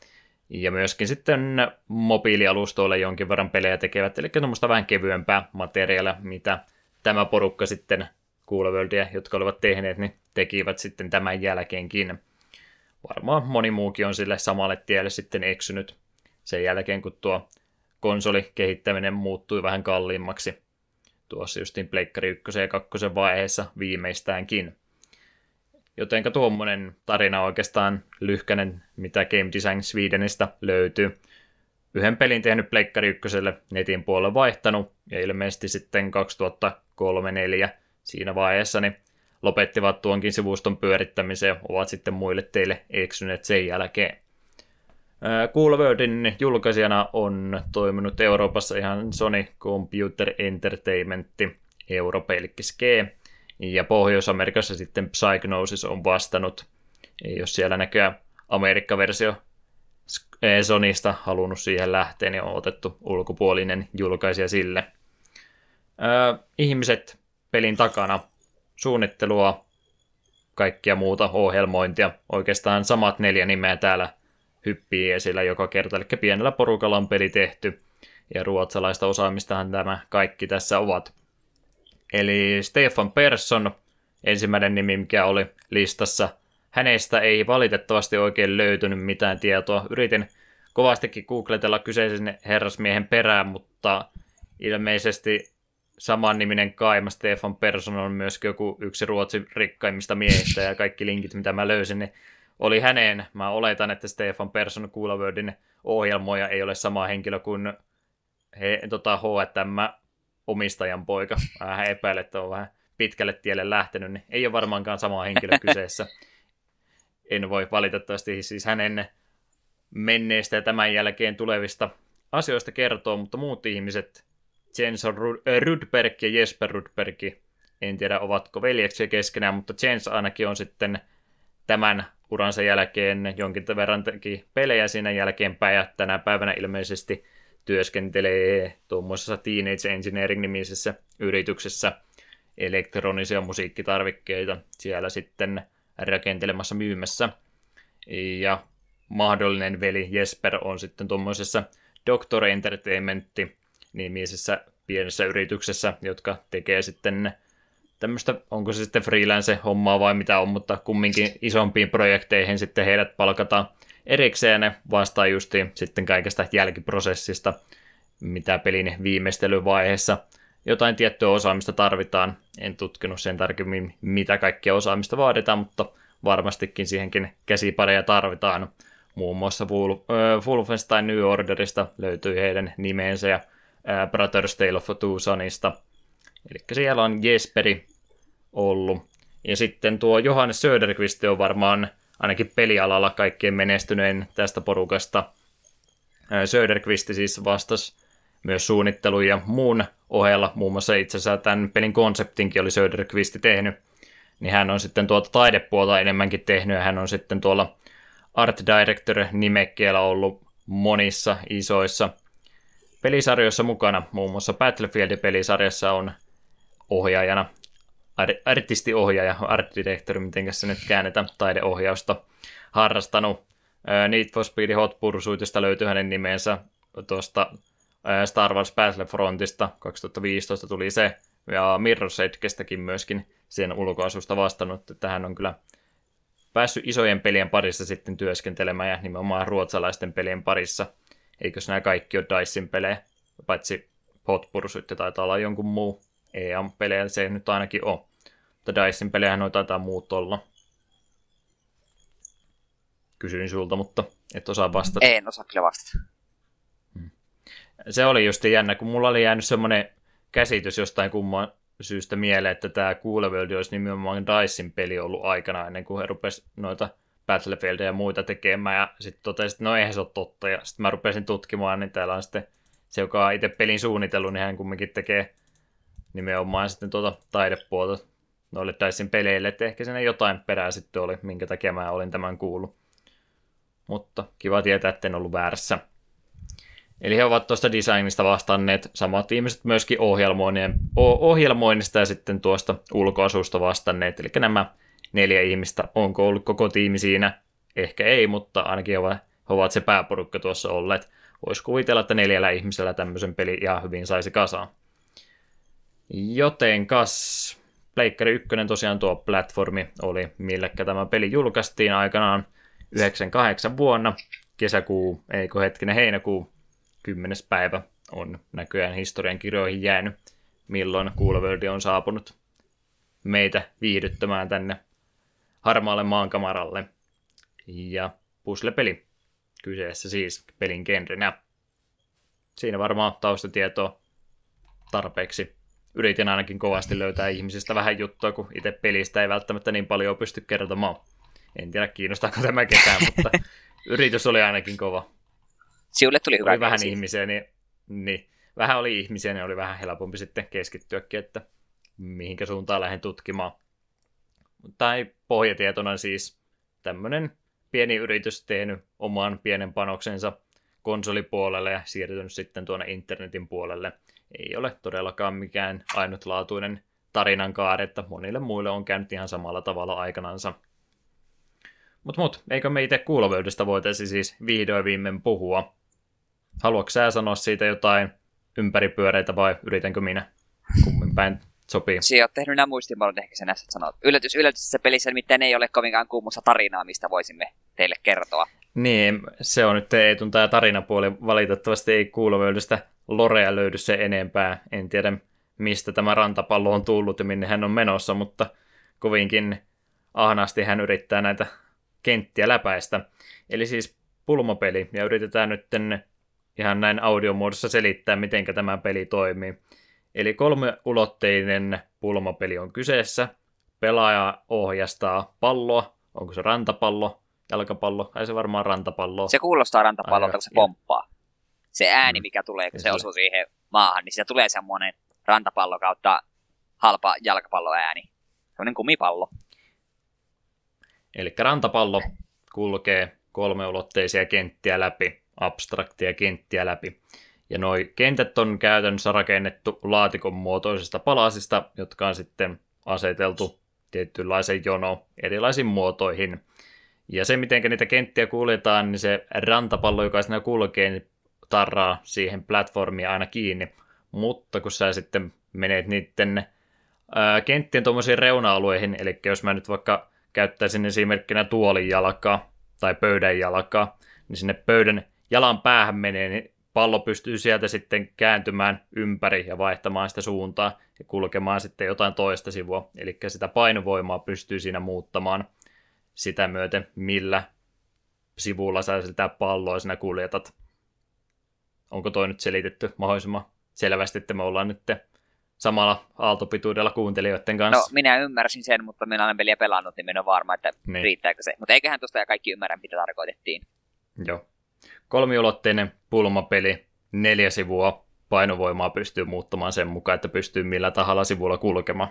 Ja myöskin sitten mobiilialustoille jonkin verran pelejä tekevät, eli tuommoista vähän kevyempää materiaalia, mitä tämä porukka sitten Coolworldia, jotka olivat tehneet, niin tekivät sitten tämän jälkeenkin. Varmaan moni muukin on sille samalle tielle sitten eksynyt sen jälkeen, kun tuo konsolikehittäminen muuttui vähän kalliimmaksi tuossa justiin Pleikkari 1 ja 2 vaiheessa viimeistäänkin. Jotenka tuommoinen tarina oikeastaan lyhkänen, mitä Game Design Swedenistä löytyy. Yhden pelin tehnyt Pleikkari 1 netin puolella vaihtanut, ja ilmeisesti sitten 2003-2004 siinä vaiheessa niin lopettivat tuonkin sivuston pyörittämisen ja ovat sitten muille teille eksyneet sen jälkeen. Cool Worldin julkaisijana on toiminut Euroopassa ihan Sony Computer Entertainment, Europe eli ja Pohjois-Amerikassa sitten Psychnosis on vastannut. Jos siellä näkyy Amerikka-versio Sonista halunnut siihen lähteä, niin on otettu ulkopuolinen julkaisija sille. ihmiset pelin takana, suunnittelua, kaikkia muuta ohjelmointia, oikeastaan samat neljä nimeä täällä hyppii esillä joka kerta, eli pienellä porukalla on peli tehty, ja ruotsalaista osaamistahan tämä kaikki tässä ovat. Eli Stefan Persson, ensimmäinen nimi, mikä oli listassa. Hänestä ei valitettavasti oikein löytynyt mitään tietoa. Yritin kovastikin googletella kyseisen herrasmiehen perään, mutta ilmeisesti saman niminen Kaima Stefan Persson on myöskin joku yksi Ruotsin rikkaimmista miehistä ja kaikki linkit, mitä mä löysin, niin oli häneen. Mä oletan, että Stefan Persson Kuulavördin ohjelmoja ei ole sama henkilö kuin he, tota, H&M omistajan poika. Vähän epäilen, että on vähän pitkälle tielle lähtenyt, niin ei ole varmaankaan sama henkilö kyseessä. en voi valitettavasti siis hänen menneistä ja tämän jälkeen tulevista asioista kertoa, mutta muut ihmiset, Jens Rudberg ja Jesper Rudberg, en tiedä ovatko veljeksiä keskenään, mutta Jens ainakin on sitten tämän uransa jälkeen jonkin verran teki pelejä siinä jälkeenpäin ja tänä päivänä ilmeisesti työskentelee tuommoisessa Teenage Engineering-nimisessä yrityksessä elektronisia musiikkitarvikkeita siellä sitten rakentelemassa myymässä. Ja mahdollinen veli Jesper on sitten tuommoisessa Doctor Entertainment nimisessä pienessä yrityksessä, jotka tekee sitten tämmöistä, onko se sitten freelance-hommaa vai mitä on, mutta kumminkin isompiin projekteihin sitten heidät palkataan erikseen ne vastaa justiin sitten kaikesta jälkiprosessista, mitä pelin viimeistelyvaiheessa jotain tiettyä osaamista tarvitaan. En tutkinut sen tarkemmin, mitä kaikkea osaamista vaaditaan, mutta varmastikin siihenkin käsipareja tarvitaan. Muun muassa Wolfenstein New Orderista löytyy heidän nimensä ja Brothers Tale of Two Sonista. Eli siellä on Jesperi ollut. Ja sitten tuo Johannes Söderqvist on varmaan ainakin pelialalla kaikkein menestyneen tästä porukasta. Söderqvist siis vastasi myös suunnittelu ja muun ohella, muun muassa itse asiassa tämän pelin konseptinkin oli Söderqvist tehnyt, niin hän on sitten tuota taidepuolta enemmänkin tehnyt, ja hän on sitten tuolla Art Director-nimekkeellä ollut monissa isoissa pelisarjoissa mukana, muun muassa Battlefield-pelisarjassa on ohjaajana, artistiohjaaja, art director, miten se nyt käännetään, taideohjausta harrastanut. Need for Speed Hot Pursuitista löytyy hänen nimensä tuosta Star Wars Battlefrontista 2015 tuli se, ja Mirror's Edgestäkin myöskin sen ulkoasusta vastannut, että hän on kyllä päässyt isojen pelien parissa sitten työskentelemään ja nimenomaan ruotsalaisten pelien parissa. Eikös nämä kaikki ole Dicein pelejä, paitsi Hot Pursuit taitaa olla jonkun muu EA-pelejä, se nyt ainakin on. Mutta Dicein pelejä noita taitaa muut olla. Kysyin sulta, mutta et osaa vastata. En osaa kyllä vastata se oli just jännä, kun mulla oli jäänyt semmoinen käsitys jostain kumman syystä mieleen, että tämä Cool World olisi nimenomaan Dicein peli ollut aikana ennen kuin he rupesivat noita Battlefieldia ja muita tekemään, ja sitten totesin, että no eihän se ole totta, ja sitten mä rupesin tutkimaan, niin täällä on sitten se, joka on itse pelin suunnitellut, niin hän kumminkin tekee nimenomaan sitten tuota taidepuolta noille Dicein peleille, että ehkä siinä jotain perää sitten oli, minkä takia mä olin tämän kuullut. Mutta kiva tietää, että en ollut väärässä. Eli he ovat tuosta designista vastanneet samat ihmiset myöskin ohjelmoinnista ja sitten tuosta ulkoasusta vastanneet. Eli nämä neljä ihmistä, onko ollut koko tiimi siinä? Ehkä ei, mutta ainakin he ovat se pääporukka tuossa olleet. Voisi kuvitella, että neljällä ihmisellä tämmöisen peli ihan hyvin saisi kasaan. Joten kas, Pleikkari 1 tosiaan tuo platformi oli, millekä tämä peli julkaistiin aikanaan 98 vuonna, kesäkuu, eikö hetkinen, heinäkuu kymmenes päivä on näköjään historian kirjoihin jäänyt, milloin Cool on saapunut meitä viihdyttämään tänne harmaalle maankamaralle. Ja puzzle-peli kyseessä siis pelin genrenä. Siinä varmaan taustatietoa tarpeeksi. Yritin ainakin kovasti löytää ihmisistä vähän juttua, kun itse pelistä ei välttämättä niin paljon pysty kertomaan. En tiedä kiinnostaako tämä ketään, mutta yritys oli ainakin kova. Siulle tuli hyvä oli vähän ihmisiä, niin, niin, vähän oli ihmisiä, niin oli vähän helpompi sitten keskittyäkin, että mihinkä suuntaan lähden tutkimaan. Tai pohjatietona siis tämmöinen pieni yritys tehnyt oman pienen panoksensa konsolipuolelle ja siirtynyt sitten tuonne internetin puolelle. Ei ole todellakaan mikään ainutlaatuinen tarinan kaari, että monille muille on käynyt ihan samalla tavalla aikanansa. Mutta mut, eikö me itse kuulovöydestä voitaisiin siis vihdoin viimein puhua? Haluatko sä sanoa siitä jotain ympäripyöreitä vai yritänkö minä? Kummin päin sopii. Si oot tehnyt nämä muistimallot, ehkä sä näistä sanot. Yllätys, yllätys, se pelissä nimittäin ei ole kovinkaan kuumussa tarinaa, mistä voisimme teille kertoa. Niin, se on nyt Eetun tämä tarinapuoli. Valitettavasti ei kuulovöydöstä Lorea löydy se enempää. En tiedä, mistä tämä rantapallo on tullut ja minne hän on menossa, mutta kovinkin ahnaasti hän yrittää näitä kenttiä läpäistä. Eli siis pulmopeli, ja yritetään nyt ihan näin audiomuodossa selittää, miten tämä peli toimii. Eli kolmeulotteinen pulmapeli on kyseessä. Pelaaja ohjastaa palloa, onko se rantapallo, jalkapallo, tai se varmaan rantapallo. Se kuulostaa rantapallolta, kun se pomppaa. Se ääni, mm. mikä tulee, kun se, se osuu siihen maahan, niin siitä tulee semmoinen rantapallo kautta halpa jalkapalloääni. Semmoinen kumipallo. Eli rantapallo kulkee kolmeulotteisia kenttiä läpi, abstraktia kenttiä läpi. Ja noi kentät on käytännössä rakennettu laatikon muotoisista palasista, jotka on sitten aseteltu tietynlaisen jono erilaisiin muotoihin. Ja se, miten niitä kenttiä kuljetaan, niin se rantapallo, joka siinä kulkee, niin tarraa siihen platformiin aina kiinni. Mutta kun sä sitten menet niiden ää, kenttien tuommoisiin reuna-alueihin, eli jos mä nyt vaikka käyttäisin esimerkkinä tuolin jalkaa tai pöydän jalkaa, niin sinne pöydän jalan päähän menee, niin pallo pystyy sieltä sitten kääntymään ympäri ja vaihtamaan sitä suuntaa ja kulkemaan sitten jotain toista sivua. Eli sitä painovoimaa pystyy siinä muuttamaan sitä myöten, millä sivulla sä sitä palloa sinä kuljetat. Onko toi nyt selitetty mahdollisimman selvästi, että me ollaan nyt samalla aaltopituudella kuuntelijoiden kanssa. No, minä ymmärsin sen, mutta minä olen peliä pelannut, niin minä olen varma, että niin. riittääkö se. Mutta eiköhän tuosta ja kaikki ymmärrä, mitä tarkoitettiin. Joo. Kolmiulotteinen pulmapeli, neljä sivua, painovoimaa pystyy muuttamaan sen mukaan, että pystyy millä tahalla sivulla kulkemaan.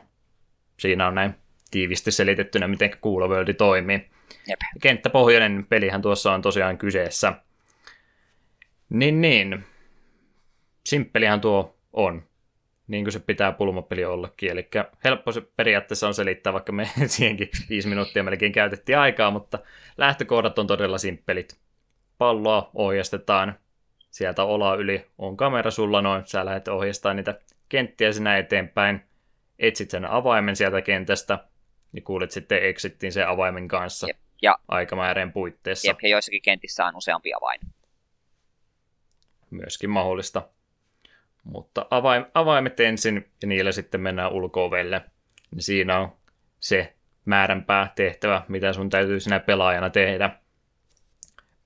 Siinä on näin tiivisti selitettynä, miten kuulovöldi toimii. Jep. Kenttäpohjainen pelihän tuossa on tosiaan kyseessä. Niin niin, simppelihän tuo on niin kuin se pitää pulmapeli ollakin. Eli helppo se periaatteessa on selittää, vaikka me siihenkin viisi minuuttia melkein käytettiin aikaa, mutta lähtökohdat on todella simppelit. Palloa ohjastetaan, sieltä ola yli on kamera sulla noin, sä lähdet ohjastamaan niitä kenttiä sinä eteenpäin, etsit sen avaimen sieltä kentästä, niin kuulet sitten exittiin sen avaimen kanssa Jep. ja aikamääreen puitteissa. Jep, ja joissakin kentissä on useampi avain. Myöskin mahdollista. Mutta avaim, avaimet ensin ja niillä sitten mennään ulkoovelle. Niin siinä on se määränpää tehtävä, mitä sun täytyy sinä pelaajana tehdä.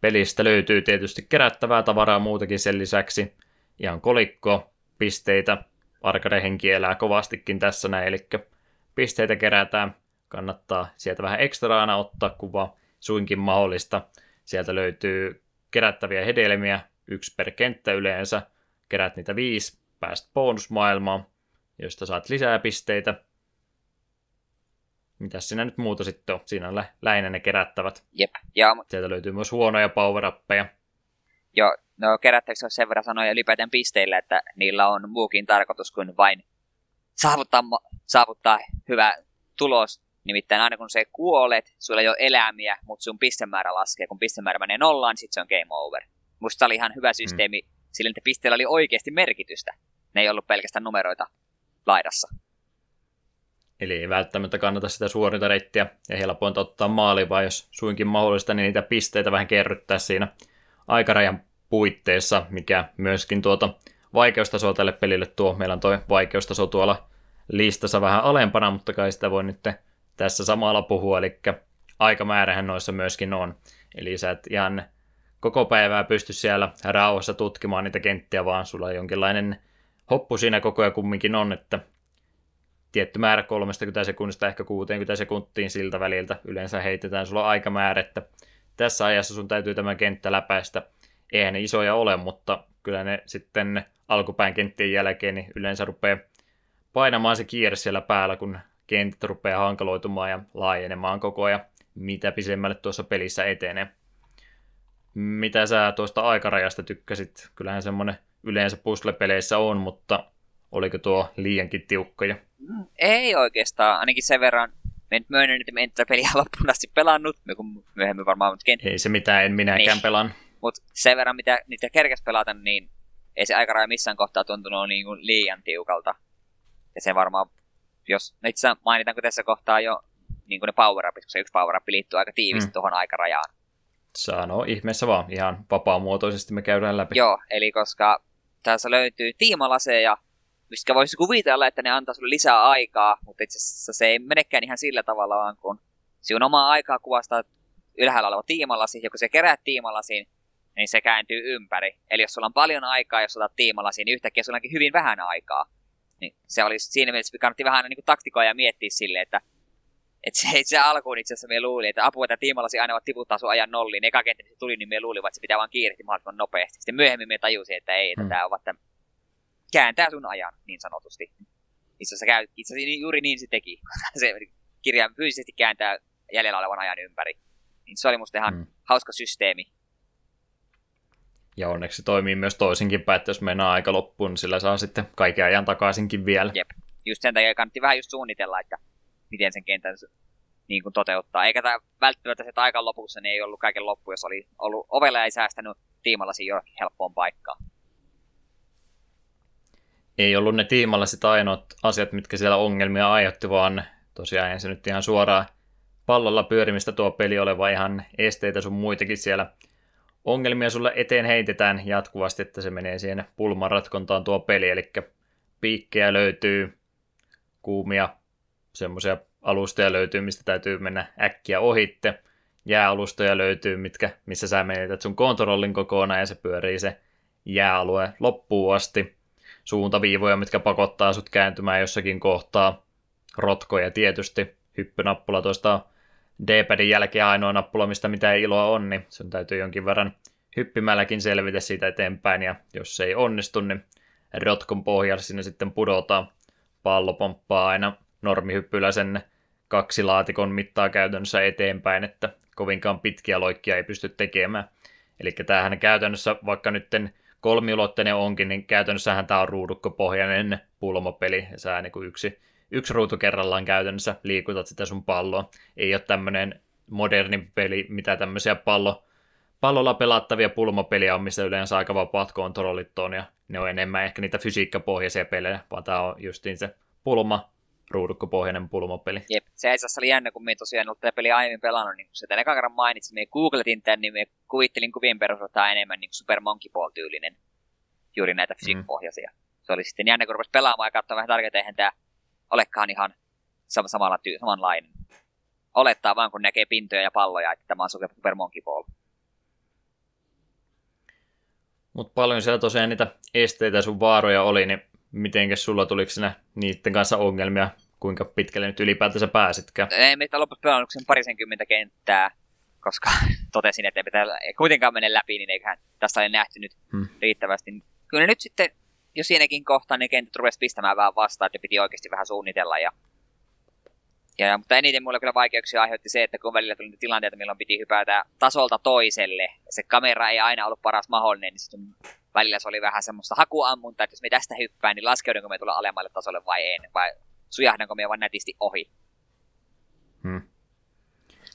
Pelistä löytyy tietysti kerättävää tavaraa muutakin sen lisäksi. Ihan kolikko, pisteitä, arcade-henki elää kovastikin tässä näin, eli pisteitä kerätään. Kannattaa sieltä vähän ekstraana ottaa kuva, suinkin mahdollista. Sieltä löytyy kerättäviä hedelmiä, yksi per kenttä yleensä, kerät niitä viisi, pääst bonusmaailmaan, josta saat lisää pisteitä. Mitäs siinä nyt muuta sitten on? Siinä on lä- lähinnä ne kerättävät. Jep. Ja... Sieltä löytyy myös huonoja power Joo, no kerättäväksi on sen verran sanoja ylipäätään pisteillä, että niillä on muukin tarkoitus kuin vain saavuttaa, saavuttaa hyvä tulos. Nimittäin aina kun se kuolet, sulla ei ole elämiä, mutta sun pistemäärä laskee. Kun pistemäärä menee nollaan, niin sitten se on game over. Musta oli ihan hyvä systeemi mm sillä niitä pisteillä oli oikeasti merkitystä. Ne ei ollut pelkästään numeroita laidassa. Eli ei välttämättä kannata sitä suorinta reittiä ja helpointa ottaa maali, vaan jos suinkin mahdollista, niin niitä pisteitä vähän kerryttää siinä aikarajan puitteissa, mikä myöskin tuota vaikeustasoa tälle pelille tuo. Meillä on tuo vaikeustaso tuolla listassa vähän alempana, mutta kai sitä voi nyt tässä samalla puhua, eli aikamäärähän noissa myöskin on. Eli sä et ihan koko päivää pysty siellä rauhassa tutkimaan niitä kenttiä, vaan sulla jonkinlainen hoppu siinä koko ajan kumminkin on, että tietty määrä 30 sekunnista ehkä 60 sekuntiin siltä väliltä yleensä heitetään sulla aikamäärä, että tässä ajassa sun täytyy tämä kenttä läpäistä. Eihän ne isoja ole, mutta kyllä ne sitten alkupään kenttien jälkeen niin yleensä rupeaa painamaan se kiire siellä päällä, kun kentät rupeaa hankaloitumaan ja laajenemaan koko ajan, mitä pisemmälle tuossa pelissä etenee. Mitä sä tuosta aikarajasta tykkäsit? Kyllähän semmoinen yleensä puzzle-peleissä on, mutta oliko tuo liiankin tiukkoja? Ei oikeastaan, ainakin sen verran. Nyt myönnän, että me en tätä peliä loppuun asti pelannut, kun myöhemmin varmaan... Mutta kent... Ei se mitään, en minäkään niin. pelan. Mutta sen verran, mitä niitä kerkes pelata, niin ei se aikaraja missään kohtaa tuntunut niin kuin liian tiukalta. Ja se varmaan, jos no itse mainitaanko tässä kohtaa jo niin kuin ne power koska se yksi power liittyy aika tiivisti mm. tuohon aikarajaan Sano ihmeessä vaan, ihan vapaamuotoisesti me käydään läpi. Joo, eli koska tässä löytyy tiimalaseja, mistä voisi kuvitella, että ne antaa sulle lisää aikaa, mutta itse asiassa se ei menekään ihan sillä tavalla, vaan kun sinun omaa aikaa kuvastaa ylhäällä oleva tiimalasi, ja kun se kerää tiimalasiin, niin se kääntyy ympäri. Eli jos sulla on paljon aikaa, jos otat tiimalasiin, niin yhtäkkiä sulla onkin hyvin vähän aikaa. Niin se olisi siinä mielessä, kannatti vähän niin kuin taktikoa ja miettiä silleen, että et se, se alkuun itse asiassa me luuli, että apua, että tiimalasi aina tiputtaa sun ajan nolliin. Eka kenttä se tuli, niin me luulivat, että se pitää vaan kiirehtiä mahdollisimman nopeasti. Sitten myöhemmin me tajusin, että ei, että hmm. tämä on että kääntää sun ajan, niin sanotusti. Itse asiassa, käy, itse asiassa niin juuri niin se teki. se kirja fyysisesti kääntää jäljellä olevan ajan ympäri. Niin se oli musta ihan hmm. hauska systeemi. Ja onneksi se toimii myös toisinkin päin, että jos mennään aika loppuun, niin sillä saa sitten kaiken ajan takaisinkin vielä. Jep. Just sen takia kannatti vähän just suunnitella, että miten sen kentän niin kuin toteuttaa. Eikä tämä välttämättä se aikan lopussa niin ei ollut kaiken loppu, jos oli ollut ovella ei säästänyt tiimallasi jollakin helppoon paikkaan. Ei ollut ne tiimallasit ainoat asiat, mitkä siellä ongelmia aiheutti, vaan tosiaan ei se nyt ihan suoraan pallolla pyörimistä tuo peli ole, vaan ihan esteitä sun muitakin siellä ongelmia sulle eteen heitetään jatkuvasti, että se menee siihen pulmanratkontaan tuo peli, eli piikkejä löytyy, kuumia semmoisia alustoja löytyy, mistä täytyy mennä äkkiä ohitte. Jääalustoja löytyy, mitkä, missä sä menetät sun kontrollin kokonaan ja se pyörii se jääalue loppuun asti. Suuntaviivoja, mitkä pakottaa sut kääntymään jossakin kohtaa. Rotkoja tietysti. Hyppynappula tuosta D-padin jälkeen ainoa nappula, mistä mitään iloa on, niin sun täytyy jonkin verran hyppimälläkin selvitä siitä eteenpäin, ja jos se ei onnistu, niin rotkon pohjalla sinne sitten pudotaan. Pallo pomppaa aina normihyppyläisen kaksi laatikon mittaa käytännössä eteenpäin, että kovinkaan pitkiä loikkia ei pysty tekemään. Eli tämähän käytännössä, vaikka nytten kolmiulotteinen onkin, niin käytännössähän tämä on ruudukkopohjainen pulmopeli, sä niin kuin yksi, yksi ruutu kerrallaan käytännössä liikutat sitä sun palloa. Ei ole tämmöinen moderni peli, mitä tämmöisiä pallo, pallolla pelattavia pulmopeliä on, missä yleensä aika vapaat kontrollit on, ja ne on enemmän ehkä niitä fysiikkapohjaisia pelejä, vaan tämä on justiin se pulma ruudukkopohjainen pulmopeli. Jep, se itse asiassa oli jännä, kun me tosiaan ollut tätä peliä aiemmin pelannut, niin kun se tänne kerran mainitsin, me googletin tämän, niin me kuvittelin kuvien perusteella enemmän niin Super Monkey Ball-tyylinen, juuri näitä fysiikkapohjaisia. Mm. Se oli sitten jännä, kun rupesi pelaamaan ja katsoa vähän tarkemmin, eihän tämä olekaan ihan sam- samalla tyy- samanlainen. Olettaa vaan, kun näkee pintoja ja palloja, että tämä on Super Monkey Ball. Mutta paljon siellä tosiaan niitä esteitä sun vaaroja oli, niin mitenkäs sulla tuliko sinä niiden kanssa ongelmia, kuinka pitkälle nyt ylipäätänsä pääsitkään? Ei meitä lopussa pelannut sen parisenkymmentä kenttää, koska totesin, että ei pitää kuitenkaan mene läpi, niin eiköhän tässä ole nähty nyt hmm. riittävästi. Kyllä nyt sitten jo siinäkin kohtaa ne kentät rupesi pistämään vähän vastaan, että piti oikeasti vähän suunnitella. Ja, ja, mutta eniten mulle kyllä vaikeuksia aiheutti se, että kun välillä tuli tilanteita, milloin piti hypätä tasolta toiselle, se kamera ei aina ollut paras mahdollinen, niin sitten välillä se oli vähän semmoista hakuammunta, että jos me tästä hyppään, niin laskeudummeko me tulla alemmalle tasolle vai ei, vai sujahdanko me vaan nätisti ohi. Hmm.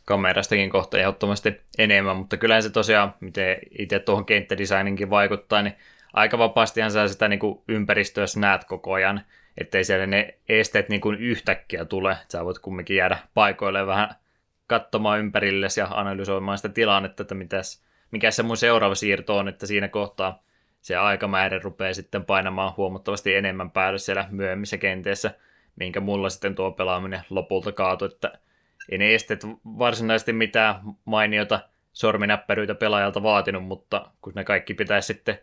Kamerastakin kohta ehdottomasti enemmän, mutta kyllä se tosiaan, miten itse tuohon kenttädesigninkin vaikuttaa, niin aika vapaastihan sä sitä niin kuin ympäristöä näet koko ajan, ettei siellä ne esteet niin kuin yhtäkkiä tule. Sä voit kumminkin jäädä paikoille vähän katsomaan ympärillesi ja analysoimaan sitä tilannetta, että mitäs, mikä se mun seuraava siirto on, että siinä kohtaa se aikamäärä rupeaa sitten painamaan huomattavasti enemmän päälle siellä myöhemmissä kenteessä, minkä mulla sitten tuo pelaaminen lopulta kaatui, että ei ne esteet varsinaisesti mitään mainiota sorminäppäryyttä pelaajalta vaatinut, mutta kun ne kaikki pitäisi sitten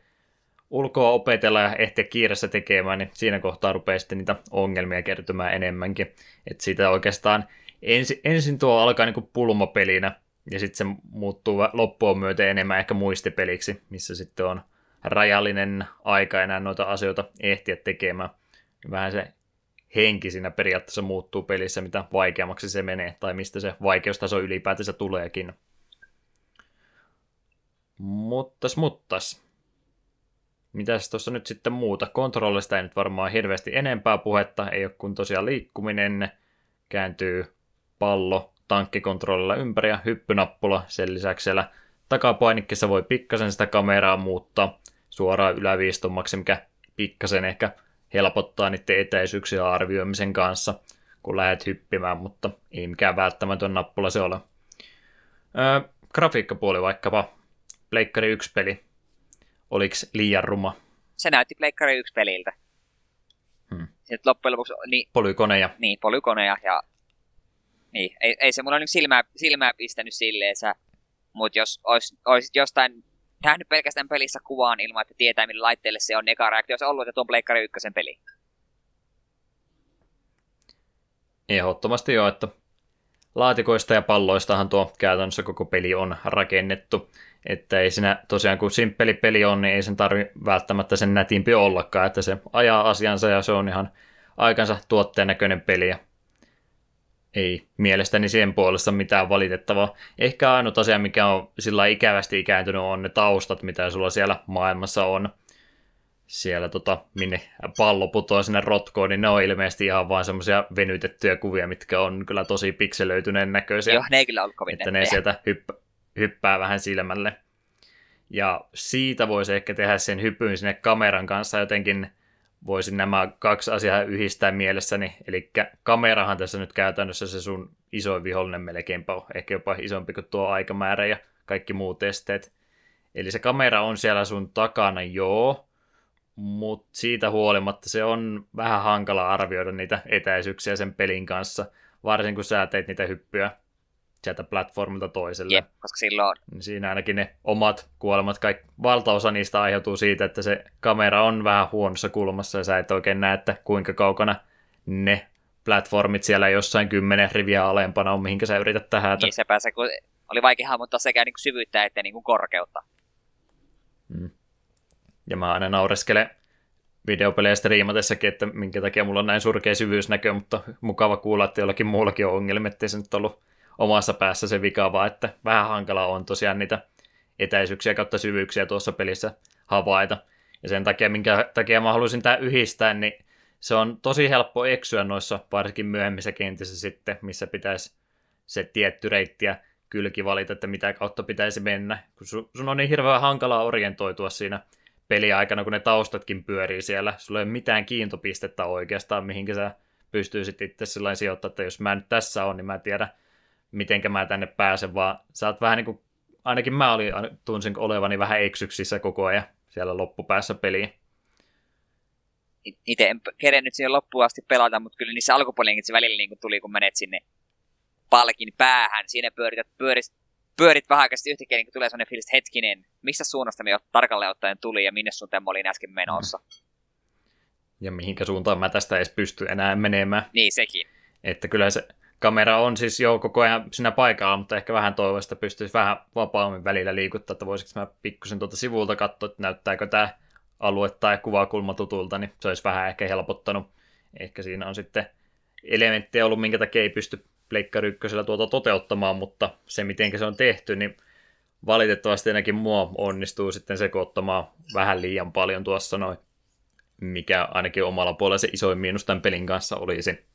ulkoa opetella ja ehtiä kiireessä tekemään, niin siinä kohtaa rupeaa sitten niitä ongelmia kertymään enemmänkin. Että siitä oikeastaan ensi, ensin tuo alkaa niin pulmopelinä, ja sitten se muuttuu loppuun myöten enemmän ehkä muistipeliksi, missä sitten on rajallinen aika enää noita asioita ehtiä tekemään. Vähän se henki siinä periaatteessa muuttuu pelissä, mitä vaikeammaksi se menee, tai mistä se vaikeustaso ylipäätänsä tuleekin. Muttas, muttas. Mitäs tuossa nyt sitten muuta? Kontrollista ei nyt varmaan hirveästi enempää puhetta, ei ole kun tosiaan liikkuminen, kääntyy pallo tankkikontrollilla ympäri ja hyppynappula. Sen lisäksi siellä takapainikkeessa voi pikkasen sitä kameraa muuttaa suoraan yläviistommaksi, mikä pikkasen ehkä helpottaa niiden etäisyyksiä arvioimisen kanssa, kun lähdet hyppimään, mutta ei mikään välttämätön nappula se ole. Öö, grafiikkapuoli vaikkapa, Pleikkari 1 peli, oliko liian ruma? Se näytti Pleikkari 1 peliltä. Hmm. Sitten loppujen lopuksi, niin, Polykoneja. niin polykoneja ja niin, ei, ei se mulla nyt silmää, silmää pistänyt silleensä, mutta jos ois, olisit jostain nähnyt pelkästään pelissä kuvaan ilman, että tietää millä laitteelle se on, niin eka reaktio olisi ollut, että tuon Pleikkari 1 peli. Ehdottomasti jo, että laatikoista ja palloistahan tuo käytännössä koko peli on rakennettu. Että ei siinä tosiaan, kun simppeli peli on, niin ei sen tarvi välttämättä sen nätimpi ollakaan, että se ajaa asiansa ja se on ihan aikansa tuotteen näköinen peli. Ja ei mielestäni siihen puolesta mitään valitettavaa. Ehkä ainut asia, mikä on sillä ikävästi ikääntynyt, on ne taustat, mitä sulla siellä maailmassa on. Siellä, tota, minne pallo putoaa sinne rotkoon, niin ne on ilmeisesti ihan vain semmoisia venytettyjä kuvia, mitkä on kyllä tosi pikselöityneen näköisiä. Joo, ne ei kyllä ollut kovin että ne sieltä hyppä, hyppää vähän silmälle. Ja siitä voisi ehkä tehdä sen hypyn sinne kameran kanssa jotenkin voisin nämä kaksi asiaa yhdistää mielessäni. Eli kamerahan tässä nyt käytännössä se sun isoin vihollinen melkeinpä on, ehkä jopa isompi kuin tuo aikamäärä ja kaikki muut esteet. Eli se kamera on siellä sun takana, joo, mutta siitä huolimatta se on vähän hankala arvioida niitä etäisyyksiä sen pelin kanssa, varsinkin kun sä teet niitä hyppyjä sieltä platformilta toiselle. Jep, koska silloin Niin Siinä ainakin ne omat kuolemat, kaik, valtaosa niistä aiheutuu siitä, että se kamera on vähän huonossa kulmassa ja sä et oikein näe, että kuinka kaukana ne platformit siellä jossain kymmenen riviä alempana on, mihinkä sä yrität tähätä. niin se pääsee, kun oli vaikea hahmottaa sekä niin syvyyttä että niin kuin korkeutta. Mm. Ja mä aina naureskelen videopelejä striimatessakin, että minkä takia mulla on näin surkea syvyysnäkö, mutta mukava kuulla, että jollakin muullakin on ongelmia, ettei se nyt ollut omassa päässä se vika, vaan että vähän hankala on tosiaan niitä etäisyyksiä kautta syvyyksiä tuossa pelissä havaita. Ja sen takia, minkä takia mä haluaisin tämä yhdistää, niin se on tosi helppo eksyä noissa varsinkin myöhemmissä kentissä sitten, missä pitäisi se tietty reitti ja kylki valita, että mitä kautta pitäisi mennä. Kun su- sun on niin hirveän hankalaa orientoitua siinä peliaikana, kun ne taustatkin pyörii siellä. Sulla ei ole mitään kiintopistettä oikeastaan, mihinkä sä pystyisit itse sillä sijoittaa, että jos mä nyt tässä on, niin mä en tiedä, mitenkä mä tänne pääsen, vaan sä oot vähän niin kuin, ainakin mä olin, tunsin olevani vähän eksyksissä koko ajan siellä loppupäässä peliin. Itse en kerennyt siihen loppuun asti pelata, mutta kyllä niissä alkupuolinkin se välillä niin kuin tuli, kun menet sinne palkin päähän. Siinä pyörit, pyörit, pyörit vähän aikaa yhtäkkiä niin tulee sellainen fiilis, että hetkinen, missä suunnasta me tarkalleen ottaen tuli ja minne suuntaan mä olin äsken menossa. Ja mihinkä suuntaan mä tästä edes pysty enää menemään. Niin, sekin. Että kyllä se kamera on siis jo koko ajan siinä paikalla, mutta ehkä vähän toivoista pystyisi vähän vapaammin välillä liikuttaa, että voisiko mä pikkusen tuolta sivulta katsoa, että näyttääkö tämä alue tai kuvakulma tutulta, niin se olisi vähän ehkä helpottanut. Ehkä siinä on sitten elementtejä ollut, minkä takia ei pysty Pleikkari ykkösellä tuota toteuttamaan, mutta se miten se on tehty, niin valitettavasti ainakin mua onnistuu sitten sekoittamaan vähän liian paljon tuossa noin, mikä ainakin omalla puolella se isoin miinus tämän pelin kanssa olisi.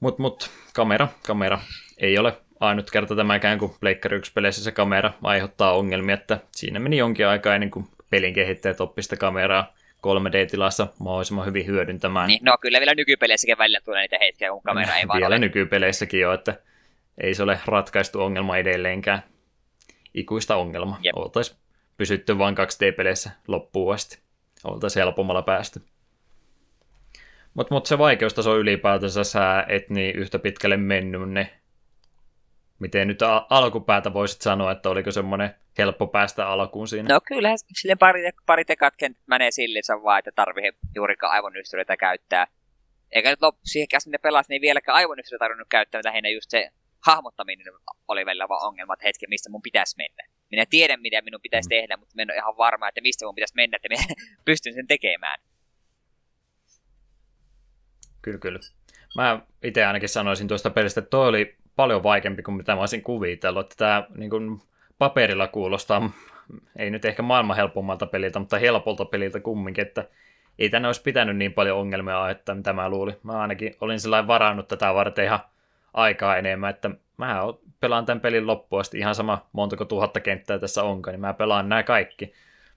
Mut, mut, kamera, kamera. Ei ole ainut kerta tämäkään, kun Pleikkari 1 peleissä se kamera aiheuttaa ongelmia, että siinä meni jonkin aikaa ennen kuin pelin kehittäjät oppista kameraa 3D-tilassa mahdollisimman hyvin hyödyntämään. Niin, no kyllä vielä nykypeleissäkin välillä tulee niitä hetkiä, kun kamera ei vaan Vielä ole. nykypeleissäkin jo, että ei se ole ratkaistu ongelma edelleenkään. Ikuista ongelma. Jep. Oltaisiin pysytty vain 2D-peleissä loppuun asti. Oltaisiin helpommalla päästy. Mutta mut se vaikeustaso ylipäätänsä sä et niin yhtä pitkälle mennyt, ne miten nyt al- alkupäätä voisit sanoa, että oliko semmoinen helppo päästä alkuun siinä? No kyllähän sille pari, pari tekat kentät menee sillinsä vaan, että tarvii juurikaan aivonystyröitä käyttää. Eikä nyt loppu siihen asti, ne pelas, niin vieläkään aivonystyröitä tarvinnut käyttää, lähinnä just se hahmottaminen oli välillä vaan ongelma, että hetki, mistä mun pitäisi mennä. Minä tiedän, mitä minun pitäisi Mm. tehdä, mutta minä en ole ihan varma, että mistä mun pitäisi mennä, että minä pystyn sen tekemään. Kyllä, kyllä. Mä itse ainakin sanoisin tuosta pelistä, että toi oli paljon vaikeampi kuin mitä mä olisin kuvitellut. Että tämä niin kuin paperilla kuulostaa, ei nyt ehkä maailman helpommalta peliltä, mutta helpolta peliltä kumminkin, että ei tänne olisi pitänyt niin paljon ongelmia aiheuttaa, mitä mä luulin. Mä ainakin olin sellainen varannut tätä varten ihan aikaa enemmän, että mä pelaan tämän pelin loppuun asti ihan sama montako tuhatta kenttää tässä onkaan, niin mä pelaan nämä kaikki.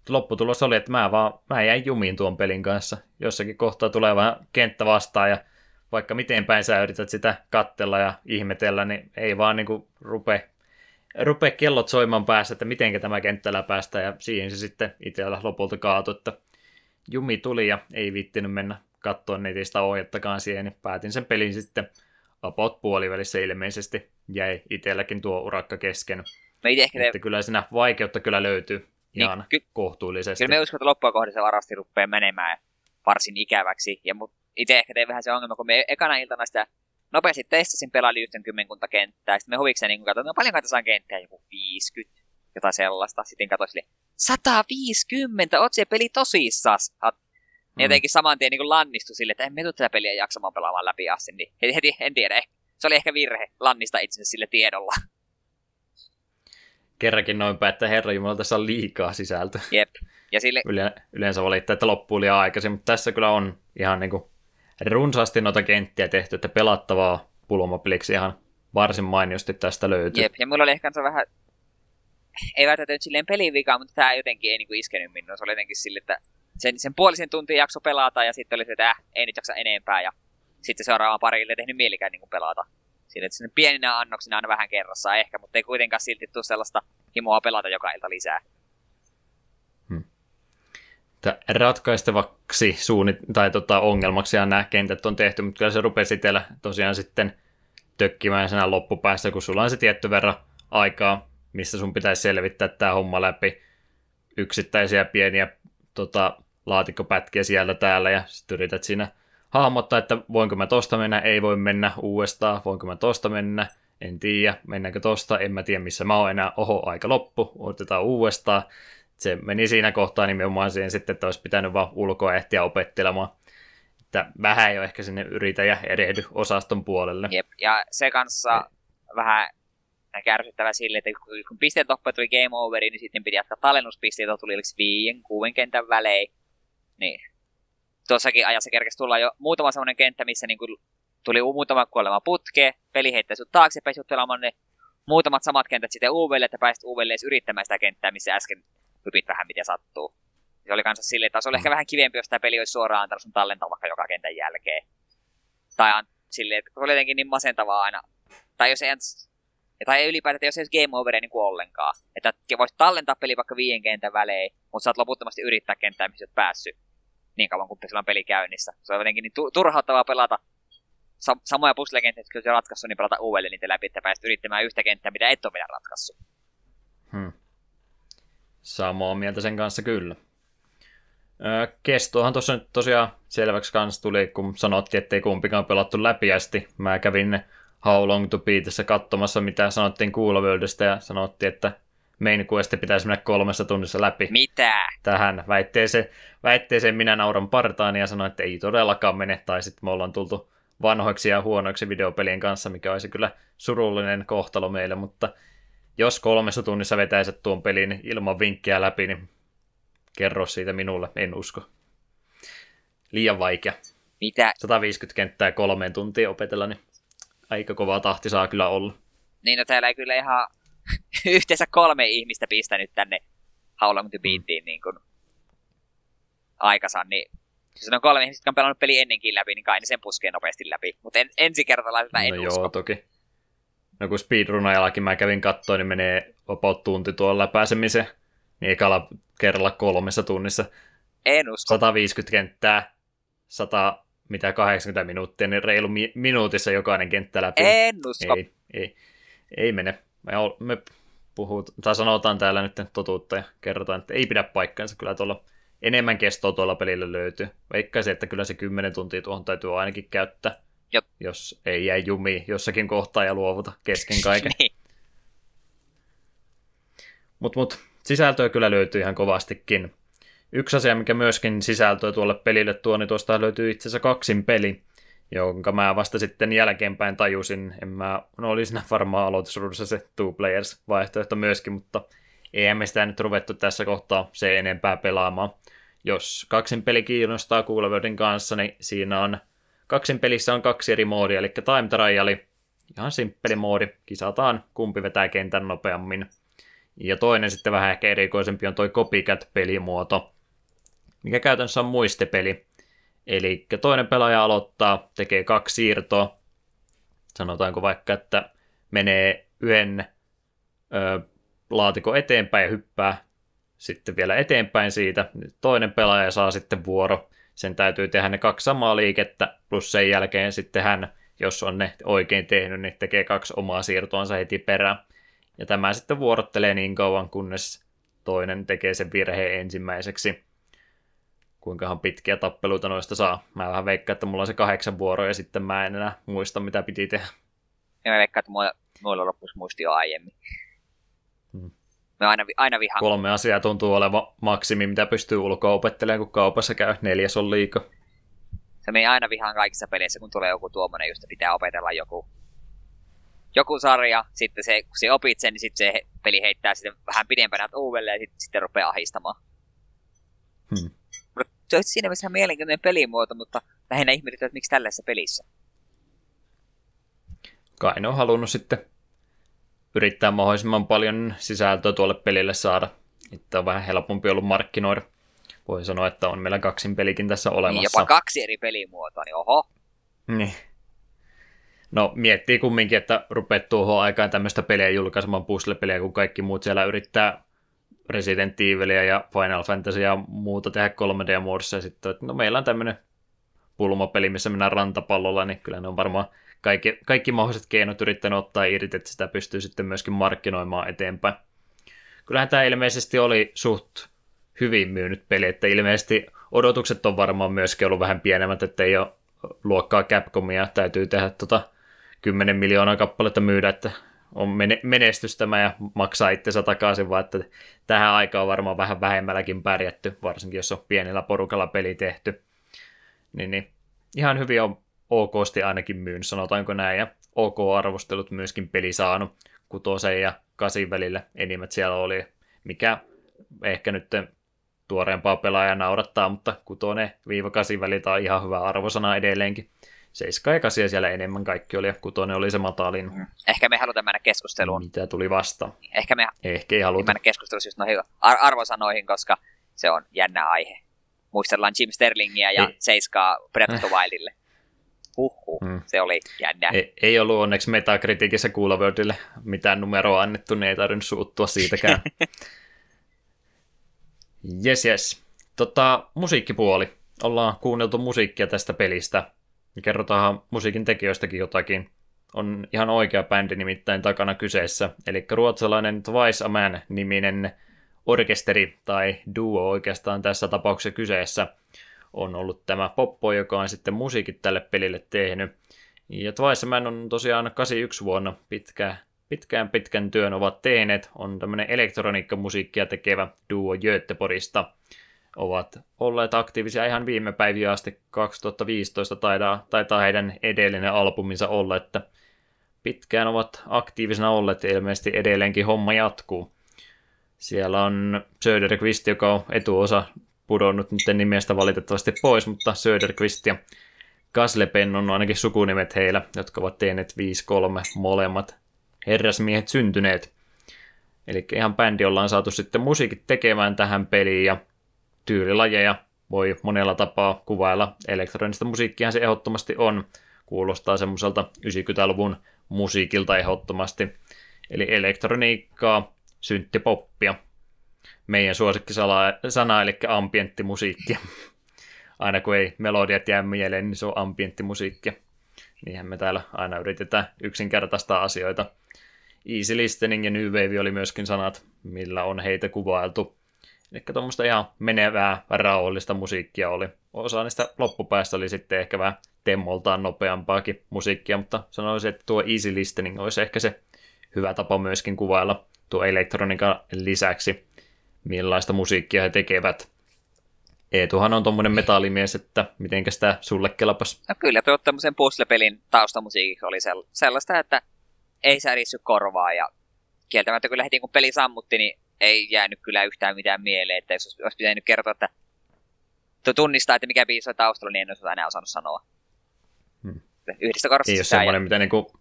Lopputulos oli, että mä vaan mä jäin jumiin tuon pelin kanssa. Jossakin kohtaa tulee vaan kenttä vastaan ja vaikka miten päin sä yrität sitä kattella ja ihmetellä, niin ei vaan niin rupea rupea kellot soimaan päässä, että miten tämä kenttällä päästään, ja siihen se sitten itsellä lopulta kaatui, että jumi tuli ja ei viittinyt mennä katsoa netistä ohjattakaan siihen, niin päätin sen pelin sitten about puolivälissä ilmeisesti jäi itselläkin tuo urakka kesken. Mä ehkä Että kyllä siinä vaikeutta kyllä löytyy ihan Niin, ky- kohtuullisesti. Kyllä me uskon, että loppua kohdassa varasti rupeaa menemään varsin ikäväksi. Ja mut itse ehkä tein vähän se ongelma, kun me ekana iltana sitä nopeasti testasin, pelailin yhten kymmenkunta kenttää. Sitten me huvikseen niin katsoin, no paljonko tässä on kenttää, joku 50, jotain sellaista. Sitten katsoin sille, 150, oot se peli tosissas? Niin Mm. jotenkin saman tien niin lannistui sille, että en me tule tätä peliä jaksamaan pelaamaan läpi asti. Niin heti, heti, en tiedä, se oli ehkä virhe lannista itsensä sille tiedolla. Kerrankin noin päin, että herra Jumala, tässä on liikaa sisältöä. Jep. Ja sille, Yle, yleensä valittaa, että loppuu liian aikaisin, mutta tässä kyllä on ihan niin kuin runsaasti noita kenttiä tehty, että pelattavaa pulmapeliksi ihan varsin mainiosti tästä löytyy. Jep, ja mulla oli ehkä vähän, ei välttämättä nyt silleen pelin vika, mutta tämä jotenkin ei niinku iskenyt minuun. Se oli jotenkin sille, että sen, sen puolisen tuntia jakso pelata ja sitten oli se, että äh, ei nyt jaksa enempää ja sitten seuraavaan parille ei tehnyt mielikään niinku pelata. Sille, että sinne pieninä annoksina aina vähän kerrassa ehkä, mutta ei kuitenkaan silti tule sellaista himoa pelata joka ilta lisää. Että ratkaistavaksi suunnit- tai tota, ongelmaksi nämä kentät on tehty, mutta kyllä se rupesi itsellä tosiaan sitten tökkimään siinä loppupäässä, kun sulla on se tietty verran aikaa, missä sun pitäisi selvittää tämä homma läpi yksittäisiä pieniä tota, laatikkopätkiä siellä täällä ja sitten yrität siinä hahmottaa, että voinko mä tosta mennä, ei voi mennä uudestaan, voinko mä tosta mennä, en tiedä, mennäänkö tosta, en mä tiedä missä mä oon enää, oho, aika loppu, otetaan uudestaan. Se meni siinä kohtaa nimenomaan siihen sitten, että olisi pitänyt vaan ulkoa ehtiä opettelemaan. Että vähän jo ehkä sinne yritä ja erehdy osaston puolelle. Jep, ja se kanssa vähän kärsyttävä sille, että kun- pisteet loppuun tuli game overi, niin sitten piti jatkaa tallennuspisteitä, tuli oliko viien, kuuden kentän välein. Niin tuossakin ajassa kerkesi tulla jo muutama semmoinen kenttä, missä niin kuin tuli muutama kuolema putke, peli heittää sut taaksepäin juttelemaan ne muutamat samat kentät sitten uudelle, että pääsit uudelle edes yrittämään sitä kenttää, missä äsken hypit vähän miten sattuu. Se oli kanssa silleen, että se oli ehkä vähän kivempi, jos tämä peli olisi suoraan antanut sun tallentaa vaikka joka kentän jälkeen. Tai an- silleen, että se oli jotenkin niin masentavaa aina. Tai jos ei, tai ei ylipäätään, että jos ei olisi game overia niin kuin ollenkaan. Että voisit tallentaa peli vaikka viien kentän välein, mutta saat loputtomasti yrittää kenttää, missä et päässyt niin kauan kuin sillä on peli käynnissä. Se on jotenkin niin tu- turhauttavaa pelata sa- samoja puzzle-kenttiä, jotka olet ratkaissut, niin pelata uudelleen niitä läpi, että pääset yrittämään yhtä kenttää, mitä et ole vielä ratkaissut. Hmm. Samaa mieltä sen kanssa kyllä. Öö, kestohan tuossa nyt tosiaan selväksi kanssa tuli, kun sanottiin, että ei kumpikaan pelattu läpi asti. Mä kävin How Long to Beatissä katsomassa, mitä sanottiin Cool Worldista, ja sanottiin, että main quest pitäisi mennä kolmessa tunnissa läpi. Mitä? Tähän väitteeseen, väitteeseen minä nauran partaani ja sanoin, että ei todellakaan mene, tai sitten me ollaan tultu vanhoiksi ja huonoiksi videopelien kanssa, mikä olisi kyllä surullinen kohtalo meille, mutta jos kolmessa tunnissa vetäiset tuon pelin ilman vinkkiä läpi, niin kerro siitä minulle, en usko. Liian vaikea. Mitä? 150 kenttää kolmeen tuntiin opetella, niin aika kova tahti saa kyllä olla. Niin no täällä ei kyllä ihan yhteensä kolme ihmistä pistänyt tänne How Long to Beatiin niin kuin aikansa, niin jos on kolme ihmistä, jotka on pelannut peli ennenkin läpi, niin kai ne sen puskee nopeasti läpi. Mutta en, ensikertalaiselta en no usko. joo, toki. No kun speedrunajallakin mä kävin kattoon, niin menee about tunti tuolla läpääsemiseen. Niin ekalla kerralla kolmessa tunnissa. En usko. 150 kenttää, 100, mitä 80 minuuttia, niin reilu mi- minuutissa jokainen kenttä läpi. En usko. Ei, ei, ei mene. Me, ol, me puhut, tai sanotaan täällä nyt totuutta ja kerrotaan, että ei pidä paikkansa. Kyllä tuolla enemmän kestoa tuolla pelillä löytyy. Veikkaisin, että kyllä se 10 tuntia tuohon täytyy ainakin käyttää. Jop. Jos ei jää jumiin jossakin kohtaa ja luovuta kesken kaiken. niin. Mutta mut, sisältöä kyllä löytyy ihan kovastikin. Yksi asia, mikä myöskin sisältöä tuolle pelille tuo, niin tuosta löytyy itse asiassa kaksin peli, jonka mä vasta sitten jälkeenpäin tajusin. En mä, no oli siinä varmaan aloitusruudussa se two players vaihtoehto myöskin, mutta eihän me sitä nyt ruvettu tässä kohtaa se enempää pelaamaan. Jos kaksin peli kiinnostaa Coolworldin kanssa, niin siinä on kaksin pelissä on kaksi eri moodia, eli time trial, ihan simppeli moodi, kisataan kumpi vetää kentän nopeammin. Ja toinen sitten vähän ehkä erikoisempi on toi copycat-pelimuoto, mikä käytännössä on muistepeli. Eli toinen pelaaja aloittaa, tekee kaksi siirtoa. Sanotaanko vaikka, että menee yhden ö, laatikon eteenpäin ja hyppää sitten vielä eteenpäin siitä. Toinen pelaaja saa sitten vuoro. Sen täytyy tehdä ne kaksi samaa liikettä, plus sen jälkeen sitten hän, jos on ne oikein tehnyt, niin tekee kaksi omaa siirtoansa heti perään. Ja tämä sitten vuorottelee niin kauan, kunnes toinen tekee sen virheen ensimmäiseksi. Kuinkahan pitkiä tappeluita noista saa. Mä vähän veikkaan, että mulla on se kahdeksan vuoroa ja sitten mä en enää muista, mitä piti tehdä. Ja mä veikkaan, että mulla, mulla loppus muisti jo aiemmin. Hmm. Mä aina, aina vihaan. Kolme asiaa tuntuu olevan maksimi, mitä pystyy ulkoa opettelemaan, kun kaupassa käy. Neljäs on liika. Se meni aina vihaan kaikissa peleissä, kun tulee joku tuommoinen, josta pitää opetella joku, joku sarja. Sitten se, kun se opit sen, niin sitten se peli heittää sitten vähän pidempänä uudelleen ja sitten, sitten rupeaa ahistamaan. Hmm. Se olisi siinä mielessä mielenkiintoinen pelimuoto, mutta lähinnä ihmetyttää, että miksi tällaisessa pelissä. Kai ne on halunnut sitten yrittää mahdollisimman paljon sisältöä tuolle pelille saada. Että on vähän helpompi ollut markkinoida. Voi sanoa, että on meillä kaksin pelikin tässä olemassa. Niin, jopa kaksi eri pelimuotoa, niin oho. Niin. No miettii kumminkin, että rupeat tuohon aikaan tämmöistä peliä julkaisemaan puzzle-peliä, kun kaikki muut siellä yrittää Resident Evilia ja Final Fantasy ja muuta tehdä 3D-muodossa. Ja sitten, että no meillä on tämmöinen pulmapeli, missä mennään rantapallolla, niin kyllä ne on varmaan kaikki, kaikki mahdolliset keinot yrittänyt ottaa irti, että sitä pystyy sitten myöskin markkinoimaan eteenpäin. Kyllähän tämä ilmeisesti oli suht hyvin myynyt peli, että ilmeisesti odotukset on varmaan myöskin ollut vähän pienemmät, että ei ole luokkaa Capcomia, täytyy tehdä tota 10 miljoonaa kappaletta myydä, että on menestys tämä ja maksaa itsensä takaisin, vaan että tähän aikaan on varmaan vähän vähemmälläkin pärjätty, varsinkin jos on pienellä porukalla peli tehty. Niin, niin ihan hyvin on okosti ainakin myyn, sanotaanko näin, ja OK-arvostelut myöskin peli saanut kutosen ja kasin välillä enimmät siellä oli, mikä ehkä nyt tuoreempaa pelaajaa naurattaa, mutta kutonen viiva kasin välillä on ihan hyvä arvosana edelleenkin. 7 ja 8 siellä enemmän kaikki oli, ja kutonen oli se matalin. Mm. Ehkä me halutaan mennä keskusteluun. Mitä tuli vasta? Ehkä me Ehkä ei haluta. mennä keskusteluun just noihin ar- arvosanoihin, koska se on jännä aihe. Muistellaan Jim Sterlingia ja ei. Seiskaa Breath of Wildille. Huhhuh, hmm. se oli jännä. Ei, ei ollut onneksi Metacriticissa Coolworldille mitään numeroa annettu, niin ei tarvinnut suuttua siitäkään. Jes, jes. Tota, musiikkipuoli. Ollaan kuunneltu musiikkia tästä pelistä. Kerrotaan musiikin tekijöistäkin jotakin. On ihan oikea bändi nimittäin takana kyseessä. Eli ruotsalainen Twice a Man-niminen orkesteri tai duo oikeastaan tässä tapauksessa kyseessä – on ollut tämä Poppo, joka on sitten musiikit tälle pelille tehnyt. Ja Twice Man on tosiaan 81 vuonna pitkä, pitkään pitkän työn ovat tehneet. On tämmöinen elektroniikkamusiikkia tekevä duo Göteborgista. Ovat olleet aktiivisia ihan viime päiviä asti 2015 taitaa, taitaa heidän edellinen albuminsa olla, että pitkään ovat aktiivisena olleet ilmeisesti edelleenkin homma jatkuu. Siellä on Söderqvist, joka on etuosa pudonnut nyt nimestä valitettavasti pois, mutta Söderqvist ja Kaslepen on ainakin sukunimet heillä, jotka ovat tehneet 5-3 molemmat herrasmiehet syntyneet. Eli ihan bändi ollaan saatu sitten musiikit tekemään tähän peliin ja tyylilajeja voi monella tapaa kuvailla. Elektronista musiikkia se ehdottomasti on. Kuulostaa semmoiselta 90-luvun musiikilta ehdottomasti. Eli elektroniikkaa, synttipoppia meidän suosikkisana, eli ambienttimusiikkia. Aina kun ei melodiat jää mieleen, niin se on ambienttimusiikkia. Niinhän me täällä aina yritetään yksinkertaistaa asioita. Easy listening ja new wave oli myöskin sanat, millä on heitä kuvailtu. Eli tuommoista ihan menevää, rauhallista musiikkia oli. Osa niistä loppupäästä oli sitten ehkä vähän temmoltaan nopeampaakin musiikkia, mutta sanoisin, että tuo easy listening olisi ehkä se hyvä tapa myöskin kuvailla tuo elektroniikan lisäksi millaista musiikkia he tekevät. Eetuhan on tuommoinen metallimies, että mitenkä sitä sulle kelapas? No kyllä, tuo tämmöisen puzzle-pelin taustamusiikki oli sellaista, että ei särisy korvaa ja kieltämättä kyllä heti kun peli sammutti, niin ei jäänyt kyllä yhtään mitään mieleen, että jos olisi pitänyt kertoa, että tunnistaa, että mikä biisi on taustalla, niin en olisi enää osannut sanoa. Hmm. Yhdestä korvasta Ei ole semmoinen, mitä niinku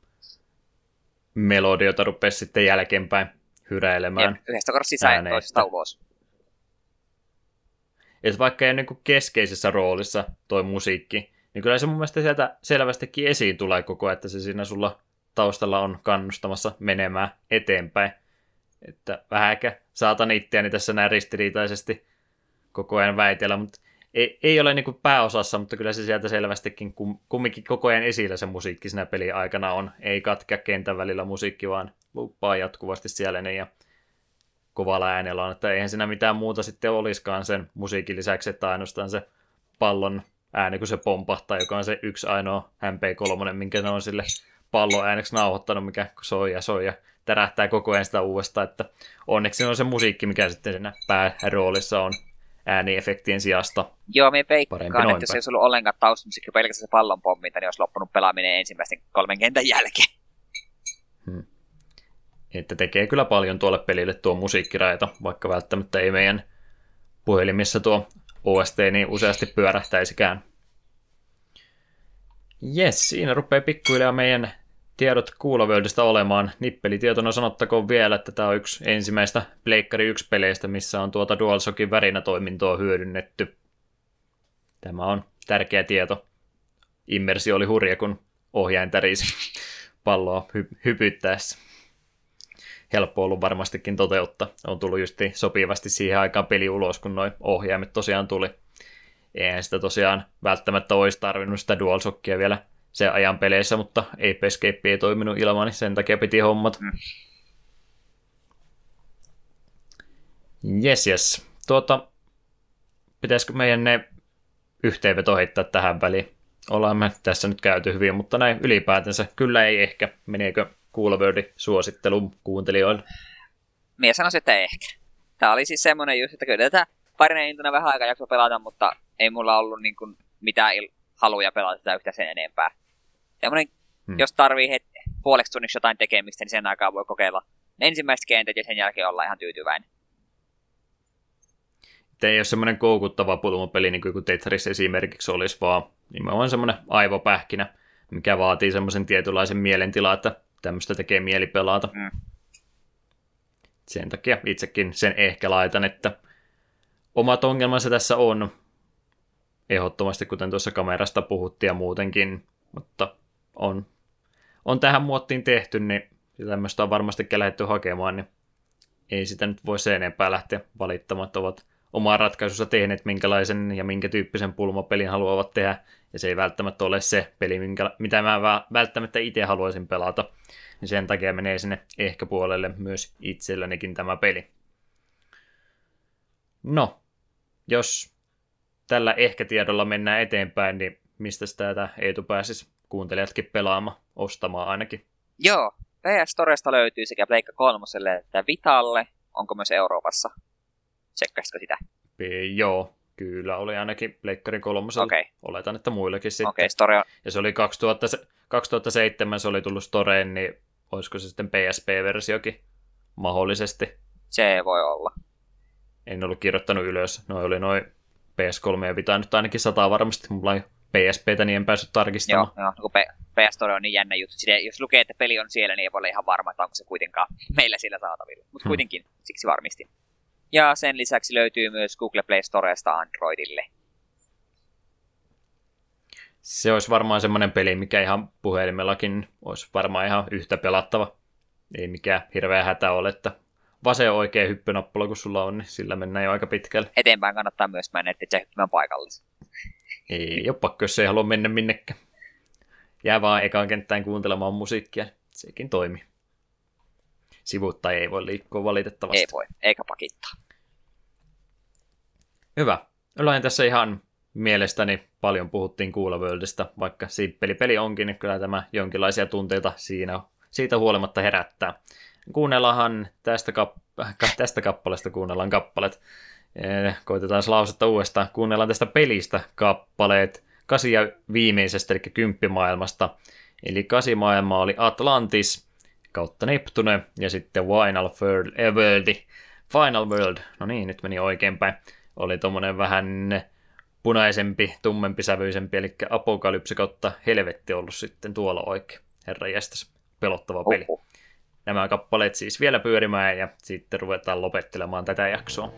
melodiota rupesi sitten jälkeenpäin hyräilemään. Jep, yhdestä korvasta sisään ja toisesta ulos. Et vaikka ei ole niin keskeisessä roolissa toi musiikki, niin kyllä se mun mielestä sieltä selvästikin esiin tulee koko ajan, että se siinä sulla taustalla on kannustamassa menemään eteenpäin. Että vähän ehkä saatan itseäni tässä näin ristiriitaisesti koko ajan väitellä, mutta ei, ei ole niin pääosassa, mutta kyllä se sieltä selvästikin kum, kumminkin koko ajan esillä se musiikki siinä pelin aikana on. Ei katkea kentän välillä musiikki, vaan luppaa jatkuvasti siellä niin ja kovalla äänellä on, että eihän siinä mitään muuta sitten olisikaan sen musiikin lisäksi, että ainoastaan se pallon ääni, kun se pompahtaa, joka on se yksi ainoa MP3, minkä ne on sille pallon ääneksi nauhoittanut, mikä soi ja soi ja tärähtää koko ajan sitä uudestaan, että onneksi on se musiikki, mikä sitten siinä pääroolissa on ääniefektien sijasta. Joo, me veikkaan, että jos ei olisi ollut ollenkaan taustamusiikki pelkästään se pallon pomminta, niin olisi loppunut pelaaminen ensimmäisen kolmen kentän jälkeen. Hmm. Että tekee kyllä paljon tuolle pelille tuo musiikkiraita, vaikka välttämättä ei meidän puhelimissa tuo OST niin useasti pyörähtäisikään. Jes, siinä rupeaa pikkuhiljaa meidän tiedot kuulovöldistä olemaan. Nippelitietona sanottakoon vielä, että tämä on yksi ensimmäistä Pleikkari 1 peleistä, missä on tuota DualShockin värinätoimintoa hyödynnetty. Tämä on tärkeä tieto. Immersio oli hurja, kun ohjain tärisi palloa hy- hypyttäessä. Helppo ollut varmastikin toteuttaa. On tullut just sopivasti siihen aikaan peli ulos, kun noin ohjaimet tosiaan tuli. Eihän sitä tosiaan välttämättä olisi tarvinnut sitä DualShockia vielä se ajan peleissä, mutta Ape Escape ei toiminut ilman, niin sen takia piti hommat. Mm. Yes, yes. Tuota, pitäisikö meidän ne yhteenveto heittää tähän väliin? Ollaan me tässä nyt käyty hyvin, mutta näin ylipäätänsä kyllä ei ehkä. Meneekö Coolwordi suosittelun kuuntelijoille? Mie sanoisin, että ehkä. Tämä oli siis semmoinen just, että kyllä tätä parina intona vähän aikaa jakso pelata, mutta ei mulla ollut niin kuin mitään il- haluja pelata tätä yhtä sen enempää. Semmoinen, hmm. jos tarvii het- puoleksi tunniksi jotain tekemistä, niin sen aikaa voi kokeilla ensimmäiset kentät ja sen jälkeen olla ihan tyytyväinen. Tämä ei ole semmoinen koukuttava pulmopeli, niin kuin Tetris esimerkiksi olisi, vaan nimenomaan semmoinen aivopähkinä, mikä vaatii semmoisen tietynlaisen mielentilan, että tämmöistä tekee mieli pelata. Mm. Sen takia itsekin sen ehkä laitan, että omat ongelmansa tässä on, ehdottomasti, kuten tuossa kamerasta puhuttiin ja muutenkin, mutta on, on tähän muottiin tehty, niin tämmöistä on varmasti lähdetty hakemaan, niin ei sitä nyt voi sen enempää lähteä. Valittamaan, että ovat omaa ratkaisussa tehneet, minkälaisen ja minkä tyyppisen pulmapelin haluavat tehdä, ja se ei välttämättä ole se peli, minkä, mitä mä välttämättä itse haluaisin pelata, niin sen takia menee sinne ehkä puolelle myös itsellänikin tämä peli. No, jos tällä ehkä tiedolla mennään eteenpäin, niin mistä tätä Eetu pääsisi kuuntelijatkin pelaamaan, ostamaan ainakin? Joo, PS Storesta löytyy sekä Pleikka kolmoselle että Vitalle. Onko myös Euroopassa? Tsekkaisitko sitä? P- joo, kyllä oli ainakin Pleikkarin kolmosella. Okay. Oletan, että muillekin sitten. Okay, Store on... Ja se oli 2000, 2007 se oli tullut Storeen, niin olisiko se sitten PSP-versiokin mahdollisesti? Se voi olla. En ollut kirjoittanut ylös. No oli noin PS3 ja Vita nyt ainakin sataa varmasti. Mulla on PSPtä, niin en päässyt tarkistamaan. Joo, joo no kun PS Store on niin jännä juttu. Sitten, jos lukee, että peli on siellä, niin ei voi olla ihan varma, että onko se kuitenkaan meillä sillä saatavilla. Mutta hmm. kuitenkin, siksi varmistin. Ja sen lisäksi löytyy myös Google Play Storesta Androidille. Se olisi varmaan semmoinen peli, mikä ihan puhelimellakin olisi varmaan ihan yhtä pelattava. Ei mikään hirveä hätä ole, että vasen oikea hyppynappula, kun sulla on, niin sillä mennään jo aika pitkälle. Eteenpäin kannattaa myös mennä, ettei se hyppymään paikallisen. Ei ole pakko, jos ei halua mennä minnekään. Jää vaan ekaan kenttään kuuntelemaan musiikkia. Sekin toimii. Sivutta ei voi liikkua valitettavasti. Ei voi, eikä pakittaa. Hyvä. Ollaan tässä ihan mielestäni paljon puhuttiin Worldista, vaikka simppeli peli onkin, niin kyllä tämä jonkinlaisia tunteita siinä, siitä huolimatta herättää. Kuunnellaanhan tästä, kap- tästä kappaleesta kuunnellaan kappalet. Eh, koitetaan lausetta uudestaan. Kuunnellaan tästä pelistä kappaleet kasia viimeisestä, eli kymppimaailmasta. Eli kasimaailma oli Atlantis kautta Neptune ja sitten Final World, eh, Final World, no niin, nyt meni oikeinpäin, oli tommonen vähän punaisempi, tummempi sävyisempi, eli apokalypsi kautta helvetti ollut sitten tuolla oikein. Herra jästäs, pelottava peli. Oho nämä kappaleet siis vielä pyörimään ja sitten ruvetaan lopettelemaan tätä jaksoa.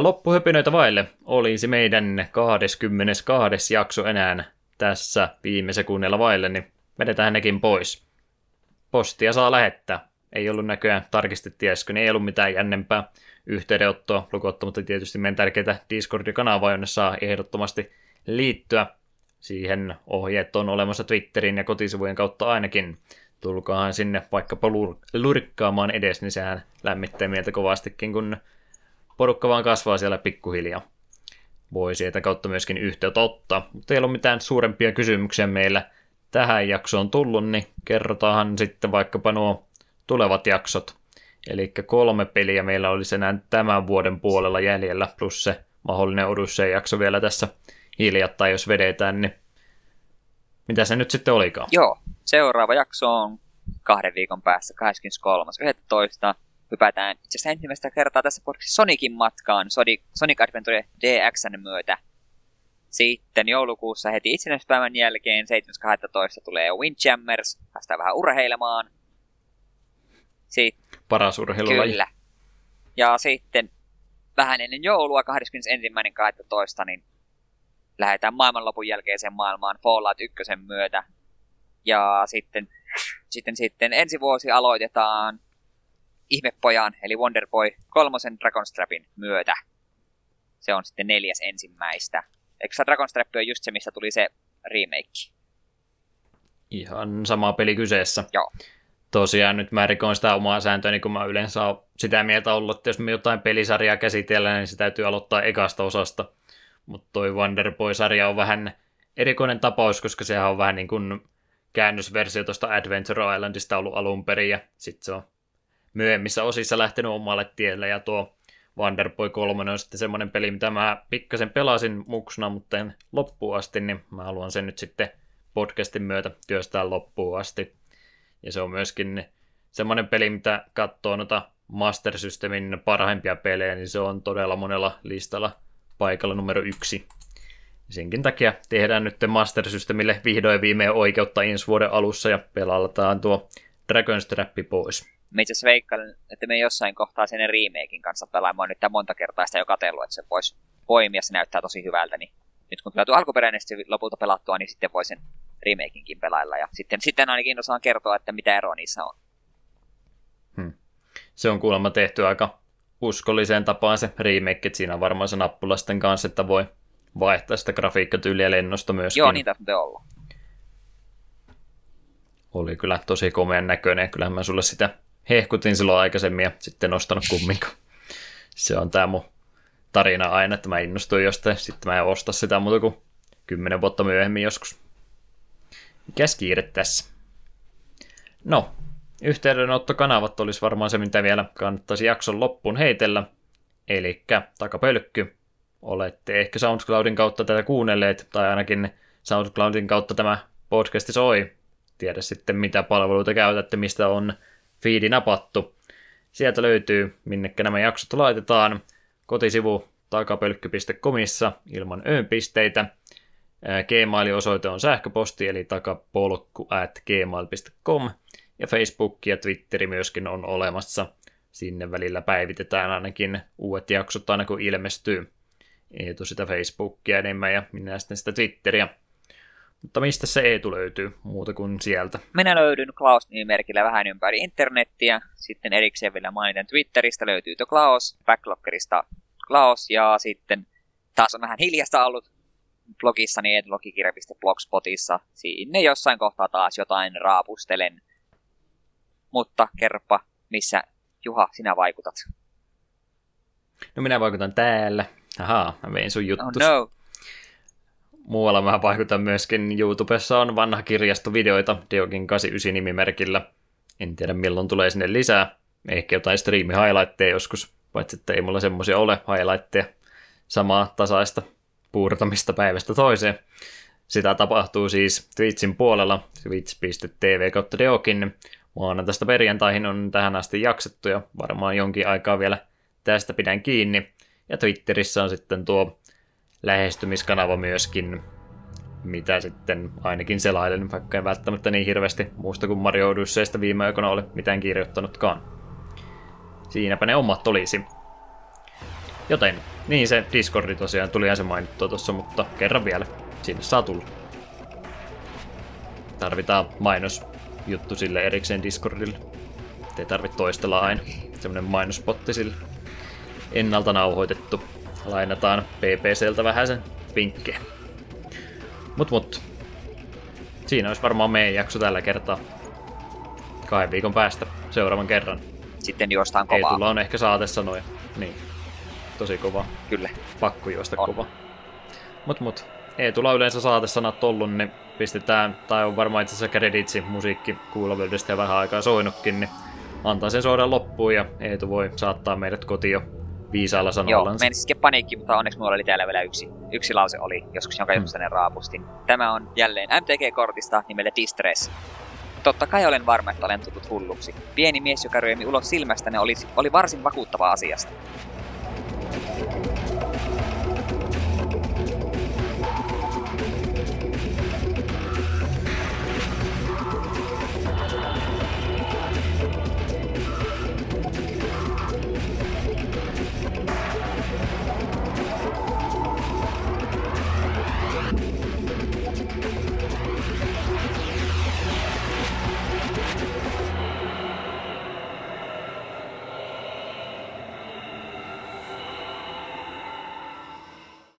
Loppuhöpinöitä vaille olisi meidän 22. jakso enää tässä viime sekunnilla vaille, niin vedetään nekin pois. Postia saa lähettää. Ei ollut näköjään tarkistettiin äsken, niin ei ollut mitään jännempää yhteydenottoa, lukottamatta tietysti meidän tärkeitä Discord-kanavaa, jonne saa ehdottomasti liittyä. Siihen ohjeet on olemassa Twitterin ja kotisivujen kautta ainakin. Tulkaahan sinne vaikkapa lurikkaamaan edes, niin sehän lämmittää mieltä kovastikin, kun porukka vaan kasvaa siellä pikkuhiljaa. Voi sieltä kautta myöskin yhteyttä ottaa. Mutta ei ole mitään suurempia kysymyksiä meillä tähän jaksoon tullut, niin kerrotaan sitten vaikkapa nuo tulevat jaksot. Eli kolme peliä meillä olisi enää tämän vuoden puolella jäljellä, plus se mahdollinen Odyssey-jakso vielä tässä hiljattain, jos vedetään, niin mitä se nyt sitten olikaan? Joo, seuraava jakso on kahden viikon päässä, 23.11. Hypätään itse asiassa ensimmäistä kertaa tässä podcastissa Sonicin matkaan Sonic, Sonic Adventure DXn myötä. Sitten joulukuussa heti itsenäispäivän jälkeen 7.12. tulee Windjammers, päästään vähän urheilemaan. Sitten, Paras urheilulaji. Kyllä. Ja sitten vähän ennen joulua 21.12. niin lähdetään maailmanlopun jälkeiseen maailmaan Fallout 1 myötä. Ja sitten, sitten, sitten ensi vuosi aloitetaan Ihmepojan, eli Wonderboy kolmosen Dragonstrapin myötä. Se on sitten neljäs ensimmäistä. Eikö Dragonstrap ole just se, missä tuli se remake? Ihan sama peli kyseessä. Joo. Tosiaan nyt mä rikoin sitä omaa sääntöä, niin kun mä yleensä oon sitä mieltä ollut, että jos me jotain pelisarjaa käsitellään, niin se täytyy aloittaa ekasta osasta. Mutta toi Wonderboy-sarja on vähän erikoinen tapaus, koska sehän on vähän niin kuin käännösversio tuosta Adventure Islandista ollut alun perin, ja sitten se on myöhemmissä osissa lähtenyt omalle tielle, ja tuo Wonderboy 3 on sitten semmoinen peli, mitä mä pikkasen pelasin muksuna, mutta en loppuun asti, niin mä haluan sen nyt sitten podcastin myötä työstää loppuun asti. Ja se on myöskin semmoinen peli, mitä katsoo noita Master Systemin parhaimpia pelejä, niin se on todella monella listalla paikalla numero yksi. Senkin takia tehdään nyt Master Systemille vihdoin viimein oikeutta ensi vuoden alussa ja pelataan tuo Dragon's Trap pois. Mä itse asiassa veikkailen, että me jossain kohtaa sen remakein kanssa pelaamaan nyt monta kertaa sitä jo katsellut, että se voisi poimia, se näyttää tosi hyvältä, niin nyt kun tulee alkuperäinen lopulta pelattua, niin sitten voi sen remakinkin pelailla. Ja sitten, sitten ainakin osaan kertoa, että mitä eroa niissä on. Hmm. Se on kuulemma tehty aika uskolliseen tapaan se remake, että siinä on varmaan se nappulasten kanssa, että voi vaihtaa sitä grafiikkatyyliä lennosta myöskin. Joo, niin täytyy olla. Oli kyllä tosi komeen näköinen. Kyllähän mä sulle sitä hehkutin silloin aikaisemmin ja sitten nostanut kumminkaan. Se on tämä mun tarina aina, että mä innostuin jostain, sitten mä en osta sitä muuta kuin kymmenen vuotta myöhemmin joskus. Mikäs kiire tässä? No, yhteydenottokanavat olisi varmaan se, mitä vielä kannattaisi jakson loppuun heitellä. Eli takapölkky. Olette ehkä SoundCloudin kautta tätä kuunnelleet, tai ainakin SoundCloudin kautta tämä podcasti soi. Tiedä sitten, mitä palveluita käytätte, mistä on feedi napattu. Sieltä löytyy, minnekä nämä jaksot laitetaan. Kotisivu takapölkky.comissa ilman öönpisteitä. Gmail-osoite on sähköposti, eli takapolkku at gmail.com. Ja Facebook ja Twitteri myöskin on olemassa. Sinne välillä päivitetään ainakin uudet jaksot aina kun ilmestyy. Eetu sitä Facebookia enemmän ja minä sitten sitä Twitteriä. Mutta mistä se Eetu löytyy muuta kuin sieltä? Minä löydyn Klaus-nimimerkillä vähän ympäri internettiä. Sitten erikseen vielä mainiten Twitteristä löytyy The Klaus, Backlockerista Klaus ja sitten taas on vähän hiljasta ollut blogissani edlogikirja.blogspotissa. Sinne jossain kohtaa taas jotain raapustelen. Mutta kerropa, missä Juha sinä vaikutat? No minä vaikutan täällä. Ahaa, mä vein sun juttus. Oh no. Muualla mä vaikutan myöskin. YouTubessa on vanha kirjastovideoita Deogin 89 nimimerkillä. En tiedä milloin tulee sinne lisää. Ehkä jotain striimi highlightteja joskus, paitsi että ei mulla semmoisia ole highlightteja. Samaa tasaista puurtamista päivästä toiseen. Sitä tapahtuu siis Twitchin puolella, twitch.tv kautta Deokin. Maanantaista perjantaihin on tähän asti jaksettu ja varmaan jonkin aikaa vielä tästä pidän kiinni. Ja Twitterissä on sitten tuo lähestymiskanava myöskin, mitä sitten ainakin selailen, vaikka en välttämättä niin hirveästi muusta kuin Mario Odysseystä viime aikoina ole mitään kirjoittanutkaan. Siinäpä ne omat olisi. Joten, niin se Discordi tosiaan tuli se mainittua tuossa, mutta kerran vielä. Sinne saa tulla. Tarvitaan mainosjuttu sille erikseen Discordille. Ei tarvitse toistella aina. Semmonen mainospotti sille. Ennalta nauhoitettu. Lainataan PPCltä vähän sen vinkkejä. Mut mut. Siinä olisi varmaan meidän jakso tällä kertaa. Kahden viikon päästä seuraavan kerran. Sitten juostaan Ei kovaa. tulla on ehkä saatesanoja. Niin. Tosi kova. Kyllä. Pakko juosta On. kova. Mut mut. Ei tulla yleensä saatesanat ollut, niin pistetään, tai on varmaan itse asiassa kreditsi musiikki kuulovyydesta ja vähän aikaa soinutkin, niin antaa sen soida loppuun ja Eetu voi saattaa meidät kotiin jo viisaalla Joo, sanoillansa. meni siis paniikki, mutta onneksi mulla oli täällä vielä yksi, yksi lause oli, joskus jonka Hmm. ne raapustin. Tämä on jälleen MTG-kortista nimellä Distress. Totta kai olen varma, että olen tullut hulluksi. Pieni mies, joka ryömi ulos silmästäne, oli, oli varsin vakuuttava asiasta.